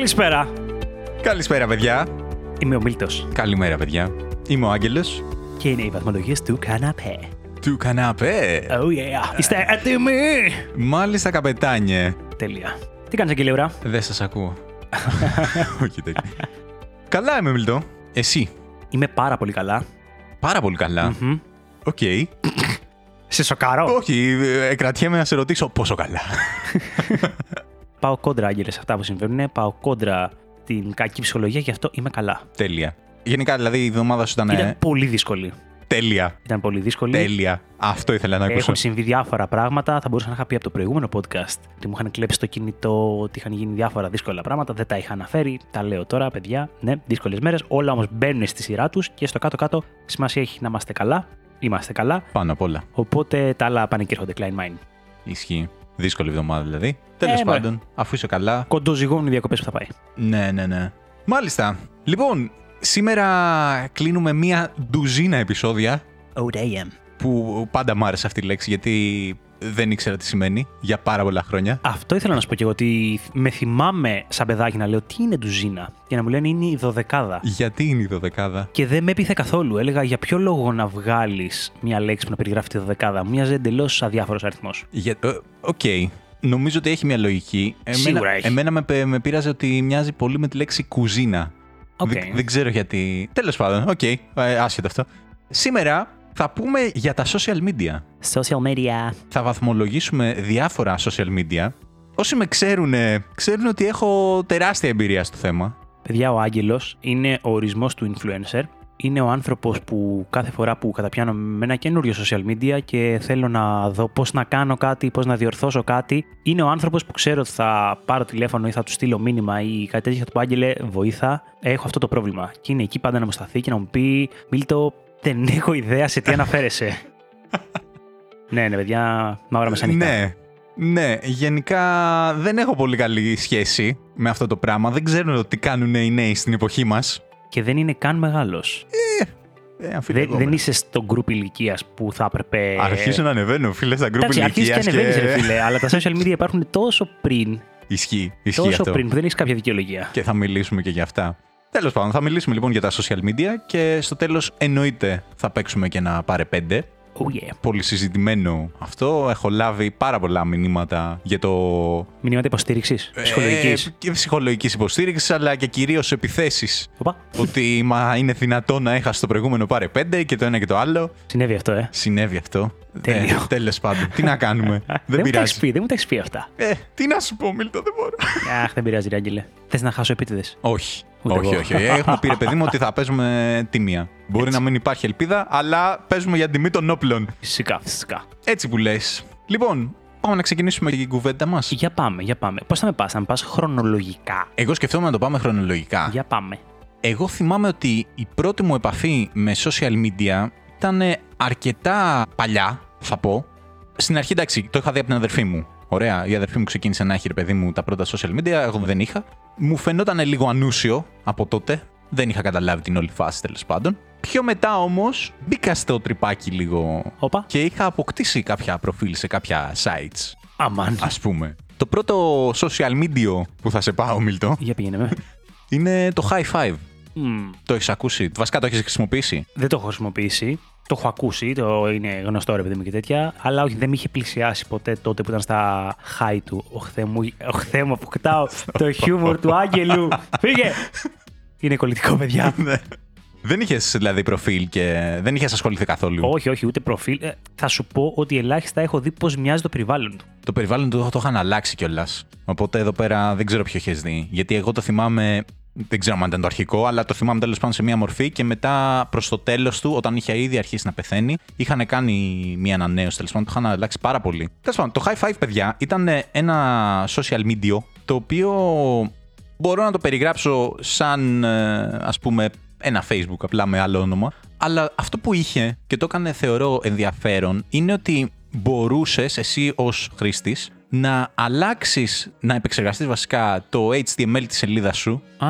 Καλησπέρα. Καλησπέρα, παιδιά. Είμαι ο Μίλτος Καλημέρα, παιδιά. Είμαι ο Άγγελος. και είναι οι βαθμολογίες του καναπέ. Του καναπέ. Oh yeah. Είστε έτοιμοι; Μάλιστα, καπετάνιε. Τέλεια. Τι κάνεις, Αγγελιούρα. Δεν σας ακούω. Όχι τέτοια. Καλά είμαι, Μιλτό. Εσύ; Είμαι πάρα πολύ καλά. Πάρα πολύ καλά. Μμμ. Οκ. Σε σοκάρω. Όχι, ε, κρατιέμαι να σε ρωτήσω πόσο καλά. Πάω κόντρα, Άγγελες, σε αυτά που συμβαίνουν. Πάω κόντρα την κακή ψυχολογία, γι' αυτό είμαι καλά. Τέλεια. Γενικά, δηλαδή, η εβδομάδα σου ήταν. Ήταν ε, πολύ δύσκολη. Τέλεια. Ήταν πολύ δύσκολη. Τέλεια. Αυτό ήθελα να ακούσω. Έχουν συμβεί διάφορα πράγματα. Θα μπορούσα να είχα πει από το προηγούμενο podcast ότι μου είχαν κλέψει το κινητό, ότι είχαν γίνει διάφορα δύσκολα πράγματα. Δεν τα είχα αναφέρει. Τα λέω τώρα, παιδιά. Ναι, δύσκολες μέρες. Όλα όμως μπαίνουν στη σειρά τους και στο κάτω-κάτω σημασία έχει να είμαστε καλά. Είμαστε καλά. Πάνω απ' όλα. Οπότε τα άλλα πάνε και έρχονται. Klein Mind. Ισχύει. Δύσκολη εβδομάδα δηλαδή. Τέλος Ε, μωρέ. πάντων, αφού είσαι καλά. Κοντοζυγώνουν οι διακοπές που θα πάει. Ναι, ναι, ναι. Μάλιστα. Λοιπόν, σήμερα κλείνουμε μία ντουζίνα επεισόδια Oh damn. που πάντα μου άρεσε αυτή η λέξη γιατί δεν ήξερα τι σημαίνει για πάρα πολλά χρόνια. Αυτό ήθελα να σου πω και εγώ ότι με θυμάμαι σαν παιδάκι να λέω τι είναι ντουζίνα; Και να μου λένε είναι η δωδεκάδα. Γιατί είναι η δωδεκάδα; Και δεν με έπιθε καθόλου. Έλεγα για ποιο λόγο να βγάλεις μια λέξη που να περιγράφει τη δωδεκάδα; Μου μοιάζει εντελώς αδιάφορος αριθμός. Για... ε, Οκ. Νομίζω ότι έχει μια λογική. Σίγουρα έχει. Εμένα με, πε- με πείραζε ότι μοιάζει πολύ με τη λέξη κουζίνα. Οκ. Δεν, δεν ξέρω γιατί. Τέλος πάντων, οκ. ε, άσχετο αυτό. Σήμερα θα πούμε για τα social media. Social media. θα βαθμολογήσουμε διάφορα social media. Όσοι με ξέρουν, ξέρουν ότι έχω τεράστια εμπειρία στο θέμα. Παιδιά, ο Άγγελος είναι ο ορισμός του influencer. Είναι ο άνθρωπος που κάθε φορά που καταπιάνω με ένα καινούριο social media και θέλω να δω πώς να κάνω κάτι, πώς να διορθώσω κάτι, είναι ο άνθρωπος που ξέρω ότι θα πάρω τηλέφωνο ή θα του στείλω μήνυμα ή κάτι τέτοιο. Θα του πω, Άγγελε, βοήθα, έχω αυτό το πρόβλημα. Και είναι εκεί πάντα να μου σταθεί και να μου πει, Μίλτο, δεν έχω ιδέα σε τι αναφέρεσαι. ναι, ναι, παιδιά, μαύρα μεσανύχτα. Ναι. Ναι, γενικά δεν έχω πολύ καλή σχέση με αυτό το πράγμα. Δεν ξέρουν τι κάνουν οι νέοι στην εποχή μας. Και δεν είναι καν μεγάλος. Ε, Δεν, αμφιλεγόμενα. δεν είσαι στο group ηλικίας που θα έπρεπε. Αρχίζω να ανεβαίνω, φίλε, στα group Εντάξει, αρχίζει και ηλικίας ανεβαίνεις, ρε φίλε, αλλά τα social media υπάρχουν τόσο πριν, Ισχύει, ισχύει τόσο αυτό. πριν που δεν έχεις κάποια δικαιολογία. Και θα μιλήσουμε και για αυτά. Τέλος πάντων, θα μιλήσουμε λοιπόν για τα social media και στο τέλος εννοείται θα παίξουμε και ένα πάρε πέντε. Oh yeah. Πολύ συζητημένο αυτό. Έχω λάβει πάρα πολλά μηνύματα για το. Μηνύματα υποστήριξης, ψυχολογικής. Ε, και ψυχολογικής υποστήριξης, αλλά και κυρίως επιθέσεις. Οπα, ότι μα είναι δυνατό να έχασε το προηγούμενο πάρε πέντε και το ένα και το άλλο. συνέβη αυτό, ε. Συνέβη αυτό. Τέλειο. Τέλος πάντων. Τι να κάνουμε; δεν μου τα πειράζει. έχεις πει, δεν μου τα έχεις πει αυτά. Ε, τι να σου πω, Μίλτο, δεν μπορώ. Αχ, δεν πειράζει, ρε Άγγελε. Θες να χάσω επίτηδες; όχι. Ούτε όχι, εγώ. όχι, όχι. Έχουμε πει ρε παιδί μου ότι θα παίζουμε τιμία. Μπορεί να μην υπάρχει ελπίδα, αλλά παίζουμε για τιμή των όπλων. Φυσικά, φυσικά. Έτσι που λες. Λοιπόν, πάμε να ξεκινήσουμε την κουβέντα μας. Για πάμε, για πάμε. Πώς θα με πας, θα με πας χρονολογικά; Εγώ σκεφτόμουν να το πάμε χρονολογικά. Για πάμε. Εγώ θυμάμαι ότι η πρώτη μου επαφή με social media ήταν αρκετά παλιά, θα πω. Στην αρχή, εντάξει, το είχα δει από την αδερφή μου. Ωραία, η αδερφή μου ξεκίνησε να έχει, ρε παιδί μου, τα πρώτα social media, εγώ δεν είχα. Μου φαινόταν λίγο ανούσιο από τότε. Δεν είχα καταλάβει την όλη φάση, τέλος πάντων. Πιο μετά όμως μπήκα στο τρυπάκι λίγο Όπα. και είχα αποκτήσει κάποια προφίλ σε κάποια sites, Αμάν. ας πούμε. Το πρώτο social media που θα σε πάω, Μίλτο, Για πήγαινε με. είναι το High Five. Μμμ. Το έχεις ακούσει; Βασικά το έχεις χρησιμοποιήσει; Δεν το έχω χρησιμοποιήσει. Το έχω ακούσει, το είναι γνωστό ρε παιδί μου και τέτοια. Αλλά όχι, δεν με είχε πλησιάσει ποτέ τότε που ήταν στα high του. Οχθέ μου, οχθέ μου αποκτάω το χιούμορ του Άγγελου. Φύγε! Είναι κολλητικό, παιδιά. Δεν είχες δηλαδή προφίλ και δεν είχες ασχοληθεί καθόλου; όχι, όχι, ούτε προφίλ. Ε, θα σου πω ότι ελάχιστα έχω δει πώς μοιάζει το περιβάλλον του. Το περιβάλλον του το είχαν αλλάξει κιόλας. Οπότε εδώ πέρα δεν ξέρω ποιο έχει δει. Γιατί εγώ το θυμάμαι. Δεν ξέρω αν ήταν το αρχικό, αλλά το θυμάμαι τέλος πάντων σε μία μορφή και μετά προς το τέλος του, όταν είχε ήδη αρχίσει να πεθαίνει, είχαν κάνει μία ανανέωση τέλος πάντων. Το είχαν αλλάξει πάρα πολύ. Τέλος πάντων, το High Five, παιδιά, ήταν ένα social media το οποίο μπορώ να το περιγράψω σαν ε, ας πούμε ένα Facebook απλά με άλλο όνομα. Αλλά αυτό που είχε και το έκανε θεωρώ ενδιαφέρον είναι ότι μπορούσες εσύ ως χρήστης να αλλάξεις, να επεξεργαστείς βασικά το HTML τη σελίδα σου. Α,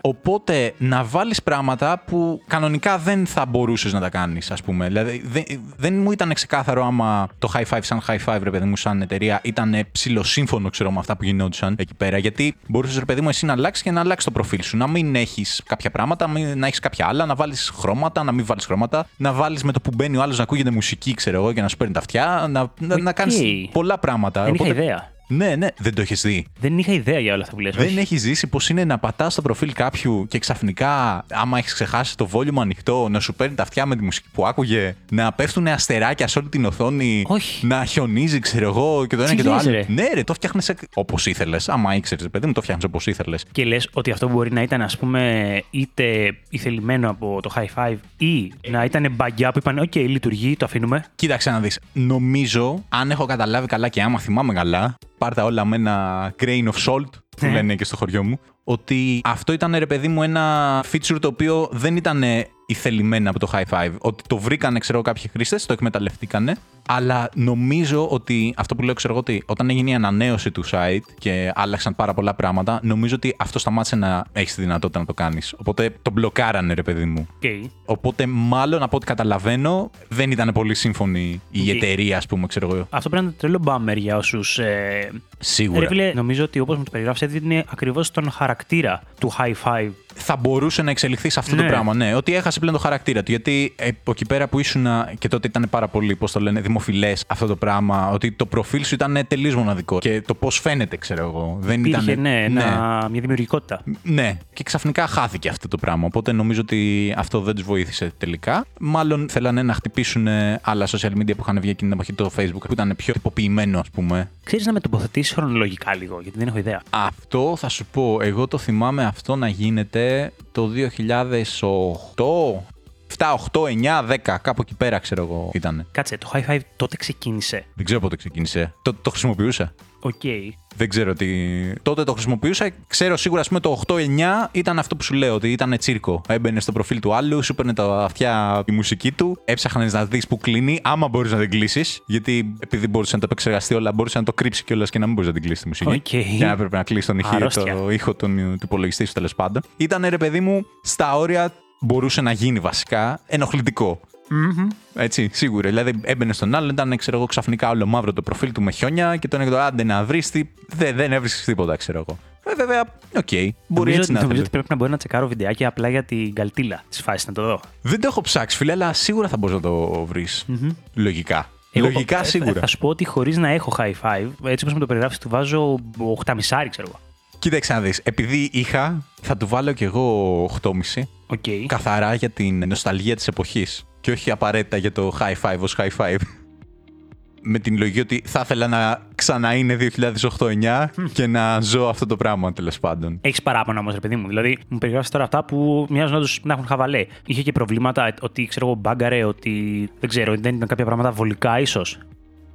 Οπότε να βάλεις πράγματα που κανονικά δεν θα μπορούσες να τα κάνεις, ας πούμε. Δηλαδή δεν, δεν μου ήταν ξεκάθαρο άμα το Hi5 σαν Hi5, ρε παιδί μου, σαν εταιρεία ήταν ψιλοσύμφωνο, ξέρω, με αυτά που γινόντουσαν εκεί πέρα. Γιατί μπορούσες, ρε παιδί μου, εσύ να αλλάξεις και να αλλάξεις το προφίλ σου. Να μην έχεις κάποια πράγματα, μην- να έχεις κάποια άλλα, να βάλεις χρώματα, να μην βάλεις χρώματα, να βάλεις με το που μπαίνει ο άλλος να ακούγεται μουσική, ξέρω εγώ, και να σου παίρνει τα αυτιά, να, να, να Οκ. κάνεις πολλά πράγματα. δεν είχα Οπότε- ιδέα. Ναι, ναι, δεν το έχεις δει. Δεν είχα ιδέα για όλα αυτά που λες. Δεν όχι. έχεις ζήσει πώ είναι να πατάς στο προφίλ κάποιου και ξαφνικά, άμα έχεις ξεχάσει το volume ανοιχτό, να σου παίρνει τα αυτιά με τη μουσική που άκουγε, να πέφτουν αστεράκια σε όλη την οθόνη, Όχι. να χιονίζει, ξέρω εγώ, και το ένα Τι και το λες, άλλο. ρε. Ναι, ρε, το φτιάχνει όπως ήθελες. Άμα ήξερες, παιδί μου, το φτιάχνεις όπως ήθελες. Και λες ότι αυτό μπορεί να ήταν ας πούμε είτε ηθελημένο από το High Five ή να ήταν μπαγκιά που είπαν «ΟΚ, λειτουργεί, το αφήνουμε». Κοίταξε να δεις. Νομίζω, αν έχω καταλάβει καλά και άμα θυμάμαι καλά, πάρτα όλα με ένα grain of salt, που Ναι. λένε και στο χωριό μου, ότι αυτό ήταν ρε παιδί μου ένα feature το οποίο δεν ήταν ηθελημένα από το High Five. Ότι το βρήκανε, ξέρω εγώ, κάποιοι χρήστες, το εκμεταλλευτήκανε. Αλλά νομίζω ότι αυτό που λέω, ξέρω εγώ, ότι όταν έγινε η ανανέωση του site και άλλαξαν πάρα πολλά πράγματα, νομίζω ότι αυτό σταμάτησε να έχει τη δυνατότητα να το κάνεις. Οπότε το μπλοκάρανε, ρε παιδί μου. Οκ. Οπότε, μάλλον από ό,τι καταλαβαίνω, δεν ήταν πολύ σύμφωνη η Οκ. εταιρεία, ας πούμε, ξέρω εγώ. Αυτό πρέπει να είναι τρελό bummer για όσους. Ε... Σίγουρα. Ρε φίλε, νομίζω ότι όπως μου το περιγράφεις, έδινε ακριβώς τον χαρακτήρα του High Five. Θα μπορούσε να εξελιχθεί σε αυτό Ναι. το πράγμα, ναι. Ότι έχασε πλέον το χαρακτήρα του. Γιατί ε, από εκεί πέρα που ήσουν και τότε ήταν πάρα πολύ, πώς το λένε, δημοφιλές αυτό το πράγμα. Ότι το προφίλ σου ήταν τελείως μοναδικό. Και το πώς φαίνεται, ξέρω εγώ. Δεν Υπήρχε, ήταν. ναι, ένα- μια δημιουργικότητα. Ναι, και ξαφνικά χάθηκε αυτό το πράγμα. Οπότε νομίζω ότι αυτό δεν τους βοήθησε τελικά. Μάλλον θέλανε να χτυπήσουν ε, άλλα social media που είχαν βγει εκείνη την εποχή, το Facebook, που ήταν πιο τυποποιημένο, ας πούμε. Ξέρεις να με τοποθετήσεις χρονολογικά λίγο, γιατί δεν έχω ιδέα. Αυτό θα σου πω, εγώ το θυμάμαι αυτό να γίνεται το 2008, 7, 8, 9, 10, κάπου εκεί πέρα ξέρω εγώ ήταν. Κάτσε, το High Five τότε ξεκίνησε. Δεν ξέρω πότε ξεκίνησε. Το, το χρησιμοποιούσα. Οκ. Δεν ξέρω τι. Τότε το χρησιμοποιούσα. Ξέρω σίγουρα, ας πούμε, το 8-9 ήταν αυτό που σου λέω, ότι ήταν τσίρκο. Έμπαινε στο προφίλ του άλλου, σου 'παιρνε τα αυτιά η μουσική του, έψαχνες να δεις που κλείνει, άμα μπορείς να την κλείσεις. Γιατί επειδή μπορούσε να το επεξεργαστεί όλα, μπορούσε να το κρύψει κιόλας και να μην μπορείς να την κλείσεις τη μουσική. Οκ. Και να έπρεπε να κλείσεις τον ηχείο, Αρρώστια. το ήχο τον, του υπολογιστή σου τέλος πάντων. Ήταν ρε παιδί μου στα όρια μπορούσε να γίνει βασικά ενοχλητικό. Μμμ. Έτσι, σίγουρα. Δηλαδή έμπαινες στον άλλον, ήταν ξέρω εγώ, ξαφνικά όλο μαύρο το προφίλ του με χιόνια και τον έκανε άντε να βρεις. Δεν, δεν έβρισκες τίποτα, ξέρω εγώ. Ε, βέβαια, οκ. μπορεί Νομίζω, έτσι να νομίζω θέλει. ότι πρέπει να μπορεί να τσεκάρω βιντεάκια απλά για την καλτίλα της φάσης να το δω. Δεν το έχω ψάξει, φίλε, αλλά σίγουρα θα μπορείς να το βρεις. Λογικά. Εγώ, Λογικά, ε, σίγουρα. Θα σου πω ότι χωρίς να έχω high five, έτσι όπως με το περιγράφεις, του βάζω 8,5 ξέρω εγώ. Κοίταξε να δεις. Επειδή είχα, θα του βάλω κι εγώ 8,5. Οκ. Καθαρά για την νοσταλγία της εποχής. Και όχι απαραίτητα για το high five ως high five. Με την λογική ότι θα ήθελα να ξανά είναι 2008-9 και να ζω αυτό το πράγμα τέλος πάντων. Έχεις παράπονα όμως, ρε παιδί μου. Δηλαδή, μου περιγράφεις τώρα αυτά που μοιάζουν όντως να έχουν χαβαλέ. Είχε και προβλήματα ότι ξέρω εγώ μπάγκαρε, ότι δεν ξέρω, δεν ήταν κάποια πράγματα βολικά ίσως.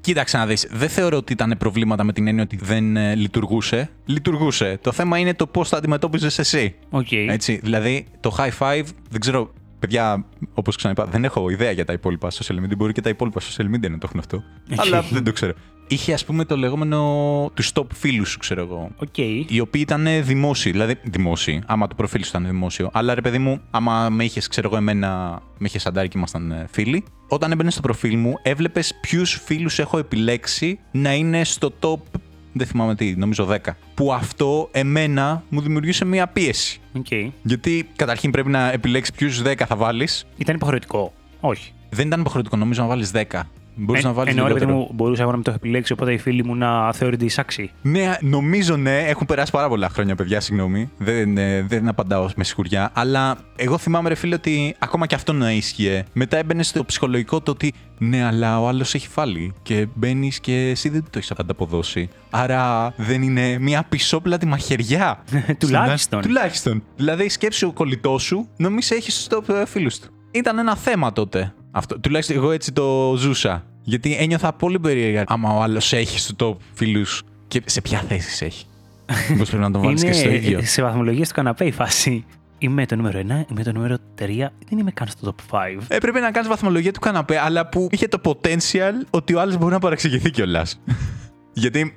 Κοίταξε να δεις, δεν θεωρώ ότι ήταν προβλήματα με την έννοια ότι δεν ε, λειτουργούσε. Λειτουργούσε. Το θέμα είναι το πώς θα αντιμετώπιζες εσύ. Οκ. Έτσι, δηλαδή το high five, δεν ξέρω, παιδιά, όπως ξαναείπα, δεν έχω ιδέα για τα υπόλοιπα social media. Μπορεί και τα υπόλοιπα social media να το έχουν αυτό. αλλά δεν το ξέρω. Είχε ας πούμε το λεγόμενο τους top φίλους σου, ξέρω εγώ. Οκ. Οι οποίοι ήταν δημόσιοι, δηλαδή δημόσιοι, άμα το προφίλ σου ήταν δημόσιο. Αλλά ρε παιδί μου, άμα με είχες, ξέρω εγώ, εμένα, με είχε αντάρει και ήμασταν ε, φίλοι, όταν έμπαινε στο προφίλ μου, έβλεπες ποιους φίλους έχω επιλέξει να είναι στο top. Δεν θυμάμαι τι, νομίζω 10. Που αυτό εμένα μου δημιουργούσε μία πίεση. Οκ. Γιατί καταρχήν πρέπει να επιλέξεις ποιους 10 θα βάλεις. Ήταν υποχρεωτικό. Όχι. Δεν ήταν υποχρεωτικό, νομίζω να βάλεις 10. Μπορείς να βάλεις Ενώ ρε παιδί λιγότερο. μου, μπορούσα εγώ να μην το έχω επιλέξει, οπότε οι φίλοι μου να θεωρείστε ισάξιοι. Ναι, νομίζω ναι. Έχουν περάσει πάρα πολλά χρόνια, παιδιά, συγγνώμη. Δεν, ε, δεν απαντάω με σιγουριά. Αλλά εγώ θυμάμαι, ρε φίλε, ότι ακόμα και αυτό να ίσχυε. Μετά έμπαινε στο ψυχολογικό το ότι ναι, αλλά ο άλλος έχει βάλει. Και μπαίνεις και εσύ δεν το έχεις ανταποδώσει. Άρα δεν είναι μια πισόπλατη μαχαιριά. Τουλάχιστον. Τουλάχιστον. Δηλαδή, σκέψου ο κολλητός σου, νομίζει έχει στο φίλους του. Ήταν ένα θέμα τότε. Αυτό. Τουλάχιστον εγώ έτσι το ζούσα. Γιατί ένιωθα πολύ περίεργα άμα ο άλλος έχει στο top φίλους και σε ποια θέση σε έχει. Μήπως πρέπει να τον βάλεις και στο ίδιο. σε βαθμολογίες του καναπέ η φάση. Είμαι το νούμερο 1, είμαι το νούμερο 3, δεν είμαι καν στο top 5. Έπρεπε να κάνεις βαθμολογία του καναπέ, αλλά που είχε το potential ότι ο άλλος μπορεί να παραξηγηθεί κιόλας. Γιατί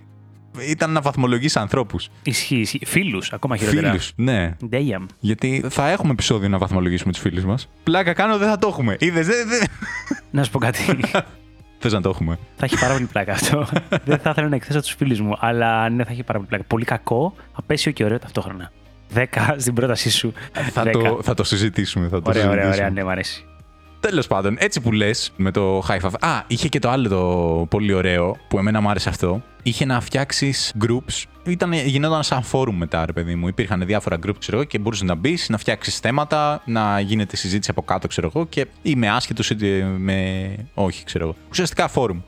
ήταν να βαθμολογείς ανθρώπους. Ισχύει. ισχύει. Φίλους, ακόμα χειρότερα. Φίλους, ναι. Damn. Γιατί θα έχουμε επεισόδιο να βαθμολογήσουμε τους φίλους μας. Πλάκα κάνω, δεν θα το έχουμε. Είδες, δεν. Δε... Να σου πω κάτι. Θες να το έχουμε. θα έχει πάρα πολύ πλάκα αυτό. Δεν θα ήθελα να εκθέσω τους φίλους μου, αλλά ναι, θα έχει πάρα πολύ πλάκα. Πολύ κακό, απέσιο και ωραίο ταυτόχρονα. 10 στην πρότασή σου. θα, 10. το, θα το συζητήσουμε. Θα το Ωραία, ωραία, συζητήσουμε. ωραία, ναι, μ' αρέσει. Τέλος πάντων, έτσι που λες με το high five. Α, είχε και το άλλο το πολύ ωραίο που εμένα μου άρεσε αυτό. Είχε να φτιάξεις groups. Ήταν, γινόταν σαν forum μετά, ρε παιδί μου. Υπήρχαν διάφορα groups, ξέρω εγώ, και μπορούσες να μπεις, να φτιάξεις θέματα, να γίνεται συζήτηση από κάτω, ξέρω εγώ, και ή με άσχετου είτε με. Όχι, ξέρω εγώ. Ουσιαστικά forum.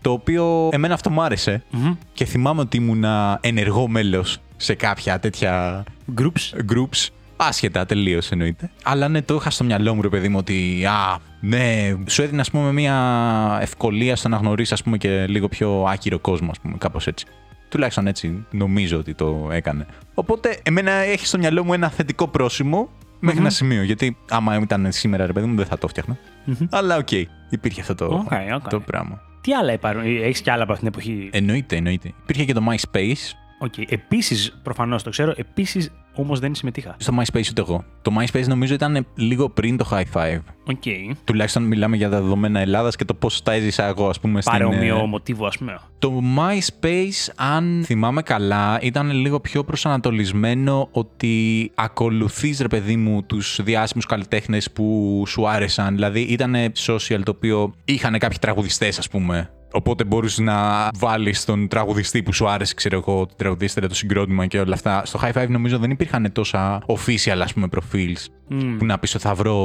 Το οποίο εμένα αυτό μου άρεσε Μμμ. και θυμάμαι ότι ήμουνα ενεργό μέλος σε κάποια τέτοια Groups; groups. Άσχετα, τελείως εννοείται. Αλλά ναι, το είχα στο μυαλό μου, ρε παιδί μου, ότι α, ναι, σου έδινε, ας πούμε, μια ευκολία στο να γνωρίσεις, ας πούμε, και λίγο πιο άκυρο κόσμο, ας πούμε, κάπως έτσι. Τουλάχιστον έτσι νομίζω ότι το έκανε. Οπότε, εμένα έχει στο μυαλό μου ένα θετικό πρόσημο μέχρι Μμμ. ένα σημείο. Γιατί άμα ήταν σήμερα, ρε παιδί μου, δεν θα το φτιάχνα. Μμμ. Αλλά οκ, υπήρχε αυτό το, Οκ, οκ. το πράγμα. Τι άλλα υπάρχουν, έχεις κι άλλα από αυτήν την εποχή; Εννοείται, εννοείται. Υπήρχε και το MySpace. Οκ. Επίσης, προφανώς το ξέρω, επίσης όμως δεν συμμετείχα. Στο MySpace ούτε εγώ. Το MySpace νομίζω ήταν λίγο πριν το High Five. Οκ. Τουλάχιστον μιλάμε για τα δεδομένα Ελλάδας και το πώς τα έζησα εγώ, ας πούμε. Στην, Παρόμοιο ε, μοτίβο, ας πούμε. Το MySpace, αν θυμάμαι καλά, ήταν λίγο πιο προσανατολισμένο ότι ακολουθείς, ρε παιδί μου, τους διάσημους καλλιτέχνες που σου άρεσαν. Δηλαδή ήταν social το οποίο είχαν κάποιοι τραγουδιστές, ας πούμε. Οπότε μπορούσε να βάλεις τον τραγουδιστή που σου άρεσε, ξέρω εγώ, την τραγουδίστρια, το συγκρότημα και όλα αυτά. Στο High Five νομίζω δεν υπήρχαν τόσα official, ας πούμε, profiles Μμμ. που να πεις ότι θα βρω,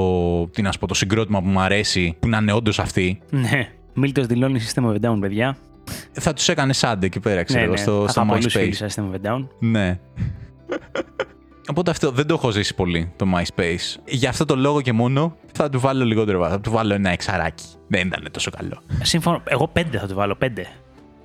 τι να σου πω, το συγκρότημα που μου αρέσει, που να είναι όντως αυτή. Ναι. Μίλτος δηλώνει System of a Down, παιδιά. Θα τους έκανες σάντε εκεί πέρα, ξέρω ναι, εγώ, ναι. στο, Θα στο είχα πολλούς MySpace. φίλους σε System of a Down. Ναι. Οπότε αυτό δεν το έχω ζήσει πολύ το MySpace. Γι' αυτό το λόγο και μόνο θα του βάλω λιγότερο βάθος. Θα του βάλω ένα εξαράκι. Δεν ήταν τόσο καλό. Σύμφωνο. Εγώ πέντε θα του βάλω. Πέντε.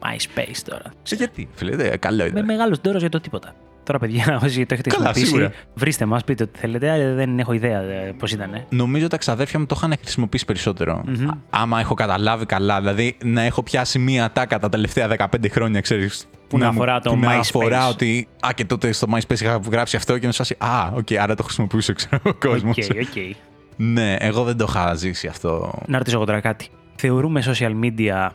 MySpace τώρα. Σε γιατί, φίλε, δε, καλό Με ήταν. μεγάλο ντόρο για το τίποτα. Τώρα, παιδιά, όσοι το έχετε Καλά, χρησιμοποιήσει, σίγουρα. βρίστε μας, πείτε ό,τι θέλετε. αλλά Δεν έχω ιδέα πώς ήταν. Νομίζω τα ξαδέρφια μου το είχαν χρησιμοποιήσει περισσότερο. Μμμ. Α- Άμα έχω καταλάβει καλά, δηλαδή να έχω πιάσει μία τάκα τα τελευταία 15 χρόνια, ξέρεις. Που να αφορά το που να MySpace. αφορά ότι. Α, και τότε στο MySpace είχα γράψει αυτό και να σου φάση, Α, οκ, άρα το χρησιμοποιούσε, ξέρω ο κόσμος. Οκ, οκ. Ναι, εγώ δεν το είχα ζήσει αυτό. Να ρωτήσω εγώ τώρα κάτι. Θεωρούμε social media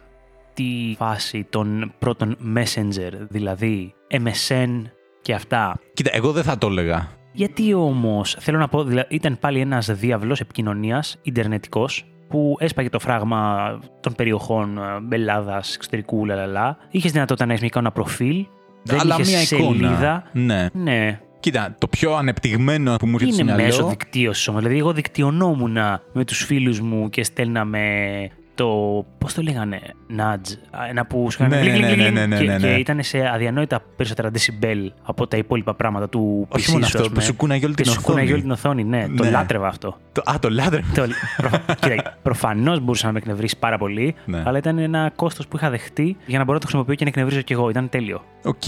τη φάση των πρώτων messenger, δηλαδή MSN και αυτά. Κοίτα, εγώ δεν θα το έλεγα. Γιατί όμως, θέλω να πω, δηλαδή, ήταν πάλι ένας διάβλος επικοινωνίας, Ιντερνετικός, που έσπαγε το φράγμα των περιοχών Ελλάδας, εξωτερικού, λαλαλά. Είχες δυνατότητα να έχεις μια εικόνα προφίλ. Δεν Αλλά είχες μία εικόνα. σελίδα. Ναι. Ναι, Κοίτα, το πιο ανεπτυγμένο που μου έρχεται στο είναι μυαλό. μέσο δικτύωσης όμως. Δηλαδή, εγώ δικτυωνόμουν με τους φίλους μου και στέλναμε το. Πώς το λέγανε, Nudge. Ένα που σου έκανε Ναι, γκλικ, ναι, γκλικ, ναι, γκλικ, ναι, ναι, και, ναι, ναι. και ήταν σε αδιανόητα περισσότερα decibel από τα υπόλοιπα πράγματα του PC. Όχι μόνο σου, αυτό, ας που πούμε. σου κούναγε όλη Και την σου κούναγε οθόνη. όλη την οθόνη, ναι. Το Ναι. λάτρευα αυτό. Το- Α, το λάτρευα. Το... Κοίτα, προφανώς μπορούσε να με εκνευρίσει πάρα πολύ, Ναι. αλλά ήταν ένα κόστος που είχα δεχτεί για να μπορώ να το χρησιμοποιώ και να εκνευρίζω κι εγώ. Ήταν τέλειο. Οκ.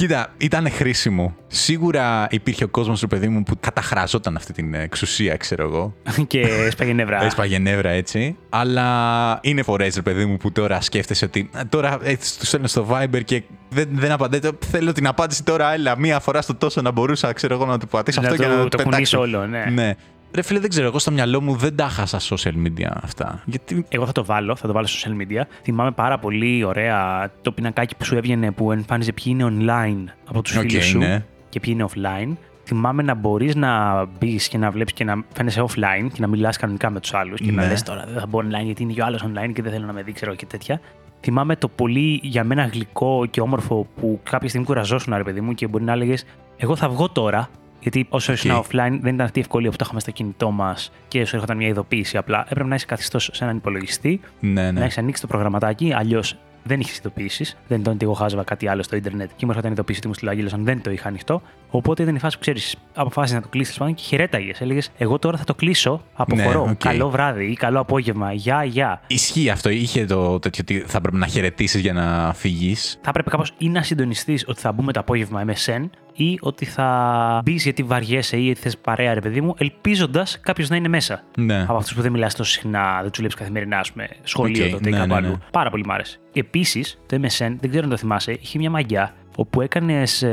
Κοίτα, ήταν χρήσιμο. Σίγουρα υπήρχε ο κόσμος του παιδί μου που καταχραζόταν αυτή την εξουσία, ξέρω εγώ. και έσπαγε νεύρα. Έσπαγε νεύρα έτσι. Αλλά είναι φορές, ρε παιδί μου, που τώρα σκέφτεσαι ότι «Α, τώρα έτσι τους στέλνω στο Viber και δεν, δεν απαντάτε. Θέλω την απάντηση τώρα, έλα, μία φορά στο τόσο να μπορούσα, ξέρω εγώ, να του πατήσω Να αυτό το- και να το πετάξω. κουνήσω όλο, ναι. ναι. Ρε φίλε, δεν ξέρω, εγώ στο μυαλό μου δεν τα είχα στα social media αυτά. Γιατί Εγώ θα το βάλω, θα το βάλω στο social media. Θυμάμαι πάρα πολύ ωραία το πινακάκι που σου έβγαινε που εμφάνιζε ποιοι είναι online από τους Οκ, φίλους σου ναι. και ποιοι είναι offline. Θυμάμαι να μπορείς να μπεις και να βλέπεις και να φαίνεσαι offline και να μιλάς κανονικά με τους άλλους και να Ναι. λες τώρα δεν θα μπω online γιατί είναι και ο άλλος online και δεν θέλω να με δει, ξέρω και τέτοια. Θυμάμαι το πολύ για μένα γλυκό και όμορφο που κάποια στιγμή κουραζόσουν, ρε παιδί μου, και μπορεί να έλεγες Εγώ θα βγω τώρα. Γιατί όσο ήσουν offline δεν ήταν αυτή η ευκολία που το είχαμε στο κινητό μας και σου έρχονταν μια ειδοποίηση. Απλά έπρεπε να είσαι καθιστός σε έναν υπολογιστή Ναι, να ναι. έχεις ανοίξει το προγραμματάκι, αλλιώς δεν είχες ειδοποιήσει. Δεν ήταν ότι εγώ χάζευα κάτι άλλο στο Ιντερνετ και μου έρχονταν ειδοποίηση ότι μου στείλω δεν το είχα ανοιχτό. Οπότε ήταν η φάση που ξέρεις, αποφάσισες να το κλείσεις πάνω και χαιρέταγες. Έλεγες, Εγώ τώρα θα το κλείσω, αποχωρώ. Ναι, οκ. Καλό βράδυ ή καλό απόγευμα. Γεια, γεια. Ισχύει αυτό. Είχε το τέτοιο ότι θα πρέπει να χαιρετήσεις για να φύγεις. Θα έπρεπε κάπως ή να συντονιστείς ότι θα μπούμε το απόγευμα MSN ή ότι θα μπεις γιατί βαριέσαι ή θες παρέα, ρε παιδί μου, ελπίζοντας κάποιος να είναι μέσα. Ναι. Από αυτούς που δεν μιλάς τόσο συχνά, δεν τους βλέπεις καθημερινά, ας πούμε, σχολείο Οκ, τότε ή ναι, κάπου ναι, αλλού. ναι. Πάρα πολύ μ' άρεσε. Επίσης, το MSN, δεν ξέρω αν το θυμάσαι, είχε μια μαγιά όπου έκανες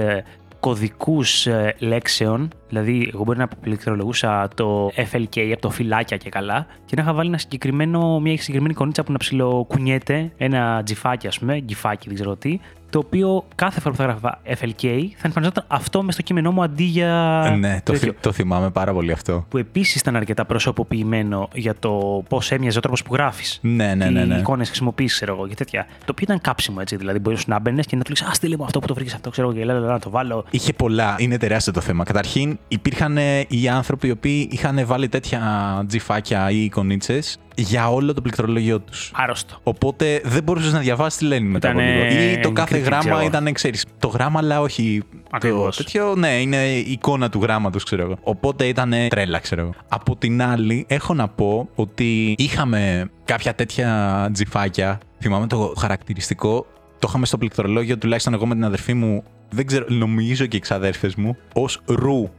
κωδικούς λέξεων, δηλαδή εγώ μπορεί να πληκτρολογούσα το FLK από το φυλάκια και καλά και να είχα βάλει ένα συγκεκριμένο, μια συγκεκριμένη κονίτσα που να ψιλοκουνιέται, ένα τζιφάκι ας πούμε, γκυφάκι δεν ξέρω τι, το οποίο κάθε φορά που θα έγραφα FLK θα εμφανιζόταν αυτό μες στο κείμενό μου αντί για. ναι, το, τέτοιο. θυ- το θυμάμαι πάρα πολύ αυτό. Που επίσης ήταν αρκετά προσωποποιημένο για το πώς έμοιαζε ο τρόπος που γράφεις. Ναι, ναι, ναι. Τι ναι. εικόνες χρησιμοποιείς, ξέρω εγώ και τέτοια. Το οποίο ήταν κάψιμο έτσι. Δηλαδή, μπορείς να μπαίνεις και να του λέει Α, στείλε μου αυτό που το βρήκες αυτό, ξέρω εγώ, και λα, λα, λα, να το βάλω. Είχε πολλά. Είναι τεράστιο το θέμα. Καταρχήν, υπήρχαν ε, οι άνθρωποι οι οποίοι είχαν βάλει τέτοια τζιφάκια ή εικονίτσες για όλο το πληκτρολόγιο τους. Άρρωστο. Οπότε δεν μπορούσες να διαβάσεις τι λένε μετά από Ήτανε λίγο. Ή το κάθε εγκριτή, ξέρω γράμμα εγώ. ήταν, ξέρεις, το γράμμα, αλλά όχι. Ακριβώς. Το τέτοιο, ναι, είναι η εικόνα του γράμματος, ξέρω εγώ. Οπότε ήταν τρέλα, ξέρω εγώ. Από την άλλη, έχω να πω ότι είχαμε κάποια τέτοια τζιφάκια. Θυμάμαι το χαρακτηριστικό. Το είχαμε στο πληκτρολόγιο, τουλάχιστον εγώ με την αδερφή μου. Δεν ξέρω, νομίζω και οι ξαδέρφες μου. Ω ρου.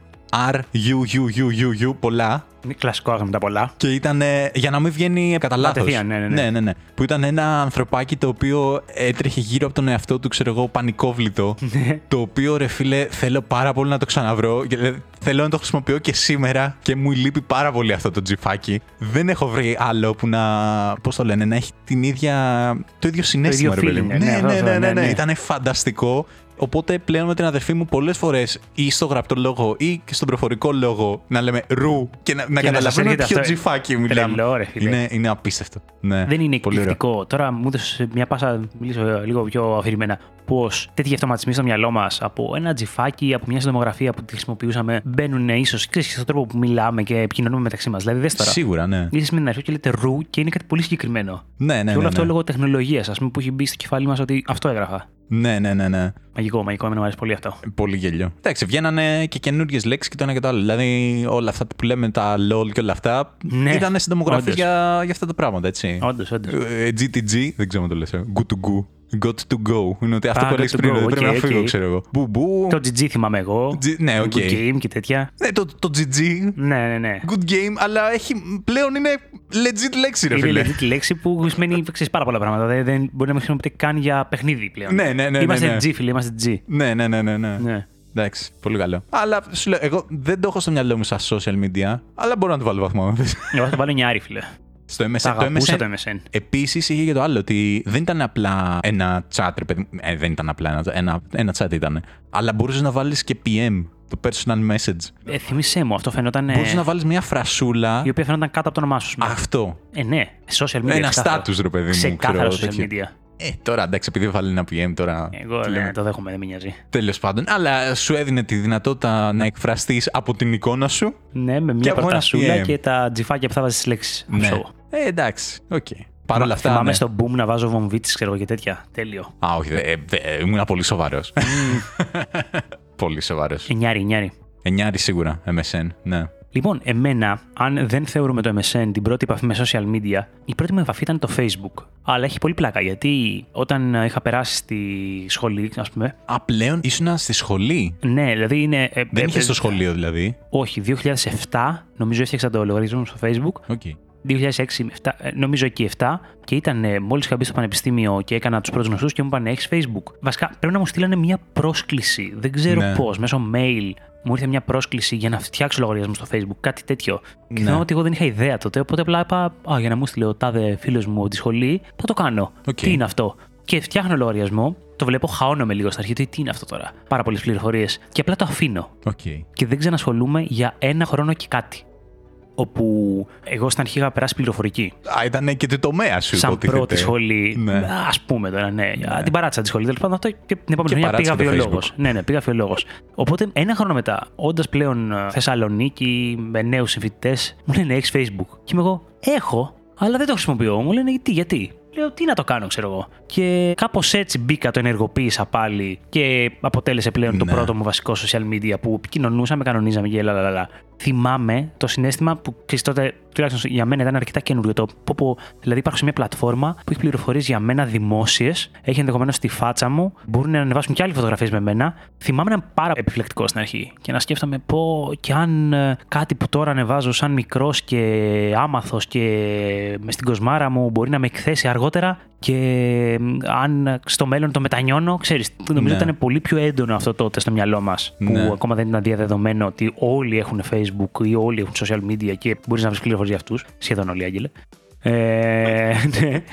R, U, U, U, U, U, πολλά. Είναι κλασικό άγαμε τα πολλά. Και ήταν για να μην βγαίνει κατά λάθος. Κατευθείαν, ναι, ναι, ναι. ναι, ναι, ναι. Που ήταν ένα ανθρωπάκι το οποίο έτρεχε γύρω από τον εαυτό του, ξέρω εγώ, πανικόβλητο. Ναι. το οποίο ρε φίλε, θέλω πάρα πολύ να το ξαναβρω. και, ε, Θέλω να το χρησιμοποιώ και σήμερα και μου λείπει πάρα πολύ αυτό το τζιφάκι. Δεν έχω βρει άλλο που να. Πώς το λένε, να έχει την ίδια. το ίδιο συνέστημα, ίδιο ρε παιδί feeling, μου. ναι, Ναι, αυτό, ναι, αυτό, ναι, ναι, ναι, ναι. ναι. Ήταν φανταστικό. Οπότε πλέον με την αδερφή μου πολλές φορές ή στο γραπτό λόγο ή και στον προφορικό λόγο να λέμε ρου και να, να Και να σας καταλαβαίνουμε έρχεται ποιο αυτό. τζιφάκι μιλάμε. Τρελό, ρε φίλε. Είναι, είναι απίστευτο. Ναι, Δεν είναι πολύ ωραίο. εκπληκτικό. Τώρα μου έδωσες μια πάσα, να μιλήσω λίγο πιο αφηρημένα, πώς τέτοιοι αυτοματισμοί στο μυαλό μας από ένα τζιφάκι, από μια συντομογραφία που τη χρησιμοποιούσαμε, μπαίνουν ίσως και στον τρόπο που μιλάμε και επικοινωνούμε μεταξύ μας. Δηλαδή, δες τώρα. Σίγουρα, ναι. Είσαι με την αρχή και λέτε ρου και είναι κάτι πολύ συγκεκριμένο. Ναι, ναι, και όλο ναι, αυτό ναι. λόγω τεχνολογίας, ας πούμε, που έχει μπει στο κεφάλι μας ότι αυτό έγραφα. Ναι, ναι, ναι, ναι. Μαγικό, μαγικό, εμένα μου αρέσει πολύ αυτό. Πολύ γέλιο. Εντάξει, βγαίνανε και καινούριε λέξεις και το ένα και το άλλο. Δηλαδή, όλα αυτά που λέμε, τα LOL και όλα αυτά, Ναι, ήταν συντομογραφία όντως. για, για αυτά τα πράγματα, έτσι. Όντως, όντως. Ε, GTG, δεν ξέρω αν το λες. ε. Good to go. Got to go. Είναι ότι αυτό Α, που got έλεγες to πριν, go, ότι πρέπει οκ, να φύγω, οκ. ξέρω εγώ. Μπουμπού. Το GG θυμάμαι εγώ. G- ναι, οκ. Good game και τέτοια. Ναι, το, το GG. Ναι, ναι, ναι. Good game, αλλά έχει, πλέον είναι legit λέξη, ρε Είναι φίλε. legit λέξη που σημαίνει ξέρεις, πάρα πολλά πράγματα. Δεν, δεν μπορεί να μην χρησιμοποιείται καν για παιχνίδι πλέον. Ναι, ναι, ναι, Είμαστε ναι, ναι. G, φίλε, είμαστε G. Ναι, ναι, ναι, ναι. ναι. Ναι. Εντάξει, πολύ καλό. Αλλά σου λέω, εγώ δεν το έχω στο μυαλό μου σαν social media, αλλά μπορώ να του βάλω βαθμό. Εγώ θα το βάλω νιάρι, φίλε. Στο MSN. Τα το αγαπούσα MSN το MSN. Επίσης είχε και το άλλο, ότι δεν ήταν απλά ένα chat, ρε παιδί. Ε, δεν ήταν απλά ένα, ένα, ένα chat ήταν. Αλλά μπορούσες να βάλεις και PM, το personal message. Ε, θυμήσέ μου, αυτό φαινόταν. Μπορούσες Ε, να βάλεις μια φρασούλα. η οποία φαινόταν κάτω από το όνομά σου. ας πούμε. Αυτό. Ε, ναι, social media. Ένα ξεκάθαρο. status, ρε παιδί μου. Ξεκάθαρα ξέρω, social τέτοιο. media. Ε, τώρα εντάξει, επειδή βάλει ένα PM τώρα. Εγώ λέμε, το δέχομαι, δεν με νοιάζει. Τέλος πάντων. Αλλά σου έδινε τη δυνατότητα να εκφραστείς από την εικόνα σου. Ναι, με Και μια από ένα πρωτασούλα PM. και τα τζιφάκια που θα βάζεις τι λέξεις. Ναι. Ε, εντάξει. Οκ. Παρ' όλα αυτά. Θυμάμαι ναι. στο boom να βάζω βομβίτσες, ξέρω εγώ και τέτοια. Τέλειο. Α, όχι, δε- ε, δε- ήμουν πολύ σοβαρός. πολύ σοβαρός. Εννιάρι, εννιάρι. Εννιάρι σίγουρα, MSN, ναι. Λοιπόν, εμένα, αν δεν θεωρούμε το MSN την πρώτη επαφή με social media, η πρώτη μου επαφή ήταν το Facebook. Αλλά έχει πολύ πλάκα γιατί όταν ε, είχα περάσει στη σχολή, ας πούμε. Α, πλέον ήσουν στη σχολή; Ναι, δηλαδή είναι. ε, Δεν ε, είχες ε, στο σχολείο δηλαδή; Όχι, 2007 νομίζω έφτιαξα το λογαριασμό μου στο Facebook. Οκ. 2006, 7, ε, νομίζω εκεί 7 και ήταν ε, μόλις είχα μπει στο πανεπιστήμιο και έκανα τους πρώτους γνωστούς και μου είπαν Έχεις Facebook. Βασικά πρέπει να μου στείλανε μια πρόσκληση. Δεν ξέρω Ναι. πώς, μέσω mail μου ήρθε μια πρόσκληση για να φτιάξω λογαριασμό στο Facebook, κάτι τέτοιο. Και Ναι. θυμάμαι ότι εγώ δεν είχα ιδέα τότε, οπότε απλά είπα Α, για να μου στείλει ο τάδε φίλος μου από τη σχολή, θα το κάνω. Οκ. Τι είναι αυτό; Και φτιάχνω λογαριασμό, το βλέπω, χαώνομαι λίγο στην αρχή. Τι τι είναι αυτό τώρα; Πάρα πολλές πληροφορίες. Και απλά το αφήνω Οκ. και δεν ξανασχολούμαι για ένα χρόνο και κάτι. Όπου εγώ στην αρχή είχα περάσει πληροφορική. Α, ήταν και το τομέα σου, Σαν υποτίθεται. πρώτη σχολή. Ναι. Ας πούμε τώρα, ναι. Για Την παράτησα τη σχολή. Τέλος πάντων, αυτό και την επόμενη Και χρονιά πήγα παράτησε το βιολόγος. Facebook. Ναι, ναι, πήγα βιολόγος. Οπότε ένα χρόνο μετά, όντας πλέον ε, Θεσσαλονίκη με νέους συμφοιτητές, μου λένε Έχεις Facebook. Και είμαι εγώ, Έχω, αλλά δεν το χρησιμοποιώ. Μου λένε γιατί, γιατί; Λέω τι να το κάνω, ξέρω εγώ. Και κάπως έτσι μπήκα, το ενεργοποίησα πάλι και αποτέλεσε πλέον το Ναι. πρώτο μου βασικό social media που επικοινωνούσαμε, κανονίζαμε και λαλαλα. Θυμάμαι το συνέστημα που ξέρεις τότε, τουλάχιστον για μένα ήταν αρκετά καινούριο. Το πω, πω, δηλαδή υπάρχω σε μια πλατφόρμα που έχει πληροφορίες για μένα δημόσιες, έχει ενδεχομένως στη φάτσα μου, μπορούν να ανεβάσουν και άλλοι φωτογραφίες με μένα. Θυμάμαι να είμαι πάρα επιφυλακτικό στην αρχή και να σκέφτομαι πω και αν ε, κάτι που τώρα ανεβάζω σαν μικρός και άμαθος και μες στην κοσμάρα μου μπορεί να με εκθέσει αργότερα και αν στο μέλλον το μετανιώνω, ξέρεις. Νομίζω Ναι. ήταν πολύ πιο έντονο αυτό τότε στο μυαλό μας. Που Ναι. ακόμα δεν ήταν διαδεδομένο ότι όλοι έχουν Facebook ή όλοι έχουν social media και μπορείς να βρεις πληροφορίες για αυτούς. Σχεδόν όλοι, Άγγελε. Ε, ναι.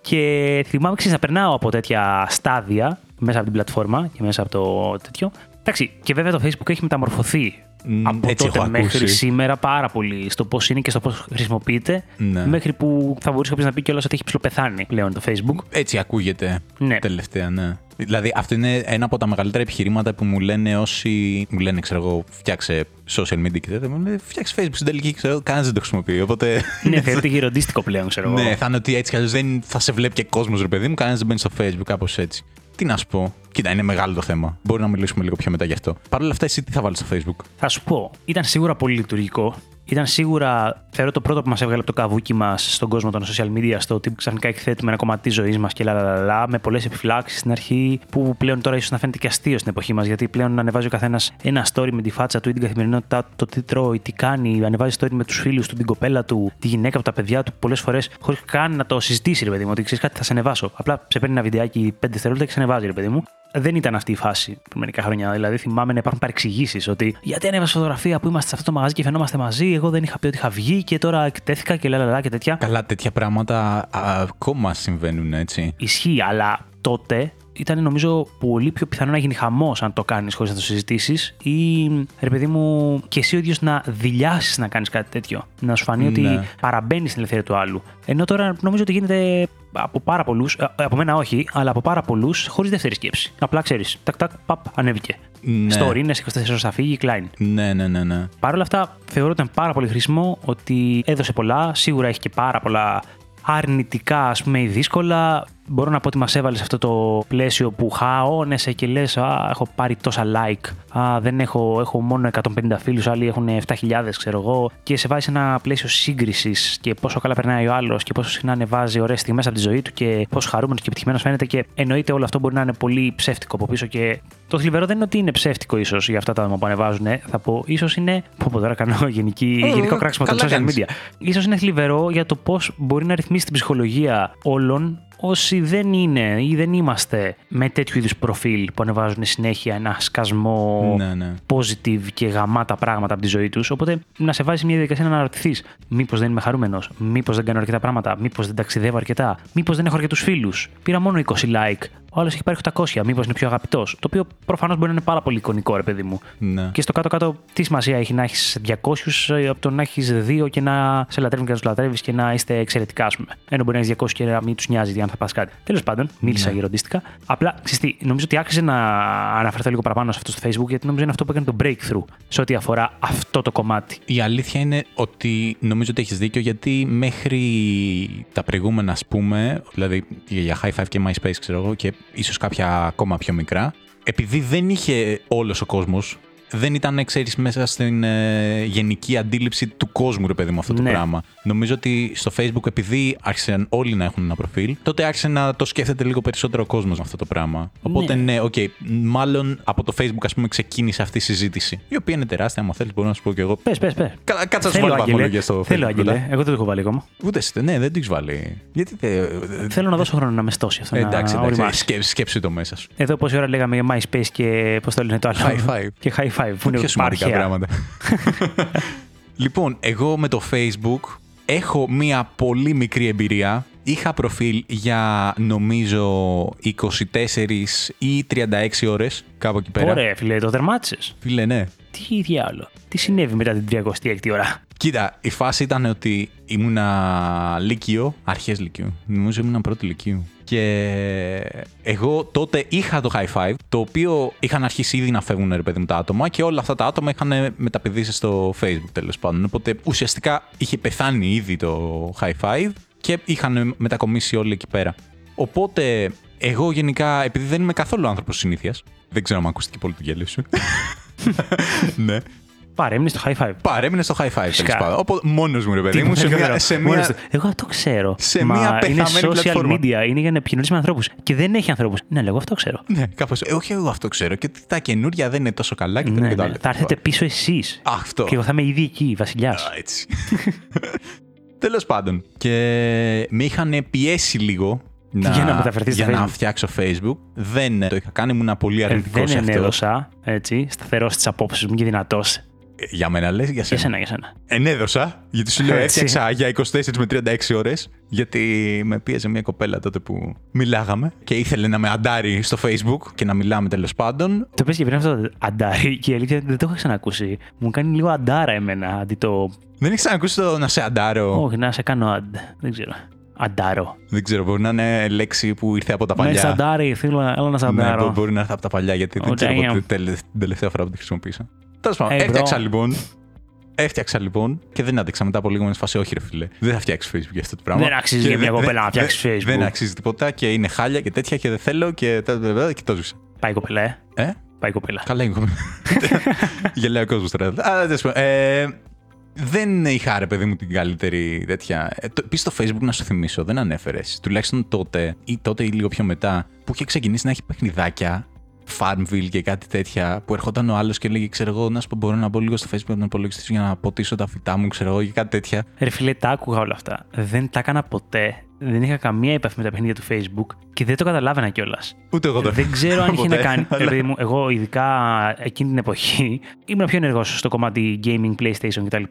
Και θυμάμαι ξέρεις, να περνάω από τέτοια στάδια μέσα από την πλατφόρμα και μέσα από το τέτοιο. Εντάξει, και βέβαια το Facebook έχει μεταμορφωθεί Μ, από έτσι τότε έχω μέχρι ακούσει. σήμερα πάρα πολύ στο πώς είναι και στο πώς χρησιμοποιείται. Ναι. Μέχρι που θα μπορούσε κάποιος να πει κιόλας ότι έχει ψηλοπεθάνει πλέον το Facebook. Έτσι ακούγεται Ναι. τελευταία, ναι. Δηλαδή, αυτό είναι ένα από τα μεγαλύτερα επιχειρήματα που μου λένε όσοι μου λένε, ξέρω εγώ, φτιάξε social media και τέτοια. Μου λένε, φτιάξε Facebook στην τελική, ξέρω, κανένας δεν το χρησιμοποιεί. Οπότε. ναι, θεωρείται γεροντίστικο πλέον, ξέρω εγώ. ναι, θα είναι ότι έτσι κι αλλιώς δεν θα σε βλέπει και κόσμος, ρε παιδί μου, κανένας δεν μπαίνει στο Facebook, κάπως έτσι. Τι να σου πω. Κοίτα, είναι μεγάλο το θέμα. Μπορεί να μιλήσουμε λίγο πιο μετά γι' αυτό. Παρ' όλα αυτά, εσύ τι θα βάλεις στο Facebook; Θα σου πω, ήταν σίγουρα πολύ λειτουργικό. Ήταν σίγουρα, θεωρώ, το πρώτο που μας έβγαλε από το καβούκι μας στον κόσμο των social media, στο ότι ξαφνικά εκθέτουμε ένα κομμάτι της ζωής μας και λαλαλαλα, με πολλές επιφυλάξεις στην αρχή, που πλέον τώρα ίσως να φαίνεται και αστείο στην εποχή μας, γιατί πλέον ανεβάζει ο καθένας ένα story με τη φάτσα του ή την καθημερινότητά του, το τι τρώει, τι κάνει, ανεβάζει story με τους φίλους του, την κοπέλα του, τη γυναίκα του, τα παιδιά του, πολλές φορές χωρίς καν να το συζητήσει, ρε παιδί μου, ότι ξέρεις κάτι θα σε ανεβάσω. Απλά σε παίρνει ένα βιντεάκι 5 δευτερόλεπτα και σε ανεβάζει, ρε παιδί μου. Δεν ήταν αυτή η φάση πριν μερικά χρόνια. Δηλαδή, θυμάμαι να υπάρχουν παρεξηγήσεις ότι γιατί ανέβασε φωτογραφία που είμαστε σε αυτό το μαγαζί και φαινόμαστε μαζί. Εγώ δεν είχα πει ότι είχα βγει και τώρα εκτέθηκα και λαλαλά και τέτοια. Καλά, τέτοια πράγματα α, ακόμα συμβαίνουν, έτσι. Ισχύει, αλλά τότε ήταν νομίζω πολύ πιο πιθανό να γίνει χαμός αν το κάνεις χωρίς να το συζητήσεις ή ρε παιδί μου και εσύ ο ίδιος να δηλιάσεις να κάνεις κάτι τέτοιο. Να σου φανεί ότι Ναι. παραμπαίνεις στην ελευθερία του άλλου. Ενώ τώρα νομίζω ότι γίνεται από πάρα πολλούς, από μένα όχι, αλλά από πάρα πολλούς χωρίς δεύτερη σκέψη. Απλά ξέρεις, τάκ τάκ, παπ, ανέβηκε. Ναι. Story είναι σε 24 ώρες θα φύγει, κλάιν. Ναι, ναι, ναι, ναι. Παρ' όλα αυτά, θεωρώ ότι ήταν πάρα πολύ χρήσιμο ότι έδωσε πολλά. Σίγουρα έχει και πάρα πολλά αρνητικά, ας πούμε, ή δύσκολα. Μπορώ να πω ότι μας έβαλες σε αυτό το πλαίσιο που χαώνεσαι και λες: Α, έχω πάρει τόσα like. Α, δεν έχω, έχω μόνο 150 φίλους, άλλοι έχουν 7.000, ξέρω εγώ. Και σε βάζει σε ένα πλαίσιο σύγκρισης και πόσο καλά περνάει ο άλλος και πόσο συχνά ανεβάζει ωραίες στιγμές από τη ζωή του και πόσο χαρούμενος και επιτυχημένος φαίνεται. Και εννοείται όλο αυτό μπορεί να είναι πολύ ψεύτικο από πίσω. Και το θλιβερό δεν είναι ότι είναι ψεύτικο ίσως για αυτά τα άτομα που ανεβάζουν. Θα πω, ίσως είναι. Πω, πω τώρα κάνω γενική, Ε, γενικό κράξιμο των καλά social κάνεις. media. Ίσως είναι θλιβερό για το πώς μπορεί να ρυθμίσει την ψυχολογία όλων όσοι δεν είναι ή δεν είμαστε με τέτοιου είδους προφίλ που ανεβάζουν συνέχεια ένα σκασμό Ναι, ναι. positive και γαμάτα πράγματα από τη ζωή τους. Οπότε να σε βάζει σε μια διαδικασία να αναρωτηθείς: Μήπως δεν είμαι χαρούμενος, Μήπως δεν κάνω αρκετά πράγματα, Μήπως δεν ταξιδεύω αρκετά, Μήπως δεν έχω αρκετούς φίλους. Πήρα μόνο 20 like. Ο άλλος έχει πάρει 800. Μήπως είναι πιο αγαπητός. Το οποίο προφανώς μπορεί να είναι πάρα πολύ εικονικό, ρε παιδί μου. ναι. Και στο κάτω-κάτω, τι σημασία έχει να έχεις 200 από το να έχεις 2 και να σε λατρεύουν και να τους λατρεύεις και να είστε εξαιρετικά, ας πούμε. Ενώ μπορεί να έχεις 200 και να μην τους νοιάζει αν θα πας κάτι. Τέλος πάντων, μίλησα Ναι. γεροντίστικα. Απλά, ξυστή, νομίζω ότι άξιζε να αναφερθώ λίγο παραπάνω σε αυτό στο Facebook, γιατί νομίζω είναι αυτό που έκανε το breakthrough σε ό,τι αφορά αυτό το κομμάτι. Η αλήθεια είναι ότι νομίζω ότι έχεις δίκιο γιατί μέχρι τα προηγούμενα ας πούμε, δηλαδή για High Five και MySpace ξέρω εγώ και ίσως κάποια ακόμα πιο μικρά, επειδή δεν είχε όλος ο κόσμος, δεν ήταν, ξέρεις, μέσα στην ε, γενική αντίληψη του κόσμου, ρε παιδί μου, αυτό το Ναι. πράγμα. Νομίζω ότι στο Facebook, επειδή άρχισαν όλοι να έχουν ένα προφίλ, τότε άρχισε να το σκέφτεται λίγο περισσότερο ο κόσμος αυτό το πράγμα. Οπότε, ναι, οκ, μάλλον από το Facebook, ας πούμε, ξεκίνησε αυτή η συζήτηση. Η οποία είναι τεράστια, άμα θέλεις, μπορώ να σου πω κι εγώ. Πες, πες, πες. Κα- Κάτσε να σου βάλω βαθμολογία στο Θέλω, Facebook. Άγγελε. μετά. Εγώ δεν το έχω βάλει ακόμα. Ούτε εσύ, ναι, δεν το έχεις βάλει. Γιατί δεν. Θέλω να δώσω χρόνο να με στώσει αυτό. Εντάξει, να εντάξει. οριμάσει. Σκέψου, σκέψου το μέσα σου. Εδώ πόση ώρα λέγαμε για MySpace και πώς το λένε το άλλο. High five. Και high five. Που είναι Πιο σημαντικά παρχαία. πράγματα. λοιπόν, εγώ με το Facebook έχω μία πολύ μικρή εμπειρία. Είχα προφίλ για νομίζω 24 ή 36 ώρες κάπου εκεί πέρα. Ωραία, φίλε, το τερμάτισες. Φίλε, ναι. Τι διάλογο. Τι συνέβη μετά την 36η ώρα; Κοίτα, η φάση ήταν ότι ήμουνα λύκειο, αρχές λύκειο. Νομίζω ήμουνα πρώτη λυκείου. Και εγώ τότε είχα το high five, το οποίο είχαν αρχίσει ήδη να φεύγουν ρε παιδί μου τα άτομα και όλα αυτά τα άτομα είχαν μεταπηδήσεις στο facebook τέλος πάντων. Οπότε ουσιαστικά είχε πεθάνει ήδη το high five και είχαν μετακομίσει όλοι εκεί πέρα. Οπότε εγώ γενικά, επειδή δεν είμαι καθόλου άνθρωπος συνήθειας, δεν ξέρω αν ακούστηκε πολύ το γέλιο σου. ναι. Παρέμεινε στο high five. Παρέμεινε στο high five. Φυσικά. τέλος πάντων. Οπότε μόνος μου, ρε παιδί μου, σε Τίποτα μια, σε Μόνος μια, του. Εγώ αυτό ξέρω. σε Μα μια είναι πεθαμένη social πλατφόρμα. media, είναι για να επικοινωνήσει με ανθρώπους. Και δεν έχει ανθρώπους. Ναι, λέγω αυτό ξέρω. Ναι, κάπως. Ε, όχι, εγώ αυτό ξέρω. Και ότι τα καινούρια δεν είναι τόσο καλά και το Ναι, και το ναι. άλλο. Θα έρθετε πίσω εσείς. Αυτό. Και εγώ θα είμαι ήδη εκεί, βασιλιάς. Α, έτσι. Τέλος πάντων. Και με είχαν πιέσει λίγο να, Για να μεταφερθείς στο για να Facebook. φτιάξω Facebook. Δεν το είχα κάνει, ήμουν πολύ αρνητικός δεν σε αυτό. ενέδωσα, έτσι, σταθερός στις απόψεις μου και δυνατός. Ε, Για μένα λες, για Για σένα. σένα, για σένα. Ενέδωσα, γιατί σου λέω Έτσι. έφτιαξα για 24 με 36 ώρες. Γιατί με πίεζε μια κοπέλα τότε που μιλάγαμε και ήθελε να με αντάρει στο Facebook και να μιλάμε τέλος πάντων. Το πες και πριν αυτό το αντάρι και η αλήθεια είναι ότι δεν το έχω ξανακούσει. Μου κάνει λίγο αντάρα εμένα αντί το. Δεν έχεις ξανακούσει το να σε αντάρω; Όχι, να σε κάνω αντ. Δεν ξέρω. Αντάρω. Δεν ξέρω, μπορεί να είναι λέξη που ήρθε από τα Με παλιά. σαντάρι, θέλω να- έλα να Ναι, μπο- σαντάρω. μπορεί να έρθει από τα παλιά γιατί δεν Oh, ξέρω damn. πότε τελε- την τελευταία φορά που τη χρησιμοποίησα. Τέλος πάντων, Hey, bro. έφτιαξα λοιπόν. Έφτιαξα λοιπόν και δεν άντεξα μετά από λίγο με τη φάση. Όχι, ρε φίλε. Δεν θα φτιάξεις Facebook για αυτό το πράγμα. Δεν αξίζει Και για μια δεν- κοπέλα να δεν- φτιάξεις Facebook. Δεν αξίζει τίποτα και είναι χάλια και τέτοια και δεν θέλω και. τα- τα- τα- Και το ζήσα. Πάει η κοπέλα, ε. Ε, Πάει η κοπέλα. καλά είναι. Γελάει ο κόσμος τώρα. Α, τέλος πάντων. Ε, δεν είχα ρε παιδί μου την καλύτερη τέτοια. Ε, το- Επίση το Facebook να σου θυμίσω, δεν ανέφερες. Τουλάχιστον τότε ή τότε ή λίγο πιο μετά που είχε ξεκινήσει να έχει παιχνιδάκια. Farmville και κάτι τέτοια που ερχόταν ο άλλος και έλεγε: Ξέρω εγώ, να σου πω, μπορώ να μπω λίγο στο Facebook από τον υπολογιστή σου για να ποτίσω τα φυτά μου, ξέρω εγώ, και κάτι τέτοια. Ρε φίλε, τα άκουγα όλα αυτά. Δεν τα έκανα ποτέ. Δεν είχα καμία επαφή με τα παιχνίδια του Facebook και δεν το καταλάβαινα κιόλας. Ούτε εγώ Δεν ξέρω αν είχε ποτέ, να κάνει. αλλά- Ρε παιδί μου, εγώ ειδικά εκείνη την εποχή ήμουν πιο ενεργός στο κομμάτι gaming, PlayStation κτλ.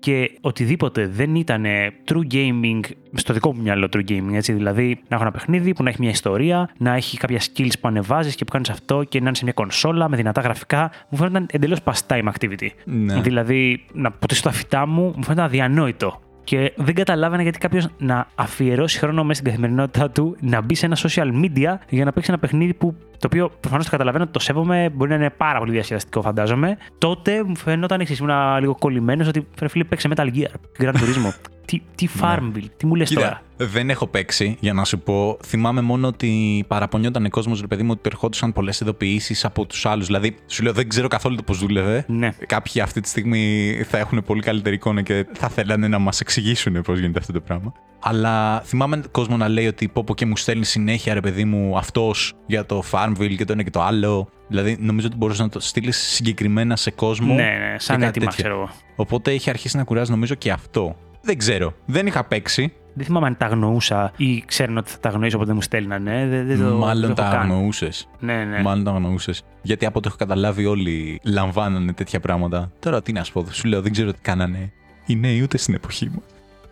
Και οτιδήποτε δεν ήταν true gaming, στο δικό μου μυαλό true gaming, έτσι. Δηλαδή να έχω ένα παιχνίδι που να έχει μια ιστορία, να έχει κάποια skills που ανεβάζεις και που κάνεις αυτό και να είναι σε μια κονσόλα με δυνατά γραφικά, μου φαίνονταν εντελώς pastime activity. Ναι. Δηλαδή να ποτίσω τα φυτά μου, μου φαίνονταν αδιανόητο. Και δεν καταλάβαινα γιατί κάποιος να αφιερώσει χρόνο μέσα στην καθημερινότητά του να μπει σε ένα social media για να παίξει ένα παιχνίδι που το οποίο προφανώς το καταλαβαίνω ότι το σέβομαι, μπορεί να είναι πάρα πολύ διασκεδαστικό, φαντάζομαι. Τότε μου φαίνονταν εξή, ήμουν λίγο κολλημένος ότι φρε φίλε παίξε Metal Gear, Gran Turismo. Τι, τι Farmville, τι μου λες τώρα; Κοίτα, δεν έχω παίξει για να σου πω. Θυμάμαι μόνο ότι παραπονιόταν ο κόσμος, ρε παιδί μου, ότι ερχόντουσαν πολλές ειδοποιήσεις από τους άλλους. Δηλαδή, σου λέω, δεν ξέρω καθόλου το πώς δούλευε. Ναι. Κάποιοι αυτή τη στιγμή θα έχουν πολύ καλύτερη εικόνα και θα θέλανε να μας εξηγήσουν πώς γίνεται αυτό το πράγμα. Αλλά θυμάμαι κόσμο να λέει ότι πω πω και μου στέλνει συνέχεια ρε παιδί μου αυτός για το Farmville και το ένα και το άλλο. Δηλαδή, νομίζω ότι μπορούσες να το στείλεις συγκεκριμένα σε κόσμο. Ναι, ναι, σαν και κάτι έτοιμα, τέτοιο. ξέρω εγώ. Οπότε είχε αρχίσει να κουράζει νομίζω και αυτό. Δεν ξέρω. Δεν είχα παίξει. Δεν θυμάμαι αν τα αγνοούσα ή ξέρουν ότι θα τα αγνοήσω οπότε μου στέλνανε. Δεν, δεν το, Μάλλον δεν το τα έχω κάνει. αγνοούσες. Ναι, ναι. Μάλλον τα αγνοούσες. Γιατί από ό,τι έχω καταλάβει, όλοι λαμβάνανε τέτοια πράγματα. Τώρα τι να σου πω, σου λέω, δεν ξέρω τι κάνανε οι νέοι ούτε στην εποχή μου.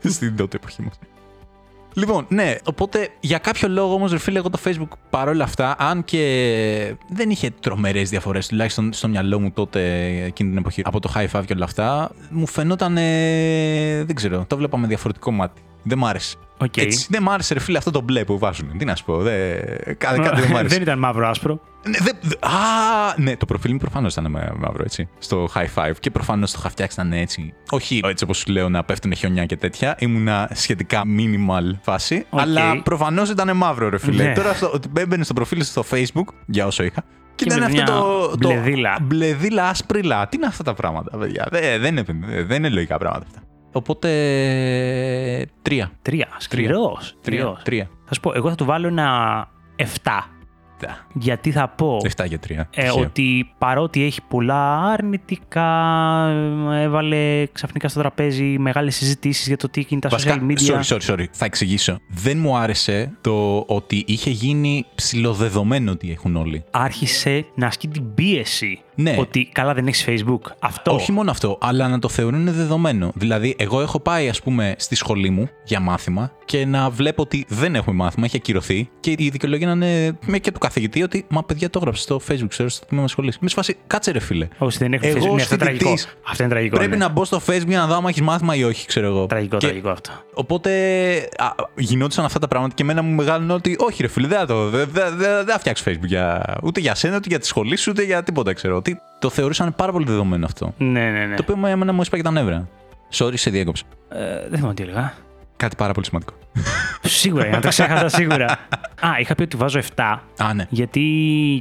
στην τότε εποχή μα. Λοιπόν, ναι, οπότε για κάποιο λόγο όμως, ρε φίλε, εγώ το Facebook παρόλα αυτά, αν και δεν είχε τρομερές διαφορές, τουλάχιστον στο μυαλό μου τότε εκείνη την εποχή, από το high five και όλα αυτά, μου φαινόταν. ε, δεν ξέρω, το 'βλεπα με διαφορετικό μάτι. Δεν μ' άρεσε. Οκ. Έτσι, δεν μ' άρεσε, ρε φίλε, αυτό το μπλε που βάζουν. Τι να σου πω, δεν... κάτι, κάτι δεν μ' άρεσε. δεν ήταν μαύρο άσπρο. Ναι, δε- δε- α, ναι, το προφίλ μου προφανώς ήταν με μαύρο έτσι. Στο high five και προφανώς το είχα φτιάξει να είναι έτσι. Όχι έτσι όπως σου λέω να πέφτουν χιόνια και τέτοια. Ήμουνα σχετικά minimal φάση. Οκ. Αλλά προφανώς ήταν μαύρο, ρε φίλε. Ναι. Τώρα στο, ότι έμπαινε στο προφίλ στο facebook για όσο είχα. Και, Και ήταν με αυτό μια το. το μπλεδίλα. Μπλεδίλα άσπριλα. Τι είναι αυτά τα πράγματα, παιδιά; Δεν, δεν, είναι, δεν είναι λογικά πράγματα αυτά. Οπότε. Τρία. Τρία. Σκληρός. Τρία. Τρία. Θα σου πω, εγώ θα του βάλω ένα 7. Τα. Γιατί θα πω 7 για τρία. ε, Τυχαίο. ότι παρότι έχει πολλά αρνητικά, ε, έβαλε ξαφνικά στο τραπέζι μεγάλες συζητήσεις για το τι είναι τα Βασικά, social media. sorry, sorry, sorry. Θα εξηγήσω. Δεν μου άρεσε το ότι είχε γίνει ψηλοδεδομένο ότι έχουν όλοι. Άρχισε να ασκεί την πίεση Ναι. ότι καλά δεν έχεις Facebook. Αυτό. Όχι μόνο αυτό, αλλά να το θεωρούν δεδομένο. Δηλαδή, εγώ έχω πάει, ας πούμε, στη σχολή μου για μάθημα και να βλέπω ότι δεν έχουμε μάθημα, έχει ακυρωθεί και η δικαιολογία να είναι με και του καθηγητή ότι Μα παιδιά το έγραψες στο Facebook, ξέρω, στο τμήμα σχολής. Με σφάση, κάτσε ρε φίλε. Όσοι δεν έχουν Εγώ Facebook. Ναι, ως αυτό είναι τραγικό. φοιτητής Αυτό είναι τραγικό. Πρέπει ναι. να μπω στο Facebook για να δω αν έχεις μάθημα ή όχι, ξέρω εγώ. Τραγικό, Και τραγικό αυτό. Οπότε α, γινόντουσαν αυτά τα πράγματα και εμένα μου μεγάλωνε ότι όχι ρε φίλε, δεν θα το. Δεν δεν- δεν- δεν θα φτιάξεις Facebook για, ούτε για σένα, ούτε για τη σχολή σου, ούτε για τίποτα, ξέρω. Τι, το θεωρούσαν πάρα πολύ δεδομένο αυτό. Ναι, ναι, ναι. Το οποίο εμένα μου έσπαγε τα νεύρα. Sorry, σε διέκοψα. Ε, δεν θυμάμαι τι έλεγα. Κάτι πάρα πολύ σημαντικό. Σίγουρα, για να το ξέχασα σίγουρα. Α, είχα πει ότι βάζω 7. Α, ναι. Γιατί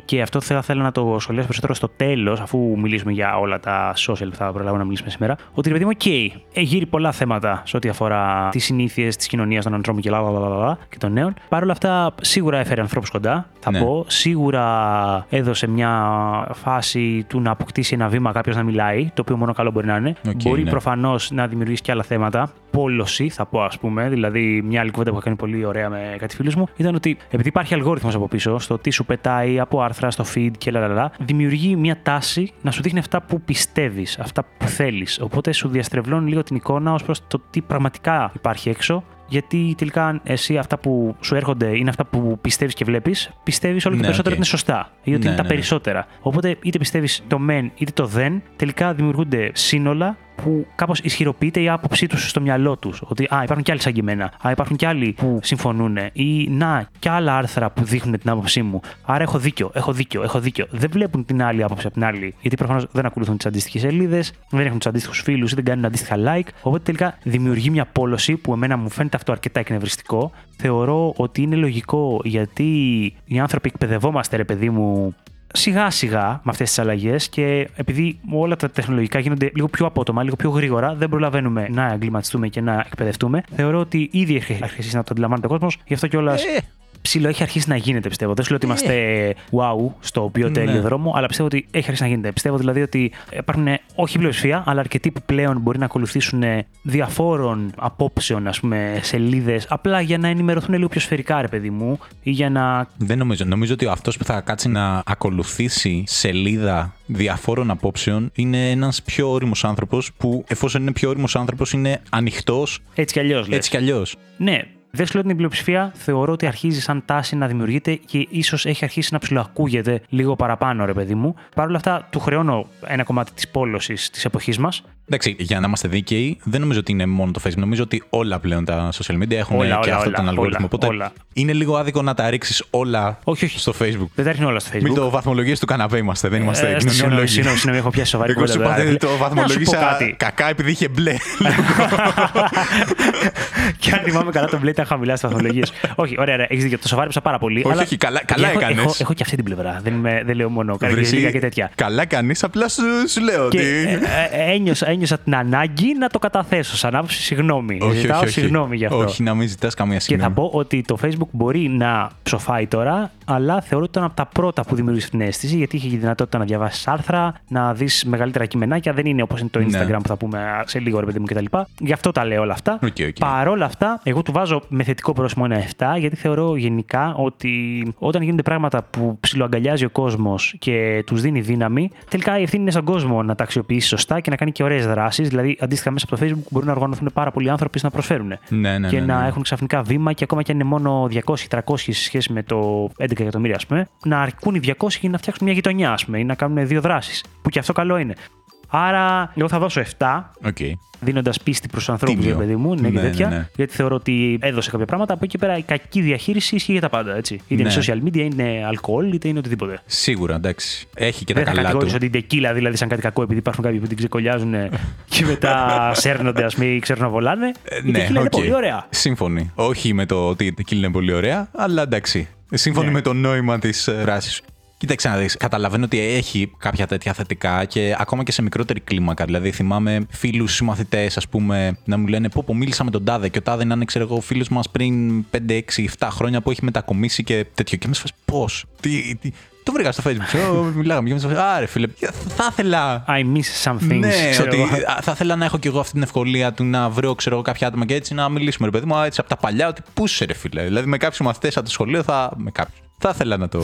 και αυτό θα ήθελα να το σχολιάσω περισσότερο στο τέλος, αφού μιλήσουμε για όλα τα social που θα προλάβουμε να μιλήσουμε σήμερα. Ότι ρε παιδί μου, οκ, έχει εγείρει πολλά θέματα σε ό,τι αφορά τις συνήθειες της κοινωνίας των ανθρώπων και, λα, και των νέων. Παρ' όλα αυτά, σίγουρα έφερε ανθρώπους κοντά, θα Ναι. πω. Σίγουρα έδωσε μια φάση του να αποκτήσει ένα βήμα κάποιος να μιλάει, το οποίο μόνο καλό μπορεί να είναι. Οκ, μπορεί ναι. προφανώς να δημιουργήσει και άλλα θέματα. Πόλωση, θα πω, ας πούμε. Δηλαδή, μια άλλη κουβέντα που είχα κάνει πολύ ωραία με κάτι φίλους μου ήταν ότι επειδή υπάρχει αλγόριθμος από πίσω, στο τι σου πετάει από άρθρα, στο feed και λαλαλα, δημιουργεί μια τάση να σου δείχνει αυτά που πιστεύεις, αυτά που θέλεις. Οπότε σου διαστρεβλώνει λίγο την εικόνα ως προς το τι πραγματικά υπάρχει έξω. Γιατί τελικά εσύ αυτά που σου έρχονται είναι αυτά που πιστεύεις και βλέπεις, πιστεύεις όλο και Ναι, περισσότερο οκ. ότι είναι σωστά. Ή ότι Ναι, είναι τα ναι, ναι. περισσότερα. Οπότε είτε πιστεύεις το μεν είτε το δε, τελικά δημιουργούνται σύνολα που κάπως ισχυροποιείται η άποψή τους στο μυαλό τους. Ότι α, υπάρχουν κι άλλοι σαν και εμένα. Α, υπάρχουν κι άλλοι που συμφωνούν. Ή να, κι άλλα άρθρα που δείχνουν την άποψή μου. Άρα έχω δίκιο, έχω δίκιο, έχω δίκιο. Δεν βλέπουν την άλλη άποψη από την άλλη. Γιατί προφανώς δεν ακολουθούν τις αντίστοιχες σελίδες, δεν έχουν τους αντίστοιχους φίλους ή δεν κάνουν αντίστοιχα like. Οπότε τελικά δημιουργεί μια πόλωση που εμένα μου φαίνεται αυτό αρκετά εκνευριστικό. Θεωρώ ότι είναι λογικό γιατί οι άνθρωποι εκπαιδευόμαστε, ρε παιδί μου, σιγά σιγά με αυτές τις αλλαγές και επειδή όλα τα τεχνολογικά γίνονται λίγο πιο απότομα, λίγο πιο γρήγορα, δεν προλαβαίνουμε να εγκληματιστούμε και να εκπαιδευτούμε. Θεωρώ ότι ήδη έχει αρχίσει να το αντιλαμβάνεται ο κόσμος, γι' αυτό κιόλας Ε, ψηλό έχει αρχίσει να γίνεται, πιστεύω. Δεν σου λέω ότι είμαστε wow στο πιο τέλειο Ναι. δρόμο, αλλά πιστεύω ότι έχει αρχίσει να γίνεται. Πιστεύω δηλαδή ότι υπάρχουν όχι πλειοψηφία, αλλά αρκετοί που πλέον μπορεί να ακολουθήσουν διαφόρων απόψεων, ας πούμε, σελίδες, απλά για να ενημερωθούν λίγο πιο σφαιρικά, ρε παιδί μου, ή για να δεν νομίζω. Νομίζω ότι αυτός που θα κάτσει να ακολουθήσει σελίδα διαφόρων απόψεων είναι ένας πιο όριμος άνθρωπος που, εφόσον είναι πιο όριμος άνθρωπος, είναι ανοιχτός έτσι κι αλλιώς. έτσι κι αλλιώς. Ναι, δεν σου λέω την πλειοψηφία. Θεωρώ ότι αρχίζει σαν τάση να δημιουργείται και ίσως έχει αρχίσει να ψηλοακούγεται λίγο παραπάνω, ρε παιδί μου. Παρ' όλα αυτά, του χρεώνω ένα κομμάτι της πόλωσης της εποχής μας. Εντάξει, για να είμαστε δίκαιοι, δεν νομίζω ότι είναι μόνο το Facebook. Νομίζω ότι όλα πλέον τα social media έχουν Όλα, και όλα, αυτό όλα, τον αλγόριθμο. όλα, Οπότε όλα. είναι λίγο άδικο να τα ρίξεις όλα Όχι, όχι. στο Facebook. Δεν τα ρίχνω όλα στο Facebook. Μην το βαθμολογίες του καναπέ είμαστε, δεν είμαστε Ε, συγγνώμη, κοινωνιολόγοι. συγγνώμη, συγγνώμη, έχω πιάσει σοβαρή Εγώ σου κουβέντα είπα τώρα, ότι ρε το φίλε. Να σου πω βαθμολόγησα κάτι. κακά επειδή είχε μπλε. και αν θυμάμαι καλά, τον Blade ήταν χαμηλά στις βαθμολογίες. όχι, ωραία, ωραία, έχεις δίκιο. Το σοβάρεψα πάρα πολύ. Όχι, αλλά- όχι, καλά- καλά έχω, έκανες. Έχω, έχω και αυτή την πλευρά. Δεν, είμαι, δεν λέω μόνο καρδιολίγα και τέτοια. Καλά κάνεις, απλά σου, σου λέω Και ότι. ε, ε, ένιωσα, ένιωσα την ανάγκη να το καταθέσω σαν άποψη. Συγγνώμη. όχι, Ζητάω όχι, όχι. συγγνώμη γι' αυτό. Όχι, να μην ζητάς καμία Και θα συγγνώμη. πω ότι το Facebook μπορεί να ψοφάει τώρα, αλλά θεωρώ ότι ήταν από τα πρώτα που δημιούργησε την αίσθηση, γιατί είχε τη δυνατότητα να διαβάσεις άρθρα, να δεις μεγαλύτερα κειμενάκια. Δεν είναι όπως είναι το Ναι. Instagram που θα πούμε σε λίγο, ρε παιδί μου κτλ. Γι' αυτό τα λέω όλα αυτά. Οκ, οκ. Παρ' όλα αυτά, εγώ του βάζω με θετικό πρόσημο ένα 7, γιατί θεωρώ γενικά ότι όταν γίνονται πράγματα που ψιλοαγκαλιάζει ο κόσμος και τους δίνει δύναμη, τελικά η ευθύνη είναι στον κόσμο να τα αξιοποιήσει σωστά και να κάνει και ωραίες δράσεις. Δηλαδή, αντίστοιχα, μέσα από το Facebook μπορούν να οργανωθούν πάρα πολλοί άνθρωποι να προσφέρουν Ναι, ναι, και ναι, να ναι. έχουν ξαφνικά βήμα και ακόμα και αν είναι μόνο 200-300 σε σχέση με το 11 εκατομμύρια, ας πούμε, να αρκούν οι 200 για να φτιάξουν μια γειτονιά, ας πούμε, ή να κάνουν δύο δράσεις. Που και αυτό καλό είναι. Άρα, εγώ θα δώσω 7, Οκ. δίνοντας πίστη προς τους ανθρώπους, Τίμιο. ρε παιδί μου, ναι, και Ναι, τέτοια. ναι, ναι. Γιατί θεωρώ ότι έδωσε κάποια πράγματα. Από εκεί πέρα η κακή διαχείριση ισχύει για τα πάντα. Έτσι. Είτε Ναι. είναι social media, είναι αλκοόλ, είτε είναι οτιδήποτε. Σίγουρα, εντάξει. Έχει και τα Δεν θα καλά του. κατηγορήσω την τεκίλα δηλαδή σαν κάτι κακό επειδή υπάρχουν κάποιοι που την ξεκωλιάζουν και μετά σέρνονται, ας πούμε, ή ξέρουν να βολάνε. Ε, η τεκίλα είναι οκ. πολύ ωραία. Σύμφωνοι. Όχι με το ότι η τεκίλα είναι πολύ ωραία, αλλά εντάξει. Σύμφωνοι Ναι. με το νόημα της φράσης. Κοίταξε να δεις. Καταλαβαίνω ότι έχει κάποια τέτοια θετικά και ακόμα και σε μικρότερη κλίμακα. Δηλαδή, θυμάμαι φίλους συμμαθητέ, ας πούμε, να μου λένε: Πω, πω, μίλησα με τον Τάδε και ο Τάδε να είναι, ξέρω εγώ, φίλος μας πριν 5, 6, 7 χρόνια που έχει μετακομίσει και τέτοιο. Και με σφαίρε πώς; Τι, τι, το βρήκα στο Facebook. Ω, Μιλάγαμε και με σφαίρε. Άρε, φίλε, θα ήθελα I miss some things. ναι, ξέρω ότι εγώ. α, θα ήθελα να έχω κι εγώ αυτή την ευκολία του να βρω ξέρω, εγώ, κάποια άτομα και έτσι να μιλήσουμε, ρε παιδί μου, έτσι από τα παλιά, ότι πού είσαι, ρε φίλε. Δηλαδή με κάποιους μαθητές από το σχολείο θα. Με κάποιους. Θα ήθελα να το.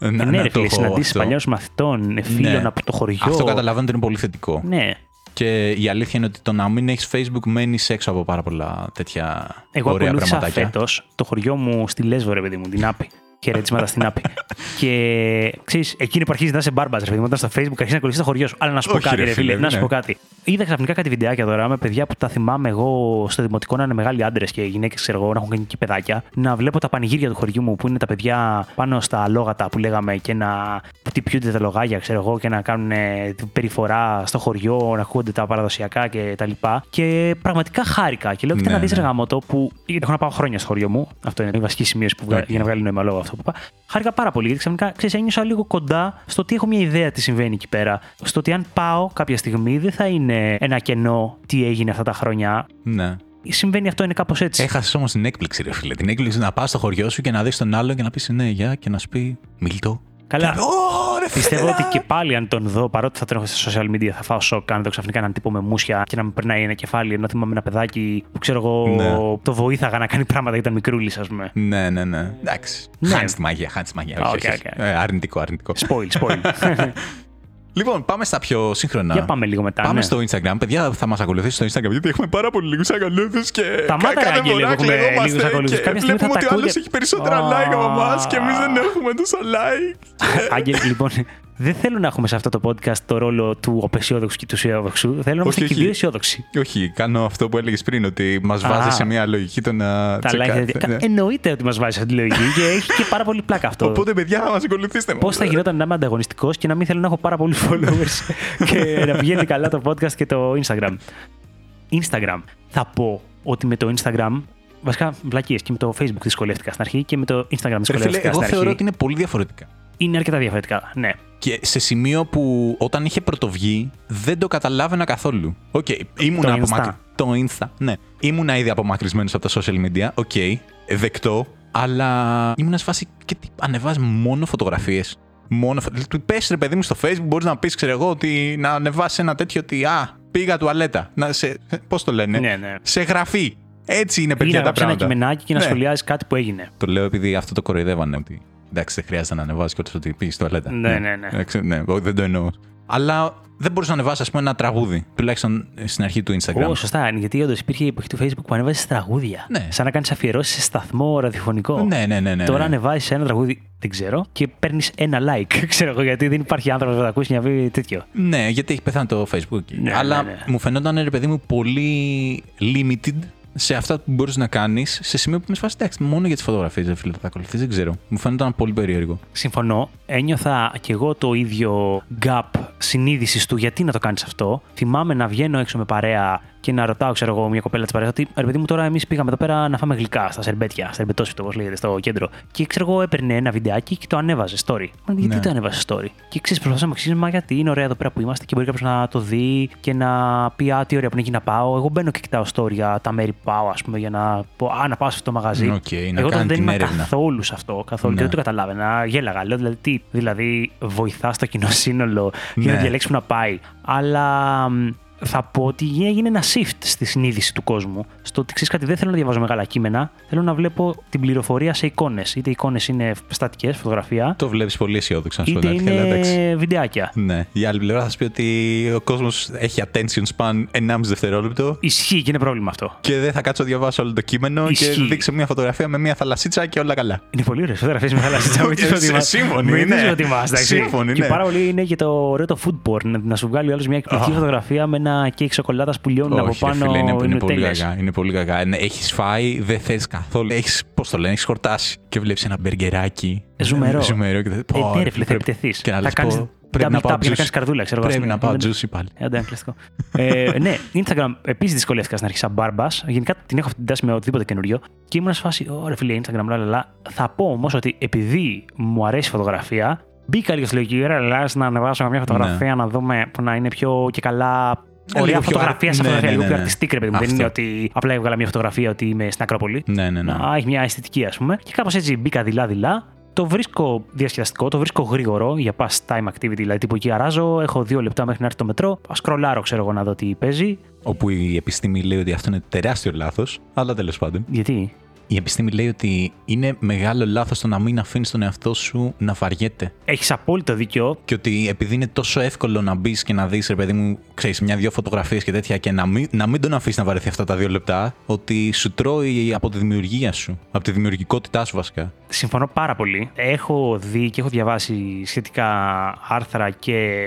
Να, Ε, ναι, να ρε το φίλε, έχω συναντήσεις αυτό. παλιών μαθητών, ε, φίλων Ναι. από το χωριό. Αυτό καταλαβαίνω ότι είναι πολύ θετικό. Ναι. Και η αλήθεια είναι ότι το να μην έχεις Facebook μένεις έξω από πάρα πολλά τέτοια Εγώ ωραία ακολούθησα πραγματάκια. φέτος το χωριό μου στη Λέσβο, ρε παιδί μου, την Άπη. Χαιρετίσματα στην άπη. και ξέρεις, εκείνη που αρχίζει να είσαι μπάρμπας, ρε παιδί μου, όταν στο Facebook αρχίζει να ακολουθεί το χωριό σου. Αλλά να σου πω Όχι, κάτι, ρε ρε φίλε, φίλε, να σου ναι. πω κάτι. Είδα ξαφνικά κάτι βιντεάκια τώρα με παιδιά που τα θυμάμαι εγώ στο δημοτικό να είναι μεγάλοι άντρες και γυναίκες, ξέρω εγώ, να έχουν κάνει και παιδάκια. Να βλέπω τα πανηγύρια του χωριού μου που είναι τα παιδιά πάνω στα λόγατα που λέγαμε και να χτυπιούνται τα λογάκια, ξέρω εγώ, και να κάνουν ε, την περιφορά στο χωριό, να ακούγονται τα παραδοσιακά κτλ. Και, και πραγματικά χάρηκα. Και λέω, κοίτα Ναι, να δεις ναι. ρε γαμώτο που. Γιατί έχω να πάω χρόνια στο χωριό μου. Αυτό είναι η βασική σημείωση που βγα- Οκ. για να βγάλει νόημα λόγο αυτό που είπα. Χάρηκα πάρα πολύ γιατί ξαφνικά ξέρεις, ένιωσα λίγο κοντά στο ότι έχω μια ιδέα τι συμβαίνει εκεί πέρα. Στο ότι αν πάω κάποια στιγμή δεν θα είναι ένα κενό τι έγινε αυτά τα χρόνια. Ναι. Συμβαίνει αυτό, είναι κάπως έτσι. Έχασες όμως την έκπληξη, ρε φίλε. Την έκπληξη να πας στο χωριό σου και να δεις τον άλλον και να πεις ναι, γεια και να σου πει Μίλτο. Καλά. Και, «Ω, ρε φίλε, Πιστεύω α!» ότι και πάλι αν τον δω, παρότι θα τον έχω στα social media, θα φάω σοκ αν δω ξαφνικά έναν τύπο με μούσια και να μου περνάει ένα κεφάλι. Ενώ θυμάμαι ένα παιδάκι που ξέρω εγώ Ναι. το βοήθαγα να κάνει πράγματα γιατί ήταν μικρούλης, ας πούμε. Ναι, ναι, ναι. Εντάξει. Ναι. Χάνεις τη μαγεία, χάνεις τη μαγεία. Όχι, Οκ, όχι, όχι. οκ. Ε, αρνητικό, αρνητικό. Spoil, spoil. Λοιπόν, πάμε στα πιο σύγχρονα. Για πάμε λίγο μετά. Πάμε ναι. στο Instagram. Παιδιά, θα μας ακολουθήσετε στο Instagram γιατί έχουμε πάρα πολύ λίγους ακολούθους και. Σταμάτα, κα- κάθε Άγγελε, φορά που έχουμε κλαιγόμαστε λίγους ακολούθους. και Κάποια στιγμή Βλέπουμε θα ότι τα ο άλλος ακούτε. έχει περισσότερα Α. like από εμάς και εμείς δεν έχουμε τόσα like. Άγγελ, λοιπόν, δεν θέλω να έχουμε σε αυτό το podcast το ρόλο του απεσιόδοξου και του αισιόδοξου. Θέλω να είμαστε Όχι, και όχι. δύο αισιόδοξοι. Όχι, κάνω αυτό που έλεγες πριν, ότι μας βάζει σε μια λογική το να. Τα like, τσεκάρει. δηλαδή. Ναι. Εννοείται ότι μας βάζει αυτή τη λογική και έχει και πάρα πολύ πλάκα αυτό. Οπότε, παιδιά, μας ακολουθήστε Πώς θα γινόταν να είμαι ανταγωνιστικός και να μην θέλω να έχω πάρα πολλούς followers και να πηγαίνει καλά το podcast και το Instagram. Instagram. Θα πω ότι με το Instagram. Βασικά, βλακίες και με το Facebook δυσκολεύτηκα στην αρχή και με το Instagram Ρε δυσκολεύτηκα φίλε, στην εγώ αρχή. θεωρώ ότι είναι πολύ διαφορετικά. Είναι αρκετά διαφορετικά. Ναι. Και σε σημείο που όταν είχε πρωτοβγεί δεν το καταλάβαινα καθόλου. Οκ, ήμουν Το απομακρυ- Insta. Το Insta, ναι. Ήμουνα ήδη απομακρυσμένος από τα social media. OK, δεκτό. Αλλά ήμουν σε φάση και τι, ανεβάζει μόνο φωτογραφίες. Μόνο. φω- Που λες ρε παιδί μου στο Facebook, μπορείς να πεις, ξέρω εγώ, ότι να ανεβάσει ένα τέτοιο ότι Α, πήγα τουαλέτα. Να σε. Πώς το λένε, Ναι, ναι. Σε γραφή. Έτσι είναι Ή να παιδιά τα γράψει ένα πράγματα. κειμενάκι και να Ναι. σχολιάζει κάτι που έγινε. Το λέω επειδή αυτό το κοροϊδεύανε. Ότι εντάξει, δεν χρειάζεται να ανεβάσεις κιόλα ότι πήγε στο τουαλέτα. Ναι, ναι, ναι. Εντάξει, ναι, εγώ δεν το εννοώ. Αλλά δεν μπορούσε να ανεβάσεις, ας πούμε, ένα τραγούδι. Τουλάχιστον στην αρχή του Instagram. Ω, σωστά. είναι, Γιατί όντως υπήρχε η εποχή του Facebook που ανέβαζες τραγούδια. Ναι. Σαν να κάνεις αφιερώσεις σε σταθμό ραδιοφωνικό. Ναι, ναι, ναι. ναι, Τώρα ναι. ανεβάζεις ένα τραγούδι, δεν ξέρω, και παίρνεις ένα like. ξέρω εγώ γιατί δεν υπάρχει άνθρωπος που θα ακούσει να πει τέτοιο. Ναι, γιατί έχει πεθάνει το Facebook. εκεί. Ναι, Αλλά ναι, ναι. μου φαινόταν, ρε παιδί μου, πολύ limited σε αυτά που μπορείς να κάνεις, σε σημείο που με σφάσει. Εντάξει, μόνο για τις φωτογραφίες, δεν φίλε, θα τα ακολουθείς, δεν ξέρω. Μου φαίνονταν πολύ περίεργο. Συμφωνώ. Ένιωθα κι εγώ το ίδιο gap συνείδησης του γιατί να το κάνεις αυτό. Θυμάμαι να βγαίνω έξω με παρέα και να ρωτάω, ξέρω εγώ, μια κοπέλα της παρέας ότι ρε παιδί μου, τώρα εμείς πήγαμε εδώ πέρα να φάμε γλυκά στα σερμπέτια, στα σερμπετόσφυτο, όπως λέγεται, στο κέντρο. Και ξέρω εγώ, έπαιρνε ένα βιντεάκι και το ανέβαζε story. Μα γιατί Ναι. το ανέβαζε story; Και ξέρεις, προσπαθούσα να μου εξηγήσει, μα γιατί είναι ωραία εδώ πέρα που είμαστε και μπορεί κάποιος να το δει και να πει, Α, τι ωραία που είναι εκεί να πάω. Εγώ μπαίνω και κοιτάω story για τα μέρη που πάω, ας πούμε, για να πω, Α, να πάω σε αυτό το μαγαζί. Οκ, να Εγώ κάνει τότε δεν την ήμουν έρευνα. καθόλου σε αυτό. Καθόλου. Ναι. Και δεν το καταλάβαινα. Γέλαγα. Λέω δηλαδή, τι, δηλαδή βοηθά το κοινό σύνολο για Ναι. να διαλέξεις που να πάει. Αλλά μ, θα πω ότι έγινε ένα shift στη συνείδηση του κόσμου. Στο ότι ξέρεις κάτι, δεν θέλω να διαβάζω μεγάλα κείμενα. Θέλω να βλέπω την πληροφορία σε εικόνες. Είτε οι εικόνες είναι στατικές, φωτογραφία, Το βλέπεις πολύ αισιόδοξο, να σου πω είτε την αλήθεια, αλλά εντάξει. είναι βιντεάκια. Ναι. Η άλλη πλευρά θα σου πει ότι ο κόσμος έχει attention span 1,5 δευτερόλεπτο Ισχύει και είναι πρόβλημα αυτό. και δεν θα κάτσω να διαβάσω όλο το κείμενο Ισχύει. και δείξω μια φωτογραφία με μια θαλασσίτσα και όλα καλά. Είναι πολύ ωραίες φωτογραφίες με θαλασσίτσα. Μην Ε, τις προτιμάς. σύμφωνοι, Μην τις ναι. προτιμάς, εντάξει. Σύμφωνοι, Και ναι. πάρα πολύ είναι και το ωραίο το food porn. να- Να σου βγάλει άλλος μια εκπληκτική Α. φωτογραφία με ένα κέικ σοκολάτα που λιώνουν από Όχι, ρε πάνω. φίλε, είναι, είναι πολύ τέλειες. κακά. Είναι πολύ κακά. Έχεις φάει, δεν θες καθόλου. Έχεις, πώς το λένε, έχεις χορτάσει. Και βλέπεις ένα μπεργκεράκι. Ε, ζουμερό. ζουμερό και δεν- Ε, Πω, ναι, ρε φίλε, θα πρέπει- επιτεθείς. Και να Θα λες, κάνεις πω, πρέπει να double πάω tap για να juice. κάνεις καρδούλα, ξέρω εγώ. Πρέπει ας να πούμε. πάω Ε, juicy πάλι. Ε, δεν, κλασικό. ε, ναι, Instagram επίσης δυσκολεύτηκα στην αρχή σαν μπάρμπας. Γενικά την έχω αυτή την τάση με οτιδήποτε καινούριο. Και ήμουν σε φάση, ωραία φίλε, Instagram, λα, λα, λα. Θα πω όμως ότι επειδή μου αρέσει η φωτογραφία, μπήκα λίγο στη λογική, ρε, λα, να ανεβάσω μια φωτογραφία να δούμε που να είναι πιο και καλά. Ε, Ωραία λίγο πιο φωτογραφία αρ- σε ναι, φωτογραφία, ναι, λίγο ναι, πιο ναι. artistic, ρε παιδί μου. Δεν Αυτό. είναι ότι απλά έβγαλα μια φωτογραφία ότι είμαι στην Ακρόπολη. Ναι, ναι, ναι. Να έχει μια αισθητική, ας πούμε. Και κάπως έτσι μπήκα δειλά-δειλά. Το βρίσκω διασκεδαστικό, το βρίσκω γρήγορο για past time activity. Δηλαδή, τύπου εκεί αράζω, έχω δύο λεπτά μέχρι να έρθει το μετρό. Α σκρολάρω, ξέρω εγώ, να δω τι παίζει. Όπου η επιστήμη λέει ότι αυτό είναι τεράστιο λάθος, αλλά τέλος πάντων. Γιατί; Η επιστήμη λέει ότι είναι μεγάλο λάθος το να μην αφήνεις τον εαυτό σου να βαριέται. Έχεις απόλυτο δίκιο. Και ότι επειδή είναι τόσο εύκολο να μπεις και να δεις, ρε παιδί μου, ξέρεις, μια-δυο φωτογραφίες και τέτοια και να μην, να μην τον αφήσεις να βαρεθεί αυτά τα δύο λεπτά, ότι σου τρώει από τη δημιουργία σου, από τη δημιουργικότητά σου βασικά. Συμφωνώ πάρα πολύ. Έχω δει και έχω διαβάσει σχετικά άρθρα και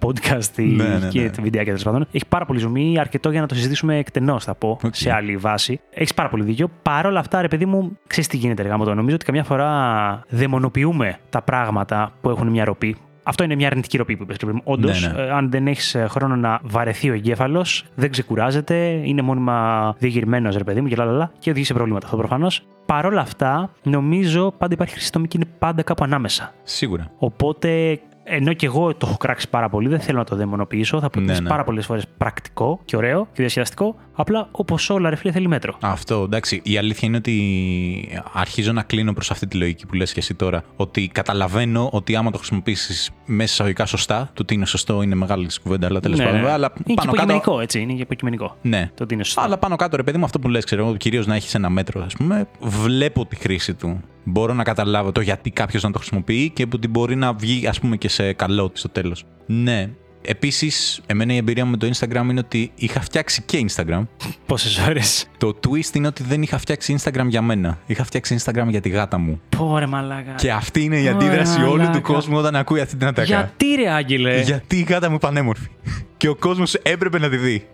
podcast Ναι, ναι, και ναι. βιντεάκια τέλος πάντων. Έχει πάρα πολύ ζουμί, αρκετό για να το συζητήσουμε εκτενώς, θα πω, Οκ. σε άλλη βάση. Έχεις πάρα πολύ δίκιο. Παρ' όλα αυτά, ρε παιδί μου, ξέρεις τι γίνεται, εργά το. Νομίζω ότι καμιά φορά δαιμονοποιούμε τα πράγματα που έχουν μια ροπή. Αυτό είναι μια αρνητική ροπή που είπες. Όντως, Ναι, ναι. αν δεν έχεις χρόνο να βαρεθεί ο εγκέφαλος, δεν ξεκουράζεται, είναι μόνιμα διεγυρμένος, ρε παιδί μου και λαλαλα, και οδηγεί σε προβλήματα αυτό προφανώς. Παρ' όλα αυτά, νομίζω πάντα υπάρχει χρυσή τομή και είναι πάντα κάπου ανάμεσα. Σίγουρα. Οπότε, ενώ και εγώ το έχω κράξει πάρα πολύ, δεν θέλω να το δαιμονοποιήσω. Θα πω ότι Ναι, είναι ναι. πάρα πολλές φορές πρακτικό και ωραίο και διασκεδαστικό. Απλά όπως όλα, ρε φίλε, θέλει μέτρο. Αυτό, εντάξει. Η αλήθεια είναι ότι αρχίζω να κλείνω προς αυτή τη λογική που λες και εσύ τώρα. Ότι καταλαβαίνω ότι άμα το χρησιμοποιήσεις μέσα εισαγωγικά σωστά, το τι είναι σωστό είναι μεγάλη κουβέντα, αλλά τέλος Ναι, πάντων. ναι. Αλλά είναι και πάνω κάτω. υποκειμενικό, έτσι. Είναι και υποκειμενικό. Ναι. Το ότι είναι σωστό. Αλλά πάνω κάτω, ρε παιδί μου, αυτό που λες, ξέρω εγώ, κυρίως να έχεις ένα μέτρο, ας πούμε, βλέπω τη χρήση του. Μπορώ να καταλάβω το γιατί κάποιος να το χρησιμοποιεί και που την μπορεί να βγει, ας πούμε, και σε καλό της στο τέλος. Ναι. Επίσης, εμένα η εμπειρία μου με το Instagram είναι ότι είχα φτιάξει και Instagram. Πόσες ώρες; Το twist είναι ότι δεν είχα φτιάξει Instagram για μένα. Είχα φτιάξει Instagram για τη γάτα μου. Πόρε μαλάκα. Και αυτή είναι η Ωραία, αντίδραση όλου μαλάκα. του κόσμου όταν ακούει αυτή την ατακά. Γιατί ρε, Άγγελε; Γιατί η γάτα μου πανέμορφη. και ο κόσμος έπρεπε να τη δει.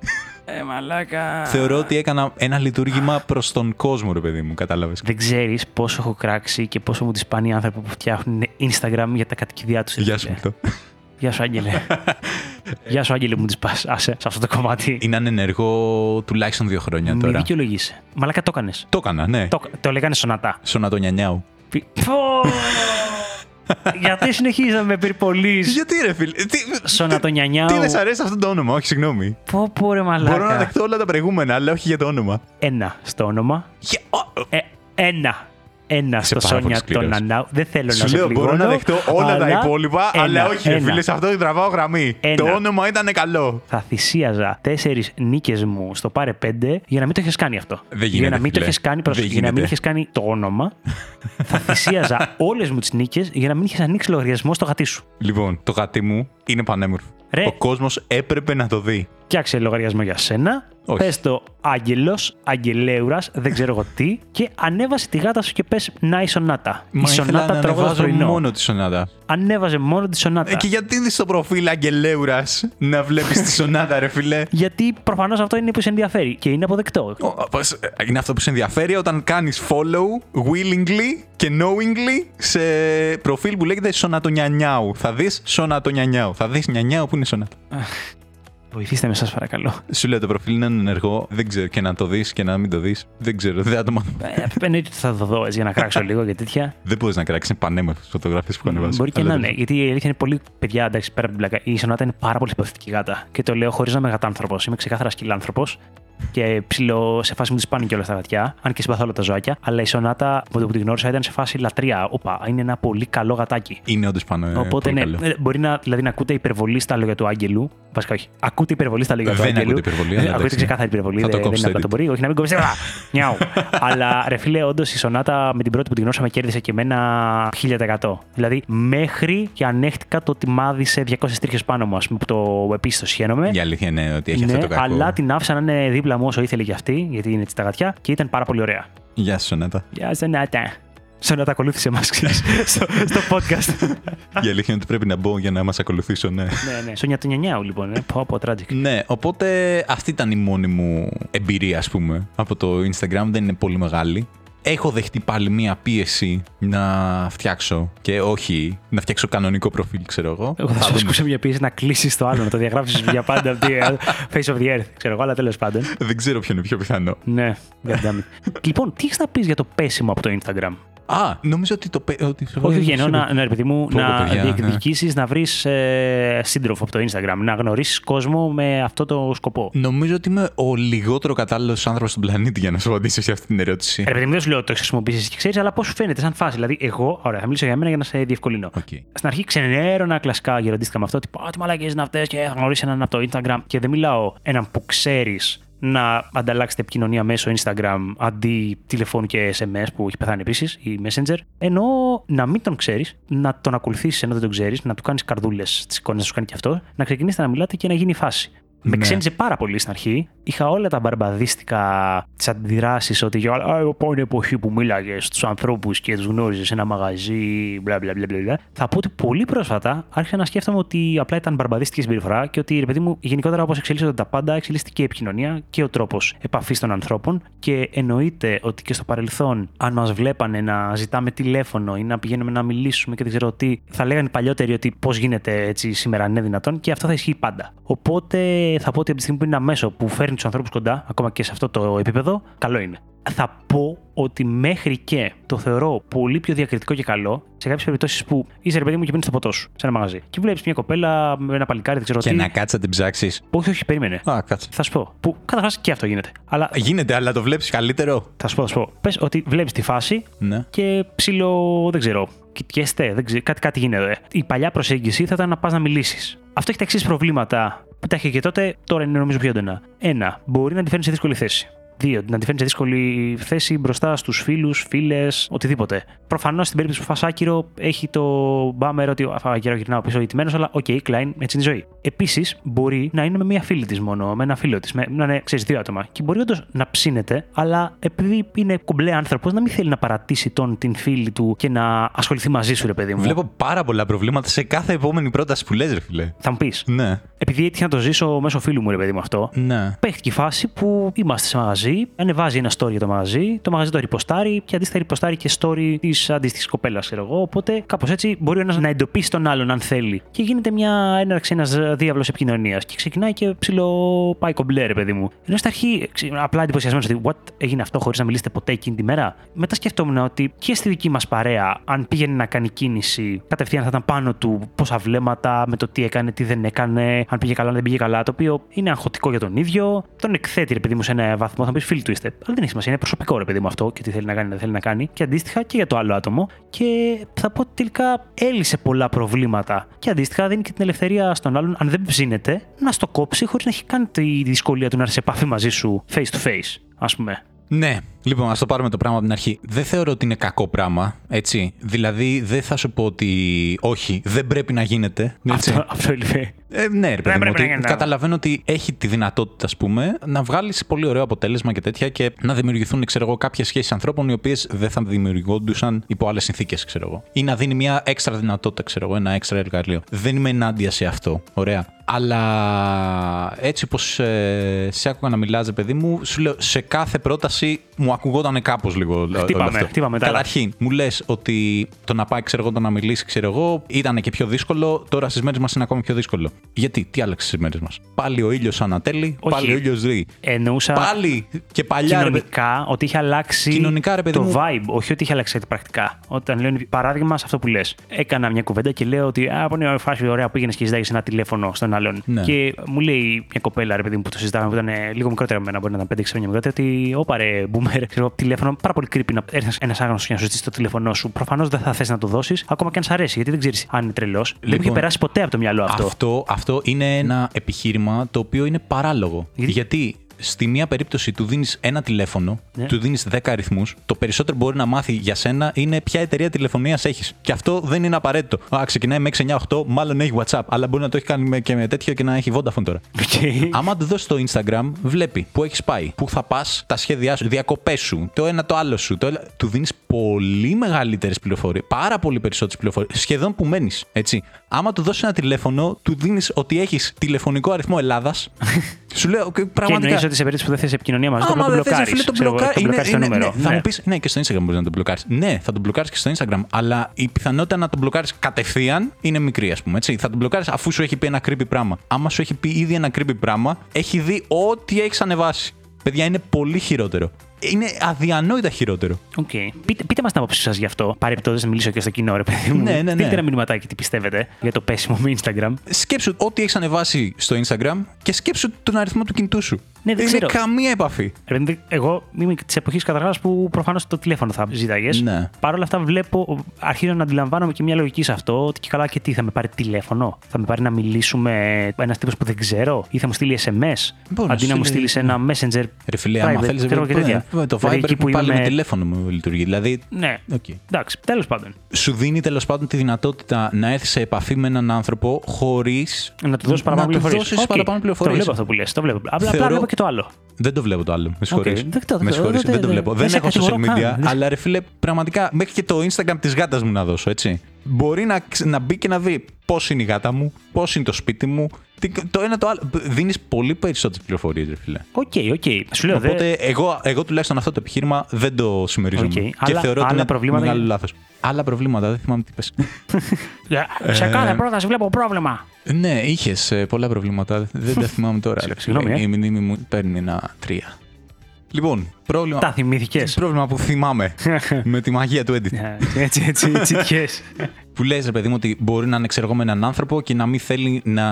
Ε, μαλάκα. Θεωρώ ότι έκανα ένα λειτουργήμα προς τον κόσμο, ρε παιδί μου, κατάλαβες. Δεν ξέρεις πόσο έχω κράξει και πόσο μου τη σπάνει οι άνθρωποι που φτιάχνουν Instagram για τα κατοικιδιά τους. Γεια σου, αυτό. Γεια σου, Άγγελε. Γεια σου, Άγγελε, μου τη πα. Άσε, σε αυτό το κομμάτι. Είναι ανενεργό τουλάχιστον δύο χρόνια Μη τώρα. δικαιολογήσει. Μαλάκα το έκανες. Το έκανα, ναι. Το, το λέγανε σονατά. Σονατονιανιάου. Πι- Πω! Γιατί συνεχίζει να με πυρπολεί. Γιατί ρε φίλε, τι, Σονατονιανιάου. τι δεν σ' αρέσει αυτό το όνομα, όχι συγγνώμη. Πω, πω, ρε μαλάκα. Μπορώ να δεχτώ όλα τα προηγούμενα, αλλά όχι για το όνομα. Ένα στο όνομα. Για- ο- Ε, ένα. Ένας Είσαι στο πάρα πολύ Σόνια σκληρός. τον Ανάου. Δεν θέλω να Σου σε λέω, μπορώ να πληγώνω, δεχτώ όλα τα αλλά υπόλοιπα, ένα, αλλά όχι, ρε ένα. φίλε, σε αυτό δεν τραβάω γραμμή. Ένα. Το όνομα ήταν καλό. θα θυσίαζα τέσσερις νίκες μου στο πάρε πέντε για να μην το έχεις κάνει αυτό. Δεν γίνεται, για να μην το φίλε. έχεις κάνει, πρόσεχε, Δεν για να μην γίνεται. έχεις κάνει το όνομα. θα θυσίαζα όλες μου τις νίκες για να μην έχει ανοίξει λογαριασμό στο γατί σου. Λοιπόν, το γατί μου είναι πανέμορφο. Ρε. Ο κόσμος έπρεπε να το δει. Φτιάξε λογαριασμό για σένα. Όχι. Πες το Άγγελος, Αγγελέουρα, δεν ξέρω εγώ τι, και ανέβασε τη γάτα σου και πες Να η σονάτα. η Μα ήθελα σονάτα να τρώγω το ανεβάζω πρωινό. μόνο τη σονάτα. Ανέβαζε μόνο τη σονάτα. Ε, και γιατί δει στο προφίλ Αγγελέουρα να βλέπεις τη σονάτα, ρε φιλέ. Γιατί προφανώς αυτό είναι που σε ενδιαφέρει και είναι αποδεκτό. Ο, πώς, ε, Είναι αυτό που σε ενδιαφέρει όταν κάνεις follow willingly και knowingly σε προφίλ που λέγεται Σονατονιανιάου. Θα δεις Σονατονιανιάου. Θα δεις νιανιάου που είναι σονάτα. Βοηθήστε με, σας παρακαλώ. Σου λέω το προφίλ είναι ενεργό. Δεν ξέρω και να το δεις και να μην το δεις. Δεν ξέρω. Δεν θα το μάθω. Ε, Εννοείται ότι θα το δω έτσι για να κράξω λίγο και τέτοια. Δεν μπορείς να κράξεις. Είναι πανέμορφες φωτογραφίες που ανεβάζεις. Μπορεί και Αλλά να δεν- είναι. Γιατί η αλήθεια είναι πολύ παιδιά, εντάξει, πέρα από την πλάκα. Η Σονάτα είναι πάρα πολύ συμπαθητική γάτα. Και το λέω χωρίς να είμαι γατάνθρωπος. Είμαι ξεκάθαρα σκυλάνθρωπος. Και ψηλό σε φάση μου τη πάνε και όλα στα γατιά. Αν και συμπαθώ όλα τα ζωάκια. Αλλά η Σονάτα, με το που την γνώρισα, ήταν σε φάση λατρεία. Όπα, είναι ένα πολύ καλό γατάκι. Είναι όντως πάνω. ε, Οπότε πολύ ναι, καλό. ε, μπορεί να, δηλαδή, να ακούτε υπερβολή στα λόγια του Άγγελου. Βασικά όχι. Ακούτε υπερβολή στα λόγια του Δεν Άγγελου. ακούτε υπερβολή, Ε, αλλά Ακούτε εντάξει. ξεκάθαρη υπερβολή. Θα το δεν, δεν κόψετε είναι απλά το edit. μπορεί. Όχι να μην κόψετε. Α, Νιάου. Αλλά ρε φίλε, όντως η Σονάτα με την πρώτη που την γνώρισα με κέρδισε και εμένα 1000%. Δηλαδή μέχρι και ανέχτηκα το ότι μάδισε 200 τρίχες πάνω μου, ας πούμε, που το επίση το σχένομαι. Η αλήθεια είναι ότι έχει ναι, αυτό το κακό. αλλά την άφησα να είναι δίπλα μου όσο ήθελε και αυτή, γιατί είναι έτσι τα γατιά και ήταν πάρα πολύ ωραία. Γεια σου, Σονάτα. Γεια Σονάτα. Σονάτα, ακολούθησε μας στο, στο podcast. Η αλήθεια είναι ότι πρέπει να μπω για να μας ακολουθήσω, ναι. ναι, ναι. Σονιά του Νιανιάου, λοιπόν. Ε. Πω, πω, tragic. Ναι, οπότε αυτή ήταν η μόνη μου εμπειρία, ας πούμε, από το Instagram. Δεν είναι πολύ μεγάλη. Έχω δεχτεί πάλι μία πίεση να φτιάξω και όχι να φτιάξω κανονικό προφίλ, ξέρω εγώ. Εγώ θα σου δούμε. ασκούσα μια πίεση να κλείσεις το άλλο, να το διαγράψεις για πάντα από τη ε, face of the earth. Ξέρω εγώ, αλλά τέλος πάντων. Δεν ξέρω ποιο είναι πιο πιθανό. Ναι, God damn it. Λοιπόν, τι έχεις να πεις για το πέσιμο από το Instagram; Α, νομίζω ότι το. πε- Ότι... Όχι, όχι, εννοώ να, ναι, ρε παιδί μου, Πω, πω, να παιδιά, ναι. διεκδικήσει να βρεις ε, σύντροφο από το Instagram, να γνωρίσεις κόσμο με αυτό το σκοπό. Νομίζω ότι είμαι ο λιγότερο κατάλληλος άνθρωπος στον πλανήτη για να σου απαντήσω σε αυτή την ερώτηση. Ρε παιδί μου, δεν σου λέω ότι το χρησιμοποιείς και ξέρεις, αλλά πώς σου φαίνεται σαν φάση. Δηλαδή, εγώ, ωραία, θα μιλήσω για μένα για να σε διευκολύνω. Οκ. Στην αρχή ξενέρωνα κλασικά γεροντίστικα με αυτό. Ότι «Α, τι μαλακίες είναι αυτές και θα γνωρίσει έναν από το Instagram. Και δεν μιλάω έναν που ξέρεις να ανταλλάξετε επικοινωνία μέσω Instagram αντί τηλεφώνου και SMS που έχει πεθάνει επίσης ή Messenger. Ενώ να μην τον ξέρεις, να τον ακολουθήσεις ενώ δεν τον ξέρεις, να του κάνεις καρδούλες στις εικόνες να σου κάνει και αυτό, να ξεκινήσετε να μιλάτε και να γίνει η φάση. Με Ναι. ξένιζε πάρα πολύ στην αρχή. Είχα όλα τα μπαρμπαδίστικα τις αντιδράσεις ότι για «Α, εγώ πάω είναι εποχή που μίλαγες στου ανθρώπους και τους γνώριζες σε ένα μαγαζί, μπλα μπλα μπλα μπλα. μπλα». Θα πω ότι πολύ πρόσφατα άρχισα να σκέφτομαι ότι απλά ήταν μπαρμπαδίστικη συμπεριφορά και ότι ρε παιδί μου, γενικότερα όπως εξελίσσονται τα πάντα, εξελίσσεται και η επικοινωνία και ο τρόπος επαφής των ανθρώπων. Και εννοείται ότι και στο παρελθόν, αν μας βλέπανε να ζητάμε τηλέφωνο ή να πηγαίνουμε να μιλήσουμε και δεν ξέρω τι, θα λέγανε οι παλιότεροι ότι πώς γίνεται έτσι σήμερα είναι δυνατόν και αυτό θα ισχύει πάντα. Οπότε θα πω ότι από τη στιγμή που είναι ένα μέσο που φέρνει τους ανθρώπους κοντά, ακόμα και σε αυτό το επίπεδο, καλό είναι. Θα πω ότι μέχρι και το θεωρώ πολύ πιο διακριτικό και καλό σε κάποιες περιπτώσεις που είσαι ρε παιδί μου και πίνει το ποτό σου σε ένα μαγαζί. Και βλέπεις μια κοπέλα με ένα παλικάρι, δεν ξέρω Και τι. να κάτσει να την ψάξεις. Όχι, όχι, περίμενε. Α, κάτσε. Θα σου πω. Που καταρχάς και αυτό γίνεται. Αλλά Γίνεται, αλλά το βλέπεις καλύτερο. θα σου πω, θα σου πω. Πες ότι βλέπεις τη φάση Ναι. και ψηλό, δεν ξέρω, κοιτιέστε, δεν ξέρω, κάτι, κάτι γίνεται. Η παλιά προσέγγιση θα ήταν να πας να μιλήσεις. Αυτό έχει τα εξής προβλήματα που τα είχε και τότε, τώρα είναι νομίζω πιο έντονα. Ένα, μπορεί να τη φέρνει σε δύσκολη θέση. Δύο, να τη φέρνει σε δύσκολη θέση μπροστά στους φίλους, φίλες, οτιδήποτε. Προφανώς στην περίπτωση του Φασάκυρο έχει το bummer ότι αφαγγελάω γυρνάω πίσω ηττημένος, αλλά OK, okay, κλάιν, έτσι είναι η ζωή. Επίσης, μπορεί να είναι με μία φίλη της μόνο, με ένα φίλο της, να είναι, ξέρεις, δύο άτομα. Και μπορεί όντως να ψήνεται, αλλά επειδή είναι κομπλέ άνθρωπος, να μην θέλει να παρατήσει τον την φίλη του και να ασχοληθεί μαζί σου, ρε παιδί μου. Βλέπω πάρα πολλά προβλήματα σε κάθε επόμενη πρόταση που λες, ρε φίλε. Θα μου πεις. Ναι. Επειδή έτυχε να το ζήσω μέσω φίλου μου, ρε παιδί μου αυτό, Ναι. Παίχτηκε η φάση που είμαστε σε μαγαζί, ανεβάζει ένα story για το μαγαζί, το μαγαζί το ριποστάρει και αντίστοιχα ριποστάρει και story της αντίστοιχης κοπέλας, ξέρω εγώ. Οπότε κάπως έτσι μπορεί ο ένας να εντοπίσει τον άλλον αν θέλει. Και γίνεται μια έναρξη, ένας διάβλος επικοινωνίας. Και ξεκινάει και ψηλό πάει κομπλέ, ρε παιδί μου. Ενώ στην αρχή ξε- απλά εντυπωσιασμένος ότι what έγινε αυτό χωρίς να μιλήσετε ποτέ εκείνη τη μέρα. Μετά σκεφτόμουν ότι και στη δική μας παρέα, αν πήγαινε να κάνει κίνηση, κατευθείαν θα ήταν πάνω του πόσα βλέμματα με το τι έκανε, τι δεν έκανε, αν πήγε καλά, αν δεν πήγε καλά. Το οποίο είναι αγχωτικό για τον ίδιο. Τον εκθέτει, ρε παιδί μου, σε ένα βαθμό. Θα μου πει φίλοι του είστε. Αλλά δεν έχει σημασία. Είναι προσωπικό, ρε παιδί μου, αυτό και τι θέλει να κάνει, δεν θέλει να κάνει. Και αντίστοιχα και για το άλλο άτομο. Και θα πω ότι τελικά έλυσε πολλά προβλήματα. Και αντίστοιχα δίνει και την ελευθερία στον άλλον, αν δεν ψήνεται, να στο κόψει χωρίς να έχει κάνει τη δυσκολία του να έρθει σε επαφή μαζί σου face to face, ας πούμε. Ναι, λοιπόν, ας το πάρουμε το πράγμα από την αρχή. Δεν θεωρώ ότι είναι κακό πράγμα, έτσι. Δηλαδή, δεν θα σου πω ότι όχι, δεν πρέπει να γίνεται. Έτσι. Αυτό, αυτό είναι. Ε, ναι, ρε παιδί μου, πρέπει ότι να γίνει. καταλαβαίνω ότι έχει τη δυνατότητα, ας πούμε, να βγάλεις πολύ ωραίο αποτέλεσμα και τέτοια και να δημιουργηθούν, ξέρω εγώ, κάποιες σχέσεις ανθρώπων οι οποίες δεν θα δημιουργούντουσαν υπό άλλες συνθήκες, ξέρω εγώ. Ή να δίνει μια έξτρα δυνατότητα, ξέρω εγώ, ένα έξτρα εργαλείο. Δεν είμαι ενάντια σε αυτό. Ωραία. Αλλά έτσι όπω ε, σε άκουγα να μιλάς, ρε παιδί μου, σου λέω σε κάθε πρόταση μου ακουγόταν κάπως λίγο όλο Χτύπαμε, αυτό. χτύπαμε τα άλλα. Καταρχήν, μου λες ότι το να πάει, ξέρω εγώ, το να μιλήσει, ξέρω εγώ, ήταν και πιο δύσκολο. Τώρα στις μέρες μας είναι ακόμη πιο δύσκολο. Γιατί, τι άλλαξε στις μέρες μας; Πάλι ο ήλιος ανατέλει, Όχι. πάλι ο ήλιος ζει. Εννοούσα Πάλι και παλιά. ρε παιδί- κοινωνικά ότι είχε αλλάξει Κοινωνικά, ρε παιδί το μου. vibe, όχι ότι είχε αλλάξει κάτι πρακτικά. Όταν λέω παράδειγμα σε αυτό που λες. Έκανα μια κουβέντα και λέω ότι Α, είναι η φάση ωραία που πήγαινε και ζητάγε ένα τηλέφωνο στον άλλον. Ναι. Και μου λέει μια κοπέλα, ρε παιδί μου, που το συζητάγαμε, που ήταν ε, λίγο μικρότερα από μένα, μπορεί να ήταν 5-6 χρόνια μικρότερη, ότι όπα ρε, boomer, ξέρω, τηλέφωνο, πάρα πολύ creepy να έρθει ένας άγνωστος και να σου ζητήσει το τηλέφωνό σου. Προφανώς δεν θα θες να το δώσεις, ακόμα και αν σ' αρέσει, γιατί δεν ξέρεις αν είναι τρελός. δεν μου είχε Λοιπόν, περάσει ποτέ από το μυαλό αυτό. Αυτό, αυτό είναι ένα επιχείρημα το οποίο είναι παράλογο. Γιατί- Γιατί στη μία περίπτωση του δίνεις ένα τηλέφωνο, Ναι. του δίνεις 10 αριθμούς, το περισσότερο που μπορεί να μάθει για σένα είναι ποια εταιρεία τηλεφωνίας έχεις. Και αυτό δεν είναι απαραίτητο. Α, ξεκινάει με 698, μάλλον έχει WhatsApp, αλλά μπορεί να το έχει κάνει με- και με τέτοιο και να έχει Vodafone τώρα. Οκ. Άμα του δώσεις το Instagram, βλέπει που έχεις πάει, πού θα πας, τα σχέδιά σου, διακοπές σου, το ένα το άλλο σου. Το... ένα- Του δίνεις πολύ μεγαλύτερες πληροφορίες, πάρα πολύ περισσότερες πληροφορίες, σχεδόν που μένεις. Έτσι. Άμα του δώσεις ένα τηλέφωνο, του δίνεις ότι έχεις τηλεφωνικό αριθμό Ελλάδας. σου λέω και Και πραγματικά. Εννοείς ότι σε περίπτωση που δεν θες επικοινωνία μαζί, του, Άμα απλά το δεν θες, μπλοκάρεις. φίλε, το μπλοκάρει. Το μπλοκάρεις το Είναι- νούμερο. ναι, Θα Ναι. μου πει, ναι, και στο Instagram μπορεί να το μπλοκάρεις. Ναι, θα το μπλοκάρεις και στο Instagram, αλλά η πιθανότητα να το μπλοκάρεις κατευθείαν είναι μικρή, ας πούμε. Έτσι. Θα το μπλοκάρεις αφού σου έχει πει ένα creepy πράγμα. Άμα σου έχει πει ήδη ένα creepy πράγμα, έχει δει ό,τι έχεις ανεβάσει. Παιδιά, είναι πολύ χειρότερο. Είναι αδιανόητα χειρότερο. Οκ. Πείτε, πείτε μας την άποψή σας γι' αυτό. Παρεμπιπτόντω να μιλήσω και στο κοινό, ρε παιδί μου. Ναι, ναι, ναι. Στείλτε ένα μηνυματάκι τι πιστεύετε για το πέσιμο με Instagram. Σκέψου ό,τι έχεις ανεβάσει στο Instagram και σκέψου τον αριθμό του κινητού σου. Ναι, δεν είναι ξέρω. καμία επαφή. Ρε παιδί, Εγώ είμαι της εποχής καταρχάς που προφανώς το τηλέφωνο θα ζήταγε. Ναι. Παρ' όλα αυτά, βλέπω, αρχίζω να αντιλαμβάνομαι και μια λογική σε αυτό. Ότι και καλά και τι, θα με πάρει τηλέφωνο; Θα με πάρει να μιλήσουμε ένας τύπος που δεν ξέρω; Ή θα μου στείλει SMS. Μπορείς να αντί σου να μου στείλει- στείλεις ένα messenger. Ρε φίλε, άμα private, θέλεις. ξέρω και τέτοια. Το Δηλαδή, Viber εκεί που πάλι είμαι με με- τηλέφωνο μου λειτουργεί. Δηλαδή, Ναι. οκ. Εντάξει, τέλος πάντων. σου δίνει τέλος πάντων τη δυνατότητα να έρθεις σε επαφή με έναν άνθρωπο χωρίς. Να του δώσεις παραπάνω Να του πληροφορίες. δώσεις παραπάνω πληροφορίες. Το βλέπω αυτό που λες. Το βλέπω. Απλά, απλά Θεωρώ- βλέπω και το άλλο. Δεν το βλέπω το άλλο. Με συγχωρείς. δεν το- με δεν- συγχωρείς, δεν- δεν το δεν- βλέπω. δεν Δεν σε έχω social κατηγορώ media, καν. αλλά ρε φίλε, πραγματικά μέχρι και το Instagram της γάτας μου να δώσω, έτσι. Μπορεί να, ξ- να μπει και να δει πώς είναι η γάτα μου, πώς είναι το σπίτι μου. Τι- Το ένα το άλλο. Δίνεις πολύ περισσότερες πληροφορίες, ρε φίλε. OK, OK. Σου λέω δε- Οπότε εγώ, εγώ τουλάχιστον αυτό το επιχείρημα δεν το συμμερίζομαι. Οκ. Και Άλλα- θεωρώ ότι άλλα είναι προβλήματα μεγάλο για- λάθος. Άλλα προβλήματα, δεν θυμάμαι τι πες. Ε, Σε κάθε πρόταση βλέπω πρόβλημα. ναι, είχες πολλά προβλήματα. Δεν τα θυμάμαι τώρα. ρε φίλε. Συγγνώμη, ε. Η μνήμη μου παίρνει ένα τρία. Λοιπόν, πρόβλημα. Τα θυμήθηκες. Πρόβλημα που θυμάμαι με τη μαγεία του edit. Έτσι, έτσι, τσιτιέ. Που λες ρε παιδί μου ότι μπορεί να είναι ξέρω εγώ με έναν άνθρωπο και να μην θέλει να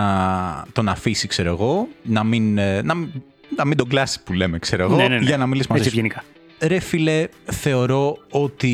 τον αφήσει, ξέρω εγώ, να μην, ε, να, μην- να μην τον κλάσει που λέμε, ξέρω εγώ, Ναι, ναι, ναι. για να μιλήσει μαζί Έτσι σου. ευγενικά. Ρε φίλε, θεωρώ ότι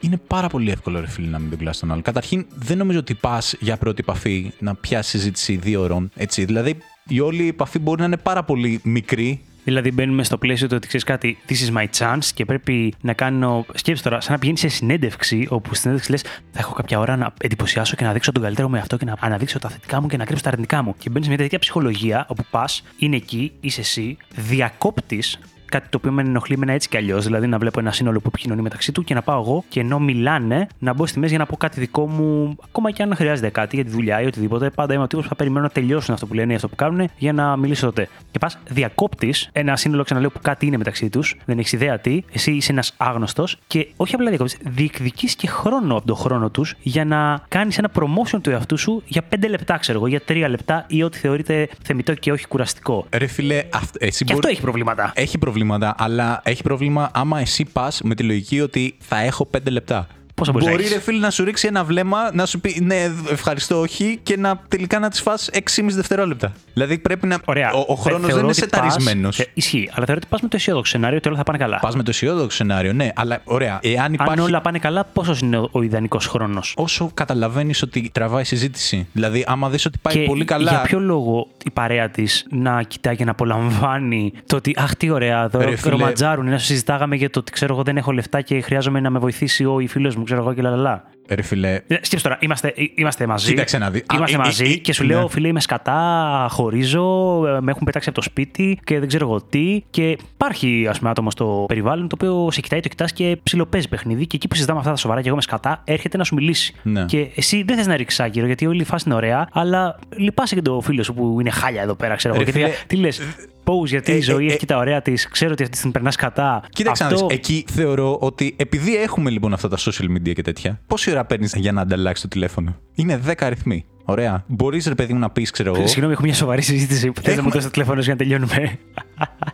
είναι πάρα πολύ εύκολο ρε φίλε να μην τον κλάσει τον άλλο. Καταρχήν, δεν νομίζω ότι πας για πρώτη επαφή να πιάσεις συζήτηση δύο ώρων. Έτσι. Δηλαδή, η όλη επαφή μπορεί να είναι πάρα πολύ μικρή. Δηλαδή, μπαίνουμε στο πλαίσιο του ότι ξέρεις κάτι, this is my chance και πρέπει να κάνω. Σκέψτε τώρα, σαν να πηγαίνει σε συνέντευξη, όπου στη συνέντευξη λες: Θα έχω κάποια ώρα να εντυπωσιάσω και να δείξω τον καλύτερο με αυτό και να αναδείξω τα θετικά μου και να κρύψω τα αρνητικά μου. Και μπαίνεις σε μια τέτοια ψυχολογία, όπου πας, είναι εκεί, είσαι εσύ, διακόπτη κάτι το οποίο με ενοχλεί εμένα έτσι κι αλλιώς. Δηλαδή να βλέπω ένα σύνολο που επικοινωνεί μεταξύ του και να πάω εγώ και ενώ μιλάνε να μπω στη μέση για να πω κάτι δικό μου, ακόμα και αν χρειάζεται κάτι για τη δουλειά ή οτιδήποτε. Πάντα είμαι ο τύπος που θα περιμένω να τελειώσουν αυτό που λένε ή αυτό που κάνουν για να μιλήσω τότε. Και πας διακόπτη ένα σύνολο, ξαναλέω, που κάτι είναι μεταξύ τους, δεν έχεις ιδέα τι, εσύ είσαι ένας άγνωστος και όχι απλά διακόπτη, διεκδικείς και χρόνο από τον χρόνο τους για να κάνεις ένα promotion του εαυτού σου για 5 λεπτά, ξέρω εγώ, για 3 λεπτά ή ό,τι θεωρείται θεμητό και όχι κουραστικό. Ρε φίλε, αυ- εσύ Και μπορεί- αυτό έχει προβλήματα. Έχει προβλήματα, αλλά έχει πρόβλημα άμα εσύ πας με τη λογική ότι θα έχω πέντε λεπτά. Πόσα μπορείς να Μπορεί έχεις; ρε φίλε να σου ρίξει ένα βλέμμα, να σου πει ναι, ευχαριστώ, όχι, και να τελικά να της φας 6,5 δευτερόλεπτα. Δηλαδή πρέπει να. Ωραία. Ο, ο Θε- χρόνος δεν θεωρώ είναι ότι πας- σεταρισμένος. θε- Ισχύει. Αλλά θεωρώ ότι πας με το αισιόδοξο σενάριο ότι όλα θα πάνε καλά. Πας με το αισιόδοξο σενάριο, ναι, αλλά ωραία. Εάν υπάρχει. Αν όλα πάνε καλά, πόσος είναι ο, ο ιδανικός χρόνος; Όσο καταλαβαίνεις ότι τραβάει συζήτηση. Δηλαδή, άμα δεις ότι πάει πολύ καλά. Για ποιο λόγο η παρέα της να κοιτάει και να απολαμβάνει το ότι Αχ, τι ωραία, εδώ Ρε φίλε. ρομαντζάρουν. Να συζητάγαμε για το ότι ξέρω εγώ δεν έχω λεφτά και χρειάζομαι να με βοηθήσει ο ή φίλος μου, ξέρω εγώ και λαλαλά. Ρε φίλε, Ε, Σκέψτε τώρα, είμαστε, ε, είμαστε μαζί. Κοίταξε να δει. Α, Είμαστε ε, ε, μαζί ε, και σου ναι. λέω, φίλε, είμαι σκατά, χωρίζω, ε, με έχουν πετάξει από το σπίτι και δεν ξέρω εγώ τι. Και υπάρχει, ας πούμε, άτομο στο περιβάλλον το οποίο σε κοιτάει, το κοιτάς και ψιλοπαίζει παιχνίδι. Και εκεί που συζητάμε αυτά τα σοβαρά και εγώ είμαι σκατά, έρχεται να σου μιλήσει. Ναι. Και εσύ δεν θες να ρίξεις άκυρο γιατί όλη η φάση είναι ωραία, αλλά λυπάσαι και το φίλο σου που είναι χάλια εδώ πέρα, ξέρω εγώ. Ρε Και τι- φίλε, Τι λες, Πώ, γιατί ε, η ζωή ε, έχει ε, και τα ωραία της, ξέρω ότι αυτή τη στιγμή περνάς κατά. Κοίταξε να Αυτό- δεις, εκεί θεωρώ ότι επειδή έχουμε λοιπόν αυτά τα social media και τέτοια, πόση ώρα παίρνεις για να ανταλλάξεις το τηλέφωνο. Είναι 10 αριθμοί. Ωραία. Μπορείς ρε παιδί μου να πεις, ξέρω εγώ. Συγγνώμη, έχω μια σοβαρή συζήτηση που θες να μου Έχουμε- δώσεις το τηλέφωνο σου για να τελειώνουμε;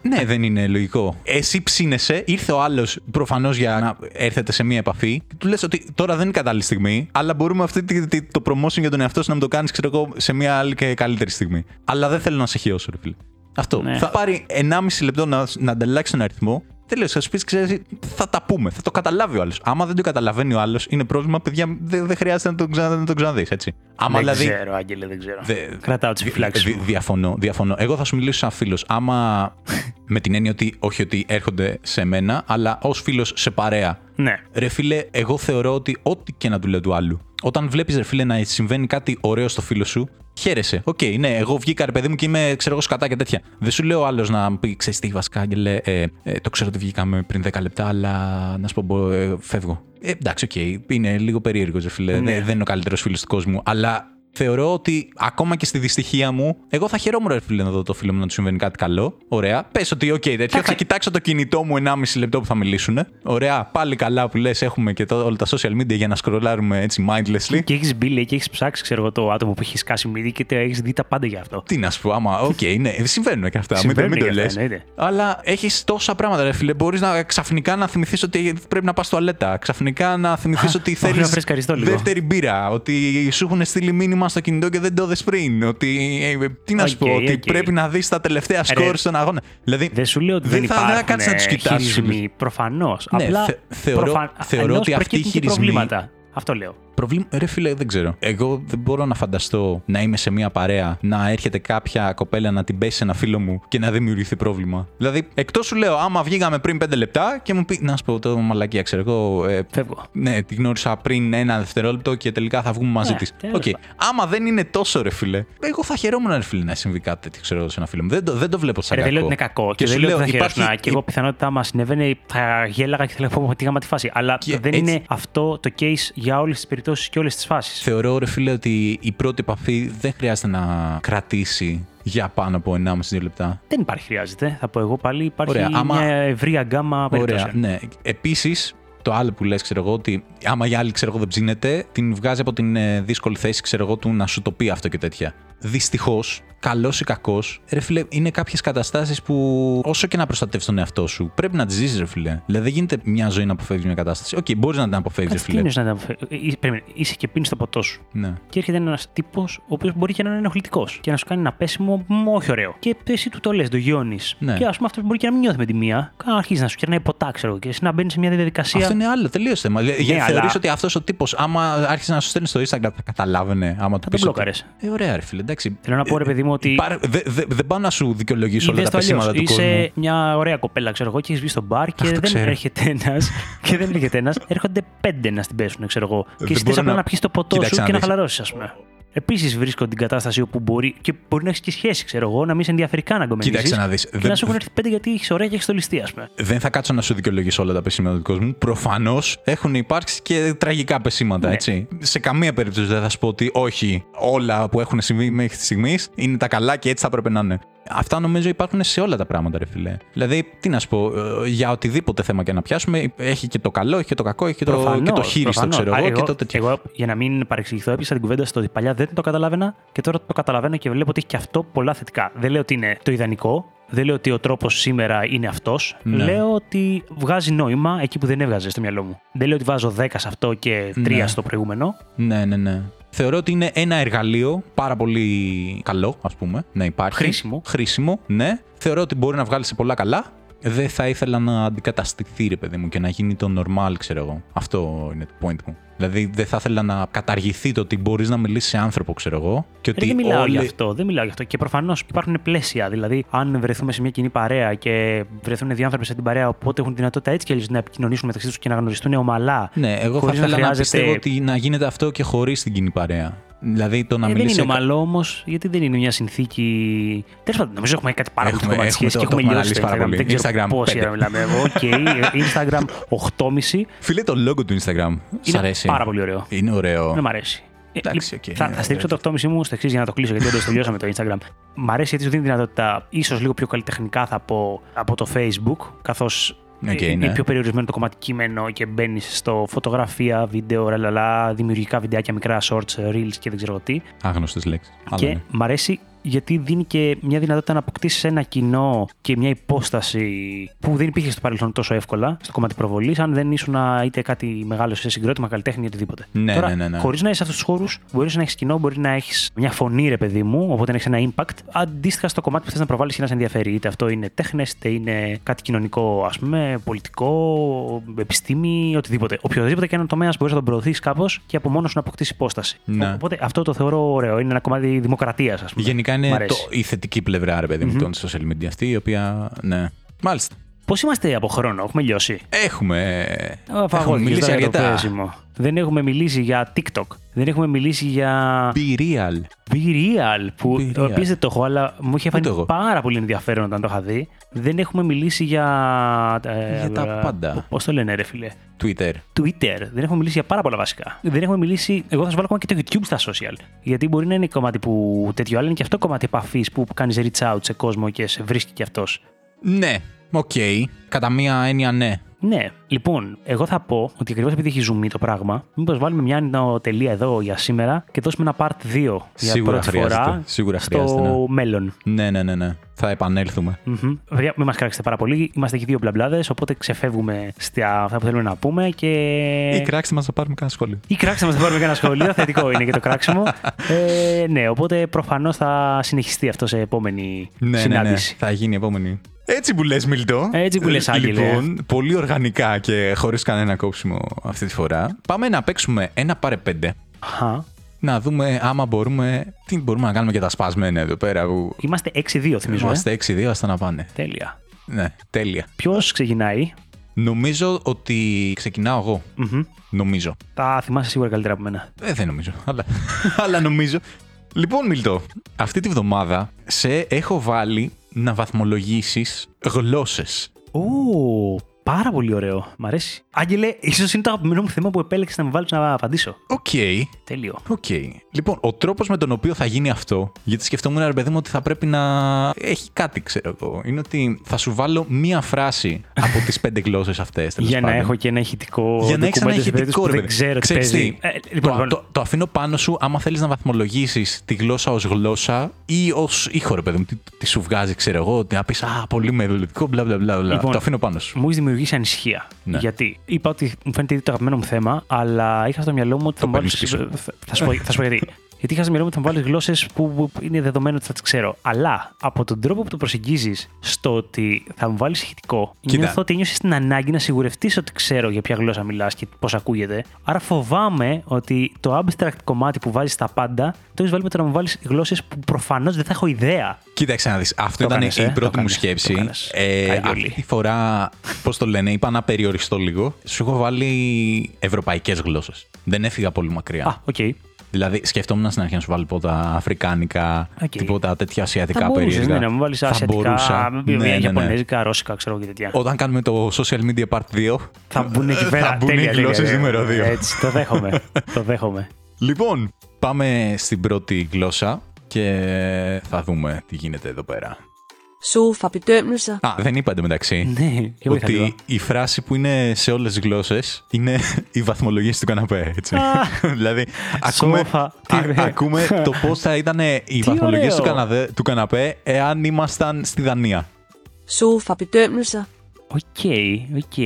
ναι, δεν είναι λογικό. Εσύ ψήνεσαι, ήρθε ο άλλος προφανώς για να έρθετε σε μία επαφή. Και του λες ότι τώρα δεν είναι κατάλληλη στιγμή, αλλά μπορούμε αυτή τη- τη- το promotion για τον εαυτό σου να μου το κάνεις, ξέρω εγώ, σε μία άλλη και καλύτερη στιγμή. Αλλά δεν θέλω να σε χειώσω, ρε φίλε. Αυτό. Ναι. Θα πάρει 1,5 λεπτό να, να ανταλλάξεις τον αριθμό. Τέλο, θα σου πεις, ξέρεις, θα τα πούμε. Θα το καταλάβει ο άλλος. Άμα δεν το καταλαβαίνει ο άλλος, είναι πρόβλημα, παιδιά, δεν, δεν χρειάζεται να τον, ξανα, να τον ξαναδείς, έτσι. Άμα δεν δηλαδή. ξέρω, Άγγελε, δεν ξέρω. Δε- Κρατάω τις Δι- επιφυλάξει δι- μου. Διαφωνώ, διαφωνώ. Εγώ θα σου μιλήσω σαν φίλος. Άμα. με την έννοια ότι όχι ότι έρχονται σε μένα, αλλά ως φίλος σε παρέα. Ναι. Ρε φίλε, εγώ θεωρώ ότι ό,τι και να του λέω του άλλου. Όταν βλέπεις, ρε φίλε, να συμβαίνει κάτι ωραίο στο φίλο σου, χαίρεσαι. Οκ, ναι, εγώ βγήκα, ρε παιδί μου, και είμαι, ξέρω εγώ, σκατά και τέτοια. Δεν σου λέω άλλος να μου πει, ξέρεις τι, βασικά, Άγγελε, ε, ε, το ξέρω ότι βγήκαμε πριν 10 λεπτά, αλλά να σου πω, μπο- ε, φεύγω. Ε, εντάξει, οκ, είναι λίγο περίεργος, ρε φίλε. Ναι. Δεν, δεν είναι ο καλύτερος φίλος του κόσμου, αλλά θεωρώ ότι ακόμα και στη δυστυχία μου, εγώ θα χαιρόμουν ρε φίλε να δω το φίλο μου να του συμβαίνει κάτι καλό. Ωραία. Πες ότι, οκ, τέτοιο. Εντάξει. Θα κοιτάξω το κινητό μου 1,5 λεπτό που θα μιλήσουν. Ωραία. Πάλι καλά που λες, έχουμε και το, όλα τα social media για να σκρολάρουμε έτσι mindlessly. Και έχεις μπει, λέει, και έχεις ψάξει, ξέρω εγώ, το άτομο που έχει σκάσει μύδι και έχεις δει τα πάντα για αυτό. Τι να σου πω, άμα, οκ, ναι, συμβαίνουν και αυτά. Μην το, Συμβαίνουν μην το και λες. αυτά, εννοείται. Αλλά έχεις τόσα πράγματα, ρε φίλε. Μπορείς να ξαφνικά να θυμηθείς ότι πρέπει να πας τουαλέτα. Ξαφνικά να θυμηθείς Α, ότι να θέλεις φρεσκαριστώ λίγο. δεύτερη μπύρα. Ότι σου έχουν στείλει μήνυμα στο κινητό και δεν το δες πριν. Ότι. ε, τι να σου Οκ, πω, ότι οκ. πρέπει να δεις τα τελευταία σκόρ στον αγώνα. Δηλαδή, Δεν σου λέω ότι δεν, δεν θα, δεν θα υπάρχουν κάτσεις να τους ε, κοιτάξεις. χειρισμοί. Προφανώς. Ναι, Απλά θε- θεωρώ- προφα- θεωρώ αλλιώς ότι αυτοί οι προκύπτουν και χειρισμοί- προβλήματα. Αυτό λέω. Προβλήμα. Ρε φίλε, δεν ξέρω. Εγώ δεν μπορώ να φανταστώ να είμαι σε μια παρέα, να έρχεται κάποια κοπέλα να την πέσει σε ένα φίλο μου και να δημιουργηθεί πρόβλημα. Δηλαδή, εκτός σου λέω, άμα βγήκαμε πριν 5 λεπτά και μου πει, να σου πω ρε μαλάκα, ξέρω εγώ. Ε, Φεύγω. ναι, τη γνώρισα πριν ένα δευτερόλεπτο και τελικά θα βγούμε μαζί Ναι, της. τέλος Οκ. Άμα δεν είναι τόσο ρε φίλε, εγώ θα χαιρόμουν ρε φίλε να συμβεί κάτι τέτοιο ξέρω, σε ένα φίλο μου. Δεν το, δεν το βλέπω σαν Ρε, δεν λέω κακό. ότι είναι κακό και, σου δεν λέω λέω, ότι θα υπάρχει- χαιρόσουν. Και εγώ πιθανότητα άμα συνέβαινε θα γέλαγα και θα λέγαμε ότι είχαμε τη φάση. Αλλά Και δεν έτσι- είναι αυτό το case για όλες τις περιπτώσει και όλες τις φάσεις. Θεωρώ ρε φίλε ότι η πρώτη επαφή δεν χρειάζεται να κρατήσει για πάνω από 1,5-2 λεπτά. Δεν υπάρχει, χρειάζεται. Θα πω εγώ πάλι. Υπάρχει Ωραία, άμα- μια ευρία γκάμα Ωραία, περιπτώσεων. ναι. Επίσης, το άλλο που λες, ξέρω εγώ, ότι άμα η άλλη, ξέρω εγώ, δεν ψήνεται, την βγάζει από την ε, δύσκολη θέση, ξέρω εγώ, του να σου το πει αυτό και τέτοια. Δυστυχώς, καλώς ή κακώς, ρε φίλε, είναι κάποιες καταστάσεις που όσο και να προστατεύεις τον εαυτό σου, πρέπει να τις ζήσεις, ρε φίλε. Δηλαδή, δεν γίνεται μια ζωή να αποφεύγεις μια κατάσταση. Οκ, μπορείς να την αποφεύγεις, ρε Κάτσε, τι φίλε. είναι να τα αποφε- Ε, περίμενε, Είσαι και πίνεις το ποτό σου. Ναι. Και έρχεται ένας τύπος, ο οποίος μπορεί και να είναι ενοχλητικός και να σου κάνει ένα πέσιμο μ, όχι ωραίο. Και εσύ του το λες, το δηλώνεις. Ναι. Και ας πούμε αυτός μπορεί και να μην νιώθει με τη μία, να αρχίζει να σου κερνάει ποτά, ξέρω και εσύ να μπαίνεις σε μια διαδικασία. Αυτό είναι άλλο, τελείω θέμα. Ναι, Γιατί αλλά- θεωρείς ότι αυτός ο τύπος, άμα άρχισε να σου στέλνει στο Instagram, θα καταλάβαινε. Άμα του τον πεις ότι- μπλόκαρες. Ε, ωραία, ρε φίλε, εντάξει. Θέλω να πω, ρε παιδί μου, ότι- Υπάρ- δε- δε- Δεν πάω να σου δικαιολογήσω όλα Είδες τα το αλλιώς. πεσήματα του Είσαι κόσμου. μια ωραία κοπέλα, ξέρω εγώ, και έχεις βγει στο μπαρ και Αχ, το δεν ξέρω. έρχεται ένας. και δεν έρχεται ένας. Έρχονται πέντε να στην πέσουν, ξέρω εγώ. Δεν και εσύ θες μπορώ απλά να- να πιεις το ποτό Κοίταξε σου να και να δεις. χαλαρώσεις, ας πούμε. Επίσης βρίσκω την κατάσταση όπου μπορεί. και μπορεί να έχεις και σχέση, ξέρω εγώ, να μην σε ενδιαφέρει καν να Κοίταξε γκομενίζεις να δεις. Και Δεν- να σου έχουν έρθει πέντε γιατί έχεις ωραία και έχεις το ληστή, ας πούμε. Δεν θα κάτσω να σου δικαιολογήσω όλα τα πεσήματα του κόσμου. Προφανώς έχουν υπάρξει και τραγικά πεσήματα, Ναι. έτσι. Σε καμία περίπτωση δεν θα σου πω ότι όχι, όλα που έχουν συμβεί μέχρι τη στιγμής είναι τα καλά και έτσι θα πρέπει να είναι. Αυτά νομίζω υπάρχουν σε όλα τα πράγματα, ρε φιλέ. Δηλαδή, τι να σου πω, ε, για οτιδήποτε θέμα και να πιάσουμε, έχει και το καλό, έχει και το κακό, έχει και, το, Προφανώς, και το χείριστο, προφανώς. ξέρω εγώ, Άρα και το τέτοιο. Εγώ, για να μην παρεξηγηθώ, έπεισα την κουβέντα στο ότι παλιά δεν το καταλάβαινα και τώρα το καταλαβαίνω και βλέπω ότι έχει και αυτό πολλά θετικά. Δεν λέω ότι είναι το ιδανικό. Δεν λέω ότι ο τρόπος σήμερα είναι αυτός. Ναι. Λέω ότι βγάζει νόημα εκεί που δεν έβγαζε στο μυαλό μου. Δεν λέω ότι βάζω 10 σε αυτό και 3 Ναι. στο προηγούμενο. Ναι, ναι, ναι. Θεωρώ ότι είναι ένα εργαλείο πάρα πολύ καλό, ας πούμε, να υπάρχει. Χρήσιμο. Χρήσιμο, ναι. Θεωρώ ότι μπορεί να βγάλει σε πολλά καλά. Δεν θα ήθελα να αντικαταστηθεί, ρε παιδί μου, και να γίνει το normal, ξέρω εγώ. Αυτό είναι το point μου. Δηλαδή, δεν θα ήθελα να καταργηθεί το ότι μπορείς να μιλήσεις σε άνθρωπο, ξέρω εγώ. Και Ρε, ότι δεν μιλάω όλοι... για αυτό. Δεν μιλάω για αυτό. Και προφανώς υπάρχουν πλαίσια. Δηλαδή, αν βρεθούμε σε μια κοινή παρέα και βρεθούν δύο άνθρωποι σε την παρέα, οπότε έχουν δυνατότητα έτσι κι αλλιώς να επικοινωνήσουν μεταξύ τους και να γνωριστούν ομαλά. Ναι, εγώ θα χωρίς να ήθελα να, χρειάζεται- πιστεύω ότι να γίνεται αυτό και χωρίς την κοινή παρέα. Δηλαδή, το να Ε, δεν μιλήσεις. είναι ομαλό όμως, γιατί δεν είναι μια συνθήκη. Τέλος πάντων, νομίζω έχουμε κάτι πάρα πολύ Έχουμε- κομμάτι έχουμε σχέση το- και έχουμε το έχουμε λιώσει το αναλύσει πάρα Instagram. πολύ. Δεν ξέρω Instagram, πόση πέντε. ώρα μιλάμε. OK, Instagram 8,5 Φίλε, το logo του Instagram. Σ' είναι αρέσει. πάρα πολύ ωραίο. Είναι ωραίο. Δεν μ' αρέσει. Ε, Εντάξει, λοιπόν, οκ, θα, ναι, θα στηρίξω το 8,5 μου στο εξής για να το κλείσω, γιατί όντως τελειώσαμε το Instagram. Μ' αρέσει γιατί σου δίνει δυνατότητα, ίσως λίγο πιο καλλιτεχνικά θα πω, από το Facebook, καθώς Οκ, είναι ναι. πιο περιορισμένο το κομμάτι κείμενο και μπαίνεις στο φωτογραφία, βίντεο, ραλαλά, δημιουργικά βιντεάκια, μικρά shorts, reels και δεν ξέρω τι. Άγνωστες λέξεις. Και μ' αρέσει γιατί δίνει και μια δυνατότητα να αποκτήσεις ένα κοινό και μια υπόσταση που δεν υπήρχε στο παρελθόν τόσο εύκολα στο κομμάτι προβολής, αν δεν ήσουν είτε κάτι μεγάλο σε συγκρότημα, καλλιτέχνη ή οτιδήποτε. Ναι, Τώρα, ναι, ναι, ναι. χωρίς να είσαι σε αυτούς τους χώρους, μπορείς να έχεις κοινό, μπορεί να έχεις μια φωνή, ρε παιδί μου, οπότε να έχεις ένα impact αντίστοιχα στο κομμάτι που θες να προβάλλεις και να σε ενδιαφέρει. Είτε αυτό είναι τέχνες, είτε είναι κάτι κοινωνικό, ας πούμε, πολιτικό, επιστήμη, οτιδήποτε. Οποιοδήποτε και ένα τομέας μπορείς να τον προωθήσεις κάπως και από μόνος σου να αποκτήσεις υπόσταση. Ναι. Οπότε αυτό το θεωρώ ωραίο. Είναι ένα κομμάτι δημοκρατίας, ας πούμε. Γενικά Μ' είναι αρέσει. το, η θετική πλευρά, ρε παιδί μου, των social media αυτή, η οποία. Ναι. Μάλιστα. Πώς είμαστε από χρόνο, έχουμε λιώσει; Έχουμε. Α, φαγώθηκες Έχουμε μιλήσει τώρα για το αρκετά. πέσιμο. Δεν έχουμε μιλήσει για TikTok. Δεν έχουμε μιλήσει για Be real. Be Real, που Be το Real. επίσης δεν το έχω, αλλά μου είχε Ούτε φανεί εγώ. πάρα πολύ ενδιαφέρον όταν το είχα δει. Δεν έχουμε μιλήσει για. ε, Για τα πάντα. Πώς το λένε, ρε φίλε; Twitter. Twitter. Δεν έχουμε μιλήσει για πάρα πολλά βασικά. Δεν έχουμε μιλήσει. Εγώ θα σου βάλω ακόμα και το YouTube στα social. Γιατί μπορεί να είναι κομμάτι που τέτοιο, αλλά είναι και αυτό κομμάτι επαφής που κάνεις reach out σε κόσμο και σε βρίσκει κι αυτός. Ναι. Οκ. Κατά μία έννοια, ναι. Ναι, λοιπόν, εγώ θα πω ότι ακριβώς επειδή έχει ζουμί το πράγμα, μήπως βάλουμε μια άνω τελεία εδώ για σήμερα και δώσουμε ένα part 2 για Σίγουρα πρώτη χρειάζεται. φορά Σίγουρα στο χρειάζεται, ναι. μέλλον. Ναι, ναι, ναι, ναι. Θα επανέλθουμε. Μμμ. Παιδιά, μην μας κράξετε πάρα πολύ. Είμαστε και δύο μπλαμπλάδες, οπότε ξεφεύγουμε στα αυτά που θέλουμε να πούμε και. Ή κράξτε μα να πάρουμε κανένα σχόλιο. Ή κράξτε μα να πάρουμε κανένα σχολείο. Θετικό είναι και το κράξιμο. Ε, ναι, οπότε προφανώς θα συνεχιστεί αυτό σε επόμενη Ναι, ναι, ναι. συνάντηση. Θα γίνει η επόμενη. Έτσι που λες Μιλτό. Έτσι που λες, Άγγελε. Λοιπόν, πολύ οργανικά και χωρίς κανένα κόψιμο αυτή τη φορά. Πάμε να παίξουμε ένα πάρε πέντε. Χα. Να δούμε άμα μπορούμε. Τι μπορούμε να κάνουμε και τα σπασμένα εδώ πέρα. Που... Είμαστε 6-2, θυμίζω. ε. Είμαστε 6-2, άστα να πάνε. Τέλεια. Ναι, τέλεια. Ποιος ξεκινάει; Νομίζω ότι ξεκινάω εγώ. Μμμ. Νομίζω. Τα θυμάσαι σίγουρα καλύτερα από μένα. Ε, δεν νομίζω, αλλά, αλλά νομίζω. Λοιπόν, Μιλτό, αυτή τη βδομάδα σε έχω βάλει να βαθμολογήσεις γλώσσες. Ω, πάρα πολύ ωραίο. Μ' αρέσει. Άγγελε, ίσως είναι το αγαπημένο μου θέμα που επέλεξες να με βάλεις να απαντήσω. Οκ, Τέλειο. οκ. Λοιπόν, ο τρόπος με τον οποίο θα γίνει αυτό, γιατί σκεφτόμουν, ρε παιδί μου, ότι θα πρέπει να έχει κάτι, ξέρω εγώ, είναι ότι θα σου βάλω μία φράση από τις πέντε γλώσσες αυτές. τέλος Για να πάντων. έχω και ένα ηχητικό. Για να έχεις ένα ντοκουμέντο σε περίπτωση ηχητικό που ρε Δεν παιδί. ξέρω τι Ξέρεις παίζει. τι, Ε, λοιπόν, το, το, το αφήνω πάνω σου άμα θέλεις να βαθμολογήσεις τη γλώσσα ως γλώσσα ή ως ήχο, ρε παιδί μου. Τι, τι σου βγάζει, ξέρω εγώ, ότι να πεις Α, πολύ μελλοντικό, μπλα μπλα μπλα. μπλα. Λοιπόν, το αφήνω πάνω σου. μου έχει δημιουργήσει ανησυχία. Ναι. Γιατί; Είπα ότι μου φαίνεται ήδη το αγαπημένο μου θέμα, αλλά είχα στο μυαλό μου ότι θα Το μου βάλεις. παίρνεις πίσω. Θα σου πω, θα σου πω γιατί. Γιατί είχα στο μυαλό μου ότι θα μου βάλεις γλώσσες που που είναι δεδομένο ότι θα τις ξέρω. Αλλά από τον τρόπο που το προσεγγίζεις στο ότι θα μου βάλεις ηχητικό, Κοίτα. νιώθω ότι ένιωσες την ανάγκη να σιγουρευτείς ότι ξέρω για ποια γλώσσα μιλάς και πώς ακούγεται. Άρα φοβάμαι ότι το abstract κομμάτι που βάζεις στα πάντα το έχεις βάλει με το να μου βάλεις γλώσσες που προφανώς δεν θα έχω ιδέα. Κοίταξε να δεις. Αυτό Το ήταν κάνεις, η ε, πρώτη το μου κάνεις, το σκέψη. κάνεις. Ε, Κάνεις αυτή όλη. τη φορά, πώς το λένε, είπα να περιοριστώ λίγο. Σου έχω βάλει ευρωπαϊκές γλώσσες. Δεν έφυγα πολύ μακριά. Α, οκ. Δηλαδή, σκεφτόμουν στην αρχή να σου βάλω τίποτα αφρικάνικα, Οκ. τίποτα τέτοια ασιατικά Θα μπορούσες περίεργα. ναι, να μου βάλεις Θα ασιατικά, μπορούσα. Ναι, ναι, ναι. ιαπωνέζικα, ρώσικα, ξέρω και τέτοια. Όταν κάνουμε το social media part 2, Θα μπουν εκεί πέρα. θα μπουν οι Τέλεια, γλώσσες τέλεια, νούμερο 2. Έτσι, το δέχομαι. το δέχομαι. Λοιπόν, πάμε στην πρώτη γλώσσα και θα δούμε τι γίνεται εδώ πέρα. Sofa-bedømmelse. Α, δεν είπα εντωμεταξύ Ναι, και βοήθα λίγο. ότι η φράση που είναι σε όλες τις γλώσσες είναι η βαθμολογία του καναπέ. Έτσι. δηλαδή, ακούμε, Σόφα, τι α- ωραία. ακούμε το πώς θα ήταν οι βαθμολογίες του, ωραίο. καναδέ- του καναπέ εάν ήμασταν στη Δανία. Sofa-bedømmelse. OK, OK.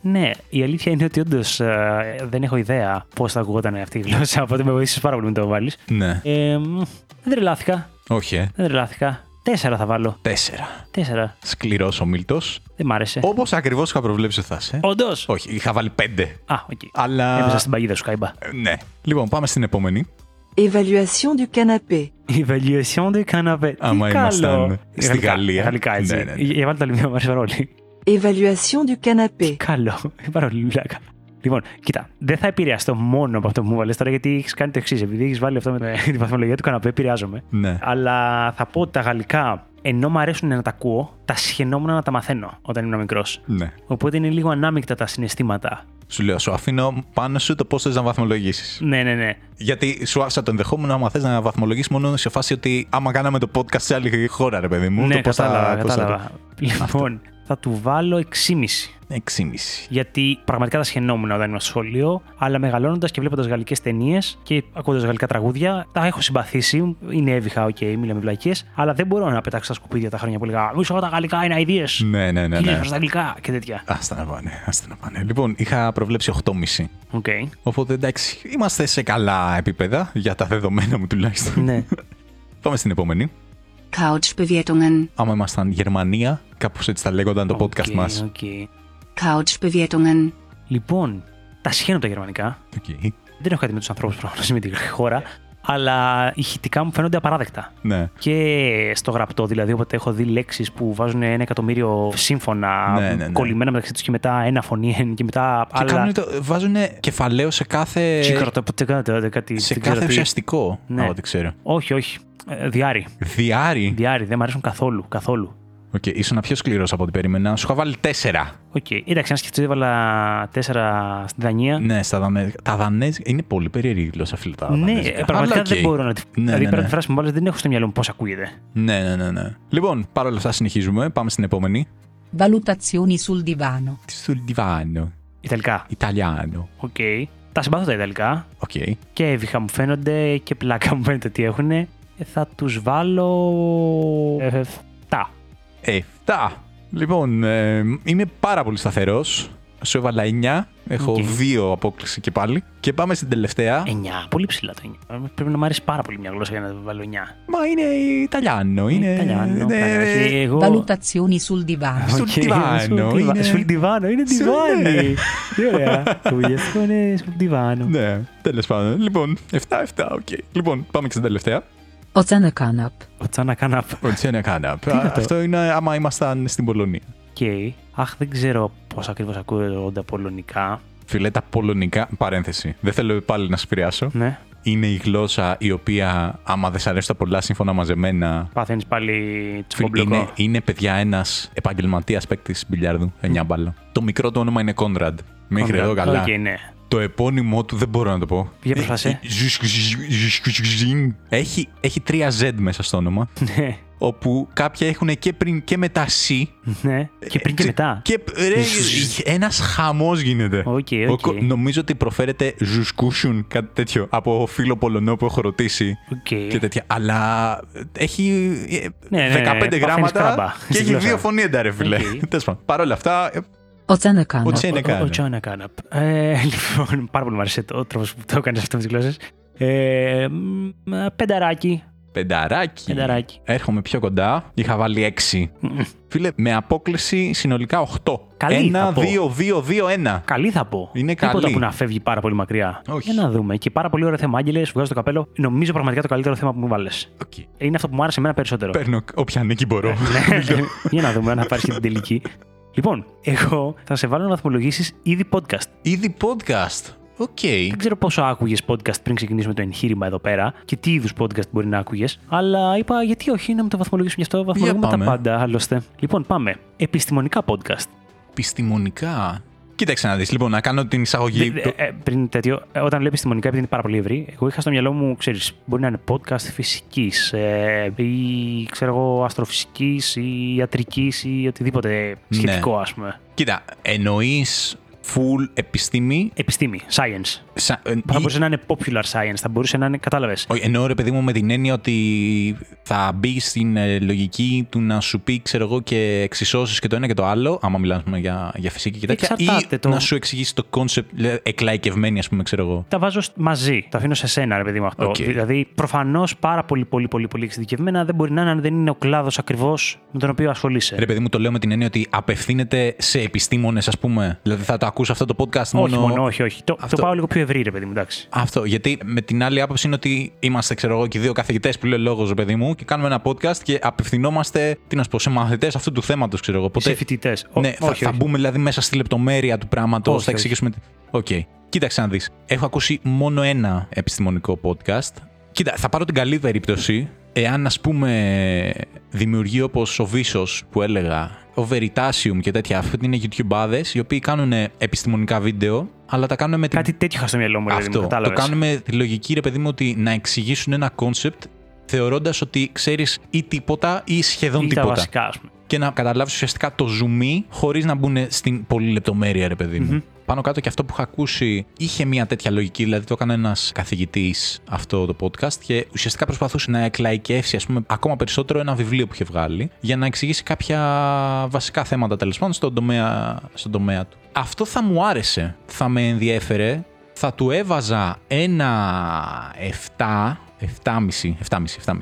Ναι, η αλήθεια είναι ότι όντως δεν έχω ιδέα πώς θα ακουγόταν αυτή η γλώσσα. Οπότε με βοήθησες πάρα πολύ να το βάλεις. Ναι. Ε, μ, δεν τρελάθηκα. Όχι, ε. Δεν τρελάθηκα. Τέσσερα θα βάλω. Τέσσερα. Τέσσερα. Σκληρός ο Μίλτος. Δεν μ' άρεσε. Όπως ακριβώς είχα προβλέψει ότι θα είσαι. Όντως. Όχι, είχα βάλει πέντε. Α, οκ. Αλλά. Έπεσα στην παγίδα σου, Κάιμπα. Ε, Ναι. Λοιπόν, πάμε στην επόμενη. Évaluation du canapé. Evaluation du canapé. Άμα Τι καλό. ήμασταν στη Γαλλικά, Γαλλία. Γαλλικά, έτσι. Ναι, ναι, ναι. Για βάλτε τα λιμία, μου αρέσει πάρα πολύ. Évaluation du canapé. Καλό. Πάρα πολύ βλάκα. Λοιπόν, κοίτα, δεν θα επηρεαστώ μόνο από αυτό που μου βάλες τώρα, γιατί έχεις κάνει το εξής. Επειδή έχεις βάλει αυτό με τη βαθμολογία του καναπέ, επηρεάζομαι. Ναι. Αλλά θα πω ότι τα γαλλικά, ενώ μου αρέσουν να τα ακούω, τα σχαινόμουν να τα μαθαίνω όταν ήμουν μικρός. Ναι. Οπότε είναι λίγο ανάμεικτα τα συναισθήματα. Σου λέω, σου αφήνω πάνω σου το πώς θες να βαθμολογήσεις. Ναι, ναι, ναι. Γιατί σου άφησα το ενδεχόμενο άμα θες να βαθμολογήσεις μόνο σε φάση ότι άμα κάναμε το podcast σε άλλη χώρα, ρε παιδί μου. ναι, το πώς θα- κατάλαβα, πώς θα το- κατάλαβα. Λοιπόν, θα του βάλω 6,5. 6,5. Γιατί πραγματικά τα σχαινόμουν όταν ήμουν στο σχολείο, αλλά μεγαλώνοντας και βλέποντας γαλλικές ταινίες και ακούγοντας γαλλικά τραγούδια, τα έχω συμπαθήσει. Είναι έβυχα, οκ, μιλάμε βλακίες, αλλά δεν μπορώ να πετάξω στα σκουπίδια τα χρόνια που έλεγα Μισό εγώ τα γαλλικά είναι αειδίε. Ναι, ναι, ναι. Κύριε ναι. προ τα αγγλικά και τέτοια. Άστα να πάνε, άστα να πάνε. Λοιπόν, είχα προβλέψει 8,5. Οκ. Οπότε εντάξει, είμαστε σε καλά επίπεδα για τα δεδομένα μου τουλάχιστον. ναι. Πάμε στην επόμενη. Couchbewertungen. Άμα ήμασταν Γερμανία, κάπως έτσι θα λέγονταν το podcast OK, μας. OK. Couchbewertungen. Λοιπόν, τα σιχαίνομαι τα γερμανικά. Δεν έχω κάτι με τους ανθρώπους προφανώς με τη χώρα, αλλά ηχητικά μου φαίνονται απαράδεκτα. Ναι. Και στο γραπτό, δηλαδή, όποτε έχω δει λέξεις που βάζουν ένα εκατομμύριο σύμφωνα Ναι, ναι, ναι. κολλημένα μεταξύ τους και μετά ένα φωνήεν και μετά Και άλλα. κάνουν το, βάζουν κεφαλαίο σε κάθε. Τσίκαρο, ποτέ κάτι, κάτι σε δεν ξέρω κάθε τι. ουσιαστικό. Ναι. Από ό,τι ξέρω. Όχι, όχι. Ε, δυάρι. Δυάρι. Δυάρι, δεν μου αρέσουν καθόλου. Καθόλου. Οκ, ήσουν πιο σκληρός από ό,τι περίμενα. Σου είχα βάλει τέσσερα. Οκ. Εντάξει, αν σκεφτείτε, έβαλα τέσσερα στη Δανία. Ναι, στα δανέζικα. Τα δανέζικα είναι πολύ περίεργη γλώσσα, φίλε. Τα Ναι, δανέζικα. ε, πραγματικά Αλλά οκ. δεν μπορώ να τη. Ναι, δηλαδή, ναι, πέρα ναι. τη φράση που μου βάλες, δεν έχω στο μυαλό μου πώς ακούγεται. Ναι, ναι, ναι, ναι. Λοιπόν, παρόλα αυτά συνεχίζουμε. Πάμε στην επόμενη. Valutazioni sul divano. Sul divano. Ιταλικά. Italiano. OK. Τα συμπαθώ τα Ιταλικά. Οκ. Και εύηχα μου φαίνονται και πλάκα μου φαίνεται ότι έχουν. Θα τους βάλω... 7. Εφτά. Λοιπόν, ε, είμαι πάρα πολύ σταθερός. Σου έβαλα 9. Έχω Οκ. δύο απόκλιση και πάλι. Και πάμε στην τελευταία. 9. Πολύ ψηλά το 9. Πρέπει να μου αρέσει πάρα πολύ μια γλώσσα για να το βάλω 9. Μα είναι italiano. Είναι. italiano, είναι- καλά, όχι, εγώ... Valutazioni sul divano. Sul OK, divano, sul είναι- Sul divano, είναι Sul- divani. Τι ωραία. Το βιβλιαστικό είναι sul divano. Ναι, τέλος πάντων. Λοιπόν, 7-7, οκ. Λοιπόν, πάμε και στην τελευταία. Oceny kanap. Ocena kanap. Ocenia kanap. είναι αυτό; Αυτό είναι άμα ήμασταν στην Πολωνία. Οκ. Αχ, δεν ξέρω πώς ακριβώς ακούγονται πολωνικά. Φίλε, τα πολωνικά. Παρένθεση. Δεν θέλω πάλι να σε επηρεάσω. Ναι. Είναι η γλώσσα η οποία, άμα δεν σ' αρέσουν τα πολλά σύμφωνα μαζεμένα. Παθαίνεις πάλι φίλε, τσουκομπλοκό. Είναι, είναι παιδιά ένας επαγγελματίας παίκτης μπιλιάρδου. 9 μπάλα. Το μικρό του όνομα είναι Κόνραντ. Μέχρι εδώ καλά. Οκ, ναι. Το επώνυμό του δεν μπορώ να το πω. Για προσπάθησε. Έχει, έχει τρία Z μέσα στο όνομα. Ναι. όπου κάποια έχουν και πριν και μετά C. Ναι. Και πριν και μετά. Και ρε, ένας χαμός γίνεται. Οκ, Ο οκ. κο- νομίζω ότι προφέρεται Ζουσκούσιουν, κάτι τέτοιο, από φίλο Πολωνό που έχω ρωτήσει. Οκ. Και τέτοια. Αλλά έχει ε, Ναι, ναι, ναι, 15 παθαίνεις γράμματα κράμπα και στη έχει γλώσσα. δύο φωνήεντα, ρε φίλε. Οκ. Τέλος πάντων. Παρ' όλα αυτά, ε, Oceny o kanap. cene O kanap. cena kanap. Ε, Λοιπόν, πάρα πολύ μου άρεσε ο τρόπος που το έκανες αυτό με τις γλώσσες. Ε, μ, πενταράκι. Πενταράκι. Πενταράκι. Έρχομαι πιο κοντά. Είχα βάλει 6. Φίλε, με απόκλιση συνολικά 8. Καλή, 1, θα πω. 2, 2, 2, 1. Καλή θα πω. Είναι Τίποτα καλή. που να φεύγει πάρα πολύ μακριά. Όχι. Για να δούμε. Και πάρα πολύ ωραίο θέμα, Άγγελε. Σου βγάζω το καπέλο. Νομίζω πραγματικά το καλύτερο θέμα που μου βάλες. Okay. Είναι αυτό που μου άρεσε εμένα περισσότερο. Παίρνω όποια νίκη μπορώ. Ναι. Για να δούμε αν θα πάρεις και την τελική. Λοιπόν, εγώ θα σε βάλω να βαθμολογήσεις είδη podcast. Είδη podcast. OK. Δεν ξέρω πόσο άκουγες podcast πριν ξεκινήσουμε το εγχείρημα εδώ πέρα και τι είδους podcast μπορεί να άκουγες. Αλλά είπα, γιατί όχι να μου το βαθμολογήσουμε γι' αυτό. Βαθμολογούμε τα πάντα. πάντα, άλλωστε. Λοιπόν, πάμε. Επιστημονικά podcast. Επιστημονικά. Κοίταξε να δεις. Λοιπόν, να κάνω την εισαγωγή. Δε- ε, ε, πριν τέτοιο, ε, όταν λέω επιστημονικά, επειδή είναι πάρα πολύ ευρύ, εγώ είχα στο μυαλό μου, ξέρεις, μπορεί να είναι podcast φυσικής ε, ή ξέρω εγώ, αστροφυσικής ή ιατρικής ή οτιδήποτε Ναι. σχετικό, ας πούμε. Κοίτα, εννοείς full επιστήμη. Επιστήμη, science. Σα, ε, Θα ή- μπορούσε να είναι popular science, θα μπορούσε να είναι, κατάλαβες. Όχι, εννοώ ρε παιδί μου με την έννοια ότι θα μπει στην ε, λογική του να σου πει, ξέρω εγώ, και εξισώσεις και το ένα και το άλλο, άμα μιλάμε για, για φυσική και τέτοια. Εξαρτάται ή το- να σου εξηγήσει το concept εκλαϊκευμένη, ας πούμε, ξέρω εγώ. Τα βάζω σ- μαζί. Τα αφήνω σε σένα, ρε παιδί μου αυτό. Οκ. Δηλαδή, προφανώς πάρα πολύ, πολύ, πολύ, πολύ εξειδικευμένα δεν μπορεί να είναι αν δεν είναι ο κλάδος ακριβώς με τον οποίο ασχολείσαι. Ρε παιδί μου, το λέω με την έννοια ότι απευθύνεται σε επιστήμονες, ας πούμε. Δηλαδή θα το ακούσει αυτό το podcast όχι μόνο; μόνο, όχι, όχι. Το, Αυτό. το πάω λίγο πιο ευρύ, ρε παιδί μου, εντάξει. Αυτό. Γιατί με την άλλη άποψη είναι ότι είμαστε, ξέρω εγώ, και οι δύο καθηγητές που λέει λόγος, ρε παιδί μου, και κάνουμε ένα podcast και απευθυνόμαστε, τι να σου πω, σε μαθητές αυτού του θέματος, ξέρω εγώ. σε φοιτητές. Ναι, θα, θα μπούμε δηλαδή μέσα στη λεπτομέρεια του πράγματος, Όχι, θα όχι. εξηγήσουμε. τι- Οκ. Κοίταξε να δεις. Έχω ακούσει μόνο ένα επιστημονικό podcast. Κοίτα, θα πάρω την καλή περίπτωση. Εάν, ας πούμε, δημιουργεί όπως ο Vsauce που έλεγα, ο Veritasium και τέτοια, αυτοί είναι YouTubeάδες οι οποίοι κάνουν επιστημονικά βίντεο, αλλά τα κάνουν με την Κάτι τέτοιο είχα στο μυαλό μου, ρε παιδί μου, αυτό. Το κατάλαβες. κάνουν με τη λογική, ρε παιδί μου, ότι να εξηγήσουν ένα concept θεωρώντας ότι ξέρεις ή τίποτα ή σχεδόν Ή τα τίποτα. βασικά, ας πούμε. Και να καταλάβεις ουσιαστικά το zoom χωρίς να μπουν στην πολύ λεπτομέρεια, ρε παιδί μου. Πάνω κάτω και αυτό που είχα ακούσει είχε μια τέτοια λογική, δηλαδή το έκανε ένας καθηγητής αυτό το podcast και ουσιαστικά προσπαθούσε να εκλαϊκεύσει, ας πούμε, ακόμα περισσότερο ένα βιβλίο που είχε βγάλει για να εξηγήσει κάποια βασικά θέματα τέλος πάντων στον τομέα, στον τομέα του. Αυτό θα μου άρεσε, θα με ενδιέφερε, θα του έβαζα ένα 7, 7,5, 7,5, 7,5.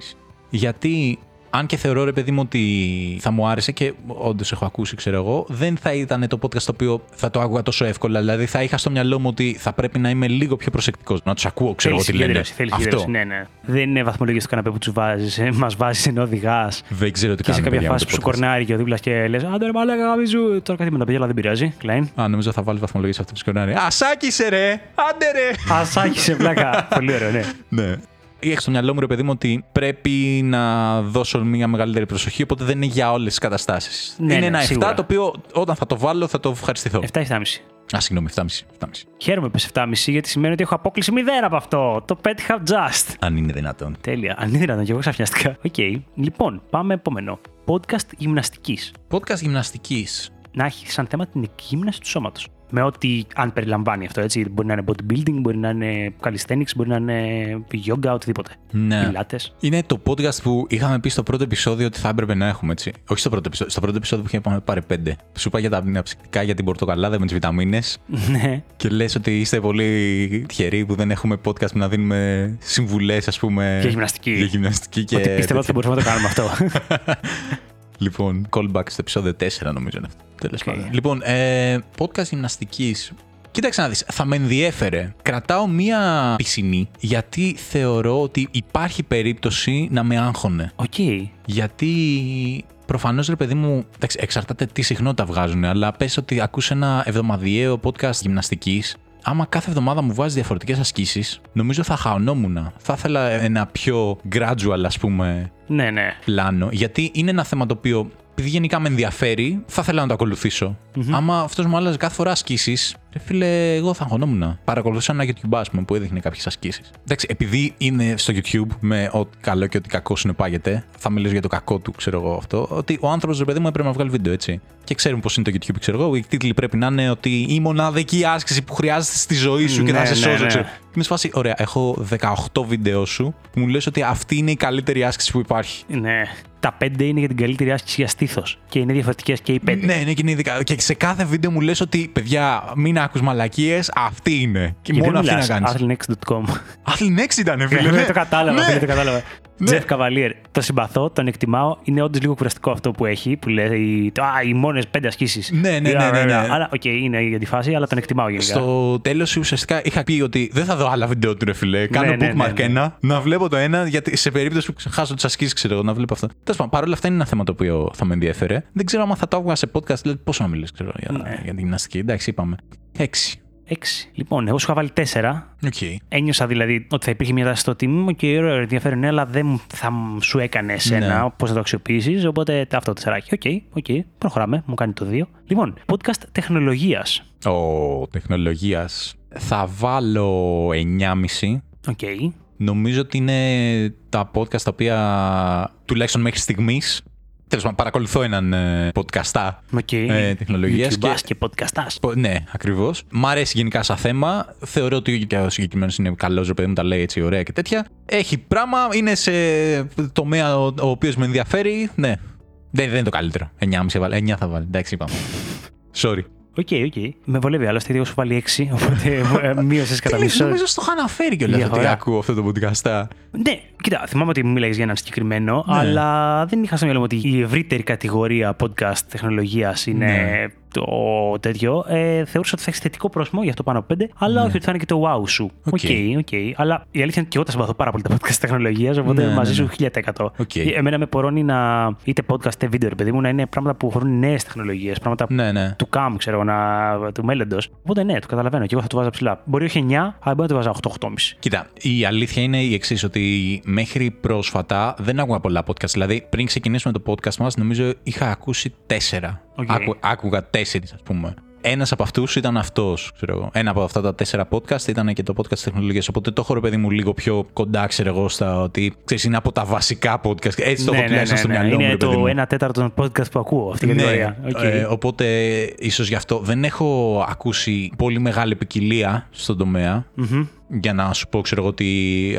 Γιατί αν και θεωρώ ρε παιδί μου ότι θα μου άρεσε και όντως έχω ακούσει, ξέρω εγώ, δεν θα ήταν το podcast το οποίο θα το άκουγα τόσο εύκολα. Δηλαδή θα είχα στο μυαλό μου ότι θα πρέπει να είμαι λίγο πιο προσεκτικός. Να τους ακούω, ξέρω εγώ Θέλεις τι λένε. συγκέντρωση, θέλεις Αυτό. συγκέντρωση. Ναι, ναι. Δεν είναι βαθμολογία στο καναπέ που τους βάζεις, ε, μας βάζεις ενώ οδηγάς. Δεν ξέρω τι Και σε κάνουν. κάποια παιδιά, με φάση το που σου podcast. κορνάρει και ο δίπλα και λες: Άντε ρε μαλάκα, γαμίζου. Τώρα κάτι με τα παιδιά, αλλά δεν πειράζει. Κλάιν. Α, νομίζω θα βάλει βαθμολογία σε αυτό που σκορνάρει. Ασάκησε ρε! Άντε ρε! Ασάκι σε πλάκα. Πολύ ωραίο, ναι. Ναι. Είχα στο μυαλό μου, ρε παιδί μου, ότι πρέπει να δώσω μια μεγαλύτερη προσοχή, οπότε δεν είναι για όλες τις καταστάσεις. Ναι, είναι ναι, ένα 7 σίγουρα. το οποίο όταν θα το βάλω θα το ευχαριστηθώ. 7 7,5. Α, συγγνώμη, 7,5. 7,5. Χαίρομαι που είσαι 7,5 γιατί σημαίνει ότι έχω απόκλιση 0 από αυτό. Το πέτυχα just. Αν είναι δυνατόν. Τέλεια. Αν είναι δυνατόν, και εγώ ξαφνιάστηκα. Οκ. Λοιπόν, πάμε επόμενο. Podcast γυμναστικής. Podcast γυμναστικής. Να έχει σαν θέμα την εκγύμναση του σώματος. Με ό,τι αν περιλαμβάνει αυτό, έτσι. Μπορεί να είναι bodybuilding, μπορεί να είναι calisthenics, μπορεί να είναι yoga, οτιδήποτε. Ναι. Πιλάτες. Είναι το podcast που είχαμε πει στο πρώτο επεισόδιο ότι θα έπρεπε να έχουμε, έτσι. Όχι στο πρώτο επεισόδιο. Στο πρώτο επεισόδιο που είχαμε πάρει πέντε. Σου είπα για τα αναψυκτικά, για την πορτοκαλάδα με τις βιταμίνες. Ναι. Και λες ότι είστε πολύ τυχεροί που δεν έχουμε podcast που να δίνουμε συμβουλές, ας πούμε. Για γυμναστική. Για γυμναστική και. Ότι πίστευα ότι θα τέτοια. μπορούσαμε να το κάνουμε αυτό. Λοιπόν, callback στο επεισόδιο 4 νομίζω είναι αυτό. Τέλος Οκ. πάντων. Λοιπόν, ε, podcast γυμναστικής. Κοίταξε να δεις, θα με ενδιέφερε. Κρατάω μία πισινή γιατί θεωρώ ότι υπάρχει περίπτωση να με άγχωνε. Οκ. Γιατί προφανώς ρε παιδί μου, εντάξει, εξαρτάται τι συχνότητα βγάζουν, αλλά πες ότι ακούς ένα εβδομαδιαίο podcast γυμναστικής. Άμα κάθε εβδομάδα μου βάζει διαφορετικές ασκήσεις, νομίζω θα χαωνόμουν. Θα ήθελα ένα πιο gradual, ας πούμε, Ναι, ναι. πλάνο. Γιατί είναι ένα θέμα το οποίο, επειδή γενικά με ενδιαφέρει, θα ήθελα να το ακολουθησω Άμα αυτός μου άλλαζε κάθε φορά ασκήσεις, ρε φίλε, εγώ θα αγχωνόμουν. Παρακολουθούσα ένα YouTube, ας πούμε, που έδειχνε κάποιες ασκήσεις. Εντάξει, επειδή είναι στο YouTube με ό,τι καλό και ό,τι κακό συνεπάγεται, θα μιλήσω για το κακό του, ξέρω εγώ αυτό, ότι ο άνθρωπος, ρε παιδί μου, έπρεπε να βγάλει βίντεο, έτσι. Και ξέρουμε πώς είναι το YouTube, ξέρω εγώ. Οι τίτλοι πρέπει να είναι ότι η μοναδική άσκηση που χρειάζεται στη ζωή σου και Ναι, θα σε ναι, σώζει, ναι. ξέρω. Και είμαι σε φάση, ωραία, έχω 18 βίντεο σου που μου λες ότι αυτή είναι η καλύτερη άσκηση που υπάρχει. Ναι. Τα πέντε είναι για την καλύτερη άσκηση για στήθος. Και είναι διαφορετικές και οι πέντε. Ναι, ναι, και είναι ειδικά. Και σε κάθε βίντεο μου λες ότι παιδιά, μην άκους μαλακίες, αυτή είναι. Και Γιατί μόνο αυτή να μιλάς, κάνεις. athleanx.com. Athlean-X ήταν, φίλε. Ναι, ναι. το κατάλαβα, Ναι. φίλε, το κατάλαβα. Ναι. Jeff Cavaliere. Το συμπαθώ, τον εκτιμάω. Είναι όντως λίγο κουραστικό αυτό που έχει, που λέει το, Α, οι μόνες πέντε ασκήσεις. Ναι, ναι, ναι, ναι, ναι. Αλλά, οκ, είναι για τη φάση, αλλά τον εκτιμάω γενικά. Στο τέλος ουσιαστικά είχα πει ότι δεν θα δω άλλα βίντεο του, ρε φίλε. Κάνω ναι, ναι, bookmark ναι. ένα, να βλέπω το ένα, γιατί σε περίπτωση που χάσω τις ασκήσεις, ξέρω εγώ, να βλέπω αυτό. Τέλος πάντων, παρόλα αυτά είναι ένα θέμα το οποίο θα με ενδιέφερε. Δεν ξέρω αν θα το έβγαζα σε podcast, δηλαδή πόσο να μιλήσεις, ξέρω για, Ναι. για την γυμναστική. Εντάξει, είπαμε. Έξι. Έξι. Λοιπόν, εγώ σου είχα βάλει τέσσερα. Οκ. Ένιωσα δηλαδή ότι θα υπήρχε μια τάση στο ότι μμ οκέι ωραίο, ενδιαφέρον, ναι, αλλά δεν θα μ- σου έκανε εσένα Ναι. πώς θα το αξιοποιήσεις. Οπότε αυτό το τεσσεράκι. Οκ, οκ, προχωράμε. Μου κάνει το δύο. Λοιπόν, podcast τεχνολογίας. Ο τεχνολογίας. Θα βάλω 9,5. Οκ. Νομίζω ότι είναι τα podcast τα οποία τουλάχιστον μέχρι στιγμής. Τέλος πάντων, παρακολουθώ έναν ε, podcastά OK. ε, τεχνολογία. YouTubers και podcast άς. Ναι, ακριβώς. Μ' αρέσει γενικά σαν θέμα. Θεωρώ ότι και ο συγκεκριμένος είναι καλός, ρε παιδί μου, τα λέει έτσι ωραία και τέτοια. Έχει πράγμα, είναι σε τομέα ο, ο οποίος με ενδιαφέρει. Ναι. Δεν, δεν είναι το καλύτερο. 9,5 θα βάλει. 9 θα βάλει. Εντάξει, είπαμε. Sorry. Οκ, οκ. Με βολεύει άλλωστε, γιατί εγώ σου βάλει 6, οπότε μείωσες κατά Φίλε, μισό. νομίζω στο είχα αναφέρει κιόλας ότι Διαφορά. ακούω αυτό το podcast. Ναι, κοίτα, θυμάμαι ότι μίλαγες για έναν συγκεκριμένο, Ναι. αλλά δεν είχα στο μυαλό μου ότι η ευρύτερη κατηγορία podcast τεχνολογίας είναι Ναι. το τέτοιο. Ε, θεωρούσα ότι θα έχεις θετικό πρόσημο, γι' αυτό πάνω από πέντε, αλλά όχι ότι θα είναι και το wow σου. Ναι. OK. OK, OK. Αλλά η αλήθεια είναι ότι και εγώ τα συμπαθώ πάρα πολύ τα podcast τεχνολογίας, οπότε Ναι, μαζί ναι, σου 1000%. Οκ. Εμένα με πορώνει να είτε podcast είτε βίντεο, ρε παιδί μου, να είναι πράγματα που αφορούν νέες τεχνολογίες, πράγματα Ναι, ναι. του CAM, ξέρω εγώ, να, του μέλλοντος. Οπότε ναι, το καταλαβαίνω και εγώ θα το βάζα ψηλά. Μπορεί όχι 9, αλλά μπορεί να το βάζα 8-8,5. Κοίτα, η αλήθεια είναι η εξής, ότι μέχρι πρόσφατα δεν άκουγα πολλά podcast. Δηλαδή, πριν ξεκινήσουμε το podcast μας, νομίζω είχα ακούσει τέσσερα. Οκ. Άκου- άκουγα τέσσερις, ας πούμε. Ένας από αυτούς ήταν αυτός. Ένα από αυτά τα τέσσερα podcast ήταν και το podcast τεχνολογίας. Οπότε το έχω ρε παιδί μου λίγο πιο κοντά, ξέρω εγώ, στα ότι ξέρεις, είναι από τα βασικά podcast. Έτσι το έχω τουλάχιστον στο μυαλό μου. Ναι, Είναι ρε παιδί μου. το 1 τέταρτο των podcast που ακούω αυτή η κατηγορία. Οκ. ε, οπότε ίσως γι' αυτό δεν έχω ακούσει πολύ μεγάλη ποικιλία στον τομέα. Μμμ. Για να σου πω, ξέρω εγώ, ότι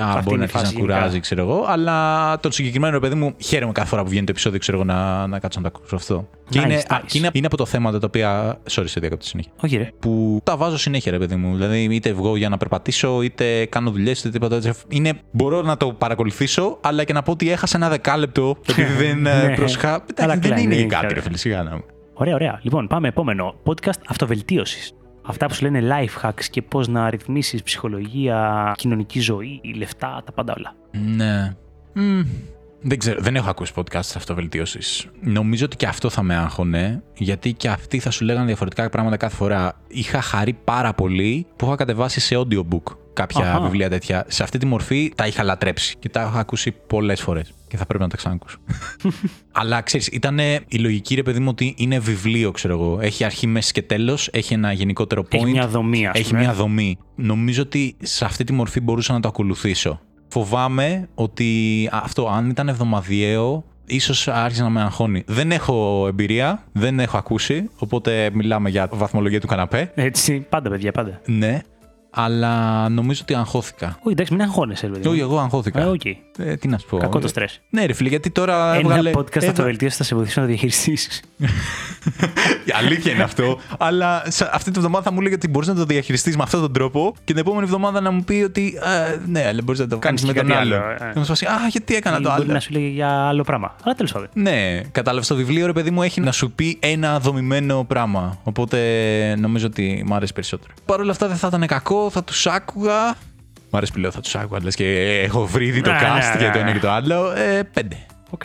α, Αυτή μπορεί είναι να η αρχίσει να φάση κουράζει, γενικά. ξέρω εγώ. Αλλά τον συγκεκριμένο ρε παιδί μου χαίρομαι κάθε φορά που βγαίνει το επεισόδιο, ξέρω εγώ, να, να κάτσω να το ακούσω αυτό. και, Nice, είναι, nice. α, και είναι, είναι από τα θέματα τα οποία. Sorry, σε διακόπτω συνέχεια. Όχι, ρε. Που τα βάζω συνέχεια, ρε παιδί μου. Δηλαδή, είτε βγω για να περπατήσω, είτε κάνω δουλειές, είτε τίποτα τέτοιο. Είναι, μπορώ να το παρακολουθήσω, αλλά και να πω ότι έχασα ένα δεκάλεπτο επειδή δεν Ναι. ναι. προσχά. Αλλά Εντάξει, δεν κλείνει, είναι και είναι κάτι, καλά. ρε φίλε, σιγά να μου. Ωραία, ωραία. Λοιπόν, πάμε επόμενο. Podcast αυτοβελτίωσης. Αυτά που σου λένε life hacks και πώς να ρυθμίσεις ψυχολογία, κοινωνική ζωή, λεφτά, τα πάντα όλα. Ναι. Μμ, Δεν ξέρω, δεν έχω ακούσει podcast αυτοβελτίωσης. Νομίζω ότι και αυτό θα με άγχωνε, γιατί και αυτοί θα σου λέγανε διαφορετικά πράγματα κάθε φορά. Είχα χαρεί πάρα πολύ που είχα κατεβάσει σε audiobook κάποια Αχα. βιβλία τέτοια. Σε αυτή τη μορφή τα είχα λατρέψει και τα έχω ακούσει πολλές φορές. Και θα πρέπει να τα ξανακούσω. Αλλά ξέρεις, ήταν η λογική ρε παιδί μου ότι είναι βιβλίο, ξέρω εγώ. Έχει αρχή, μέση και τέλος, έχει ένα γενικότερο point. Έχει μια δομή, ας Έχει πούμε. μια δομή. Νομίζω ότι σε αυτή τη μορφή μπορούσα να το ακολουθήσω. Φοβάμαι ότι αυτό, αν ήταν εβδομαδιαίο, ίσως άρχισε να με αγχώνει. Δεν έχω εμπειρία, δεν έχω ακούσει, οπότε μιλάμε για βαθμολογία του καναπέ. Έτσι, πάντα, παιδιά, πάντα. Ναι, αλλά νομίζω ότι αγχώθηκα. Όχι, εντάξει, μην αγχώνεσαι, ρε παιδί. Όχι, μου. εγώ αγχώθηκα. Ε, οκ. Ε, τι να σου πω. Κακό το στρες. Ναι, ρε φίλε, γιατί τώρα. Ένα έβγαλε- podcast έβα- αυτοβελτίωση θα σε βοηθήσει να το διαχειριστείς. Η αλήθεια είναι αυτό. αλλά σε- αυτή τη βδομάδα θα μου έλεγε ότι μπορείς να το διαχειριστείς με αυτόν τον τρόπο και την επόμενη εβδομάδα να μου πει ότι. «Α, ναι, αλλά μπορείς να το κάνεις Κάνεις με και τον κάτι άλλο. άλλο, ε. Και να σου πει, Α, γιατί έκανα το Μπορεί άλλο. να σου λέγει για άλλο πράγμα. Αλλά τέλος πάντων. Ναι, κατάλαβες το βιβλίο, ρε παιδί μου, έχει να σου πει ένα δομημένο πράγμα. Οπότε νομίζω ότι μου άρεσε περισσότερο. Παρ' όλα αυτά δεν θα ήταν κακό, θα τους άκουγα. Μ' αρέσει που λέω θα τους άκουγα, λες και έχω βρει ήδη το Ναι, cast ναι, για το ναι. ένα και το άλλο. Ε, πέντε. Οκ.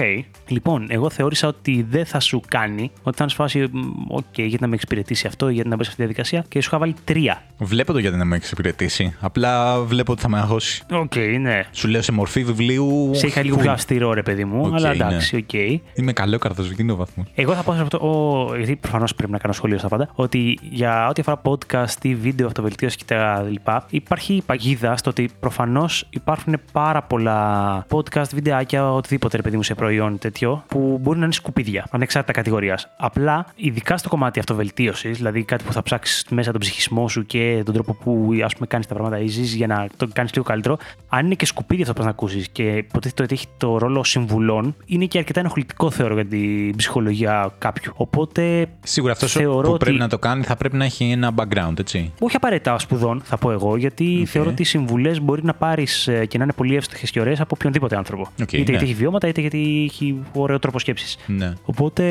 Λοιπόν, εγώ θεώρησα ότι δεν θα σου κάνει, ότι θα είναι σε φάση, μ, οκ, γιατί να με εξυπηρετήσει αυτό, γιατί να μπει σε αυτή τη διαδικασία και σου είχα βάλει τρία. Βλέπω το γιατί να με εξυπηρετήσει. Απλά βλέπω ότι θα με αγχώσει. Οκ, ναι. Σου λέω σε μορφή βιβλίου. Σε είχα λίγο Φου. πιο αυστηρό, ρε παιδί μου, Οκ, αλλά ναι. εντάξει, οκ. Είμαι καλό καρδοσβητίνο βαθμός. Εγώ θα πω σε αυτό, ο, γιατί προφανώς πρέπει να κάνω σχόλιο στα πάντα, ότι για ό,τι αφορά podcast ή βίντεο αυτοβελτίωσης και τα λοιπά, υπάρχει παγίδα στο ότι προφανώς υπάρχουν πάρα πολλά podcast, βιντεάκια, οτιδήποτε ρε παιδί μου σε προϊόν τέτοιο, που μπορεί να είναι σκουπίδια, ανεξάρτητα κατηγορίας. Απλά, ειδικά στο κομμάτι αυτοβελτίωσης, δηλαδή κάτι που θα ψάξεις μέσα τον ψυχισμό σου και τον τρόπο που ας πούμε κάνεις τα πράγματα ή ζεις για να το κάνεις λίγο καλύτερο, αν είναι και σκουπίδια αυτό που πας να ακούσεις και υποτίθεται ότι έχει το ρόλο συμβουλών, είναι και αρκετά ενοχλητικό θεωρώ για την ψυχολογία κάποιου. Οπότε. Σίγουρα αυτός θεωρώ που ότι- πρέπει να το κάνει θα πρέπει να έχει ένα background, έτσι. Όχι απαραίτητα σπουδών, θα πω εγώ, γιατί θεωρώ ότι οι συμβουλές μπορεί να πάρεις και να είναι πολύ εύστοχες και ωραίες από οποιονδήποτε άνθρωπο. Οκ, είτε ναι. γιατί έχει βιώματα, είτε γιατί έχει ωραίο τρόπο σκέψης. Ναι. Οπότε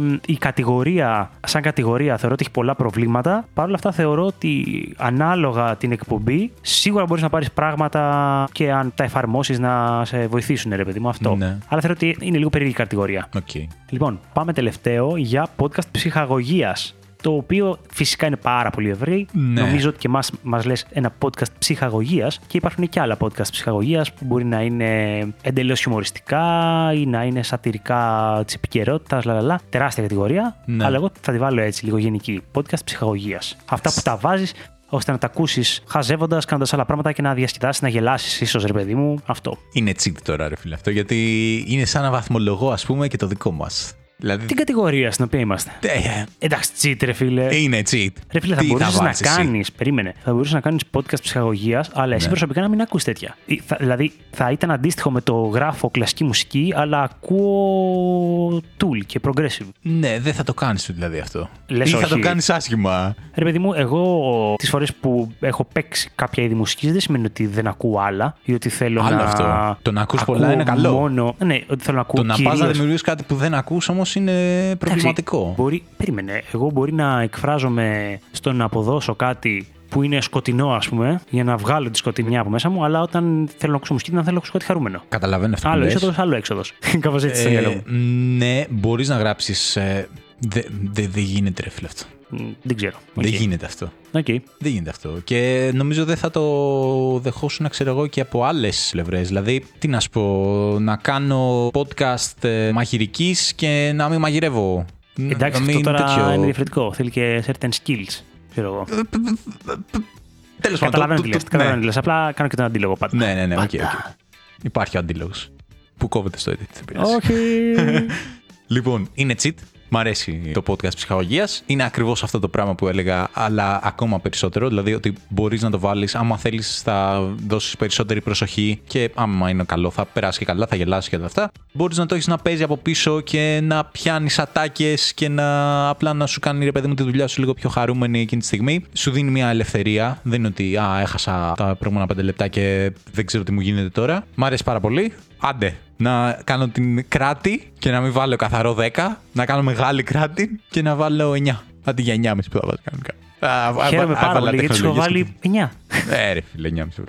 μ, η κατηγορία, σαν κατηγορία, θεωρώ ότι έχει πολλά προβλήματα. Παρ' όλα αυτά, θεωρώ ότι ανάλογα την εκπομπή, σίγουρα μπορείς να πάρεις πράγματα και αν τα εφαρμόσεις να σε βοηθήσουν, ρε παιδί μου, αυτό. Ναι. Αλλά θεωρώ ότι είναι λίγο περίεργη κατηγορία. Οκ. Λοιπόν, πάμε τελευταίο για podcast ψυχαγωγίας. Το οποίο φυσικά είναι πάρα πολύ ευρύ. Ναι. Νομίζω ότι και μας, μας λες ένα podcast ψυχαγωγίας και υπάρχουν και άλλα podcast ψυχαγωγίας που μπορεί να είναι εντελώς χιουμοριστικά ή να είναι σατυρικά της επικαιρότητας, λαλαλά. Τεράστια κατηγορία, Ναι. αλλά εγώ θα τη βάλω έτσι λίγο γενική. Podcast ψυχαγωγίας. Αυτά που τα βάζεις ώστε να τα ακούσεις χαζεύοντας, κάνοντας άλλα πράγματα και να διασκεδάσεις, να γελάσεις, ίσως ρε παιδί μου. Αυτό. Είναι cheat τώρα, ρε φίλε αυτό, γιατί είναι σαν να βαθμολογώ, ας πούμε, και το δικό μας. Δηλαδή. Την κατηγορία στην οποία είμαστε. Ε, Εντάξει, τσίτ, ρε φίλε. είναι cheat. Ρε φίλε, θα Τι μπορούσες να βάζεις εσύ; κάνεις. Περίμενε. Θα μπορούσες να κάνεις podcast ψυχαγωγίας, αλλά εσύ Ναι. προσωπικά να μην ακούς τέτοια. Ή θα- δηλαδή, θα ήταν αντίστοιχο με το γράφω κλασική μουσική, αλλά ακούω tool και progressive. Ναι, δεν θα το κάνεις δηλαδή αυτό. Λες Ή θα όχι. το κάνεις άσχημα. Ρε παιδί μου, εγώ τις φορές που έχω παίξει κάποια είδη μουσικής δεν σημαίνει ότι δεν ακούω άλλα ή ότι θέλω Άλλο να. αυτό. Το να ακούς ακούω πολλά είναι καλό. Μόνο... Ναι, ότι θέλω να ακούω Το να πας να κυρίως- δημιουργήσεις κάτι που δεν ακούς όμως είναι προβληματικό. Εντάξει, μπορεί, περίμενε. Εγώ μπορεί να εκφράζομαι στο να αποδώσω κάτι που είναι σκοτεινό, ας πούμε, για να βγάλω τη σκοτεινιά από μέσα μου, αλλά όταν θέλω να ακούσω μουσική, δεν θέλω να ακούσω κάτι χαρούμενο. Καταλαβαίνω αυτό που Άλλο λες. είσοδο, άλλο έξοδος. Κάπως έτσι στο μυαλό Ε, μου. ναι, μπορείς να γράψεις. Δεν δε, δε γίνεται, ρε φίλε αυτό. Μ, Δεν ξέρω. Δεν Οκ. γίνεται αυτό. Οκ. Δεν γίνεται αυτό. Και νομίζω δεν θα το δεχόσουν, ξέρω εγώ, και από άλλες πλευρές. Δηλαδή, τι να σου πω, να κάνω podcast ε, μαγειρικής και να μην μαγειρεύω. Εντάξει, να αυτό τώρα τέτοιο. είναι διαφορετικό. Θέλει και certain skills. Ξέρω εγώ. Τέλος πάντων, Καταλαβαίνω το- τι το- λες, καταλαβαίνω ναι. τι λες. Απλά κάνω και τον αντίλογο πάντα. Ναι, ναι, ναι, οκ, Πάντα. οκ. Υπάρχει ο αντίλογος. Που κόβεται στο edit. δεν πειράζει. Όχι. Λοιπόν, είναι cheat. Μ' αρέσει το podcast ψυχαγωγίας. Είναι ακριβώς αυτό το πράγμα που έλεγα, αλλά ακόμα περισσότερο. Δηλαδή ότι μπορείς να το βάλεις. Άμα θέλεις, θα δώσεις περισσότερη προσοχή και άμα είναι καλό, θα περάσει και καλά, θα γελάσει και όλα αυτά. Μπορείς να το έχεις να παίζει από πίσω και να πιάνεις ατάκες και να απλά να σου κάνει ρε παιδί μου τη δουλειά σου λίγο πιο χαρούμενη εκείνη τη στιγμή. Σου δίνει μια ελευθερία. Δεν είναι ότι α, έχασα τα προηγούμενα πέντε λεπτά και δεν ξέρω τι μου γίνεται τώρα. Μ' αρέσει πάρα πολύ. Άντε, να κάνω την κράτη και να μην βάλω καθαρό 10, να κάνω μεγάλη κράτη και να βάλω 9. Αντί για 9,5 που θα βάλω κανονικά. Α, α, Χαίρομαι α, πάρα έβαλα πολύ γιατί σου έχω τεχνολογίες βάλει 9. και- Ε, ρε φίλε, 9,5 ευρώ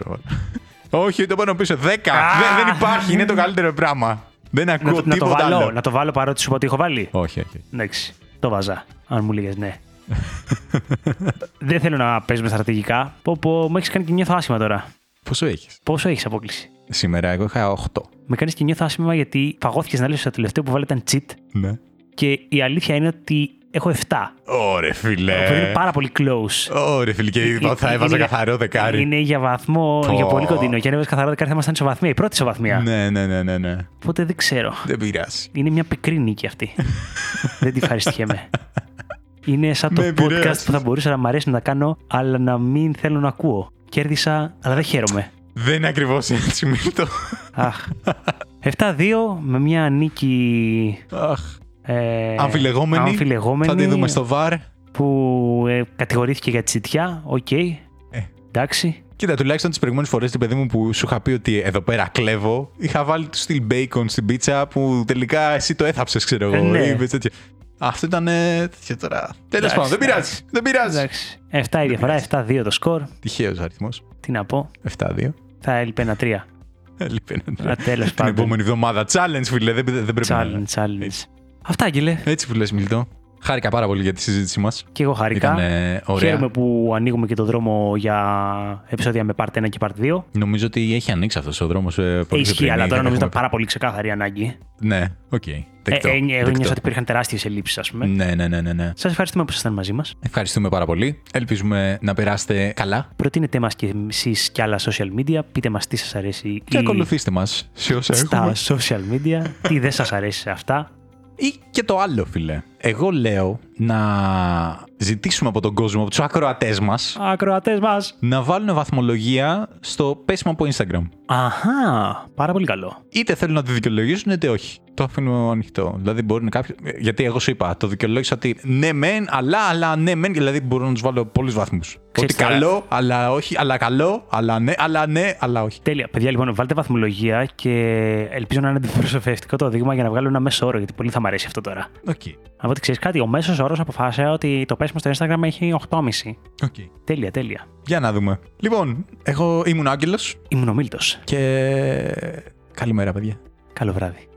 βάλω. Όχι, το πάνω πίσω. 10! δεν, δεν υπάρχει, είναι το καλύτερο πράγμα. Δεν ακούω Να, το- να το τίποτα βάλω, άλλο. να το βάλω παρότι σου πω ότι έχω βάλει. Όχι, όχι. Εντάξει, το βάζα. Αν μου λέγες ναι. Δεν θέλω να παίζουμε στρατηγικά. Πω, πω, μου έχεις κάνει και νιώθω άσχημα τώρα. Πόσο έχεις; Πόσο έχεις απόκληση. Σήμερα εγώ είχα 8. Με κάνεις και νιώθω άσχημα γιατί φαγώθηκε να λες στο τελευταίο που βάλε ήταν cheat. Ναι. Και η αλήθεια είναι ότι έχω 7. Ωρε φίλε. Αυτό είναι πάρα πολύ close. Ωρε φίλε, και Ε, θα έβαζα είναι- καθαρό δεκάρι. Είναι για βαθμό, Πω. για πολύ κοντινό. Και αν έβαζες καθαρό δεκάρι θα ήμασταν ισοβαθμία. Η πρώτη ισοβαθμία. Ναι, ναι, ναι, ναι, ναι. Οπότε δεν ξέρω. Δεν πειράζει. Είναι μια πικρή νίκη αυτή. δεν τη ευχαριστιέμαι. Είναι σαν το Με podcast επηρέασες. που θα μπορούσα να μ' αρέσει να κάνω, αλλά να μην θέλω να ακούω. Κέρδισα, αλλά δεν χαίρομαι. Δεν είναι ακριβώς έτσι, Μίλτο. Αχ. 7-2 με μια νίκη Αχ. ε, Αμφιλεγόμενη. αμφιλεγόμενη, Θα τη δούμε στο VAR. που ε, κατηγορήθηκε για τσιτιά. Οκ. Εντάξει. Κοίτα, τουλάχιστον τις προηγούμενες φορές, ρε παιδί μου που σου είχα πει ότι εδώ πέρα κλέβω, είχα βάλει το στυλ bacon στην πίτσα που τελικά εσύ το έθαψες, ξέρω Ε, εγώ. ναι. είπες τέτοιο. Αυτό ήταν ε, τέτοιο τώρα. Τέλος Εντάξει, πάντων, δεν πειράζει. εντάξει. Δεν πειράζει. Εντάξει. 7 η διαφορά, 7-2 το σκορ. Τυχαίος αριθμός. Τι να πω. 7-2. Θα έλειπε ένα 3. Ε, λοιπόν, Α, τέλος Την πάντων. επόμενη εβδομάδα. Challenge, φίλε. Δεν, δεν πρέπει να. Challenge, challenge. Αυτά, Άγγελε. Έτσι που λες, Μιλτό. Χάρηκα πάρα πολύ για τη συζήτησή μας. Και εγώ χάρηκα. Ήταν ε, ωραία. Χαίρομαι που ανοίγουμε και το δρόμο για επεισόδια με part 1 και part 2. Νομίζω ότι έχει ανοίξει αυτός ο δρόμος. Ε, Ε, πολύ πιο Ισχύει, πριν. αλλά τώρα Δεν νομίζω ήταν έχουμε- πάρα πολύ ξεκάθαρη η ανάγκη. Ναι, οκ. Ε, Δεκτό, ε, εγώ δεκτό. νιώσα ότι υπήρχαν τεράστιες ελλείψεις, ας πούμε. Ναι, ναι, ναι, ναι, ναι. Σας ευχαριστούμε που ήσασταν μαζί μας. Ευχαριστούμε πάρα πολύ. Ελπίζουμε να περάσετε καλά. Προτείνετε μας και εσείς και άλλα social media. Πείτε μας τι σας αρέσει Και ή ακολουθήστε μας σε όσα στα έχουμε. social media, τι δεν σας αρέσει σε αυτά. Ή και το άλλο, φίλε. Εγώ λέω να ζητήσουμε από τον κόσμο, από τους ακροατές μας, Ακροατές μας. να βάλουν βαθμολογία στο πέσιμο από Instagram. Αχά, πάρα πολύ καλό. Είτε θέλουν να τη δικαιολογήσουν, είτε όχι. Το αφήνω ανοιχτό. Δηλαδή, μπορεί να κάποιο. Γιατί εγώ σου είπα, το δικαιολόγησα ότι ναι, μεν, αλλά, αλλά ναι, μεν. Δηλαδή, μπορώ να τους βάλω πολλούς βαθμούς. Ότι τώρα- καλό, αλλά όχι, αλλά καλό, αλλά ναι, αλλά ναι, αλλά όχι. Τέλεια. Παιδιά, λοιπόν, βάλτε βαθμολογία και ελπίζω να είναι αντιπροσωπευτικό το δείγμα για να βγάλω ένα μέσο όρο, γιατί πολύ θα μ' αρέσει αυτό τώρα. Οκ. Από ό,τι ξέρεις κάτι, ο μέσος όρος αποφάσισε ότι το πέσιμο στο Instagram έχει 8,5. Οκ. Τέλεια, τέλεια. Για να δούμε. Λοιπόν, εγώ ήμουν ο Άγγελος Ήμουν ο Μίλτος. και. Καλημέρα, παιδιά. Καλό βράδυ.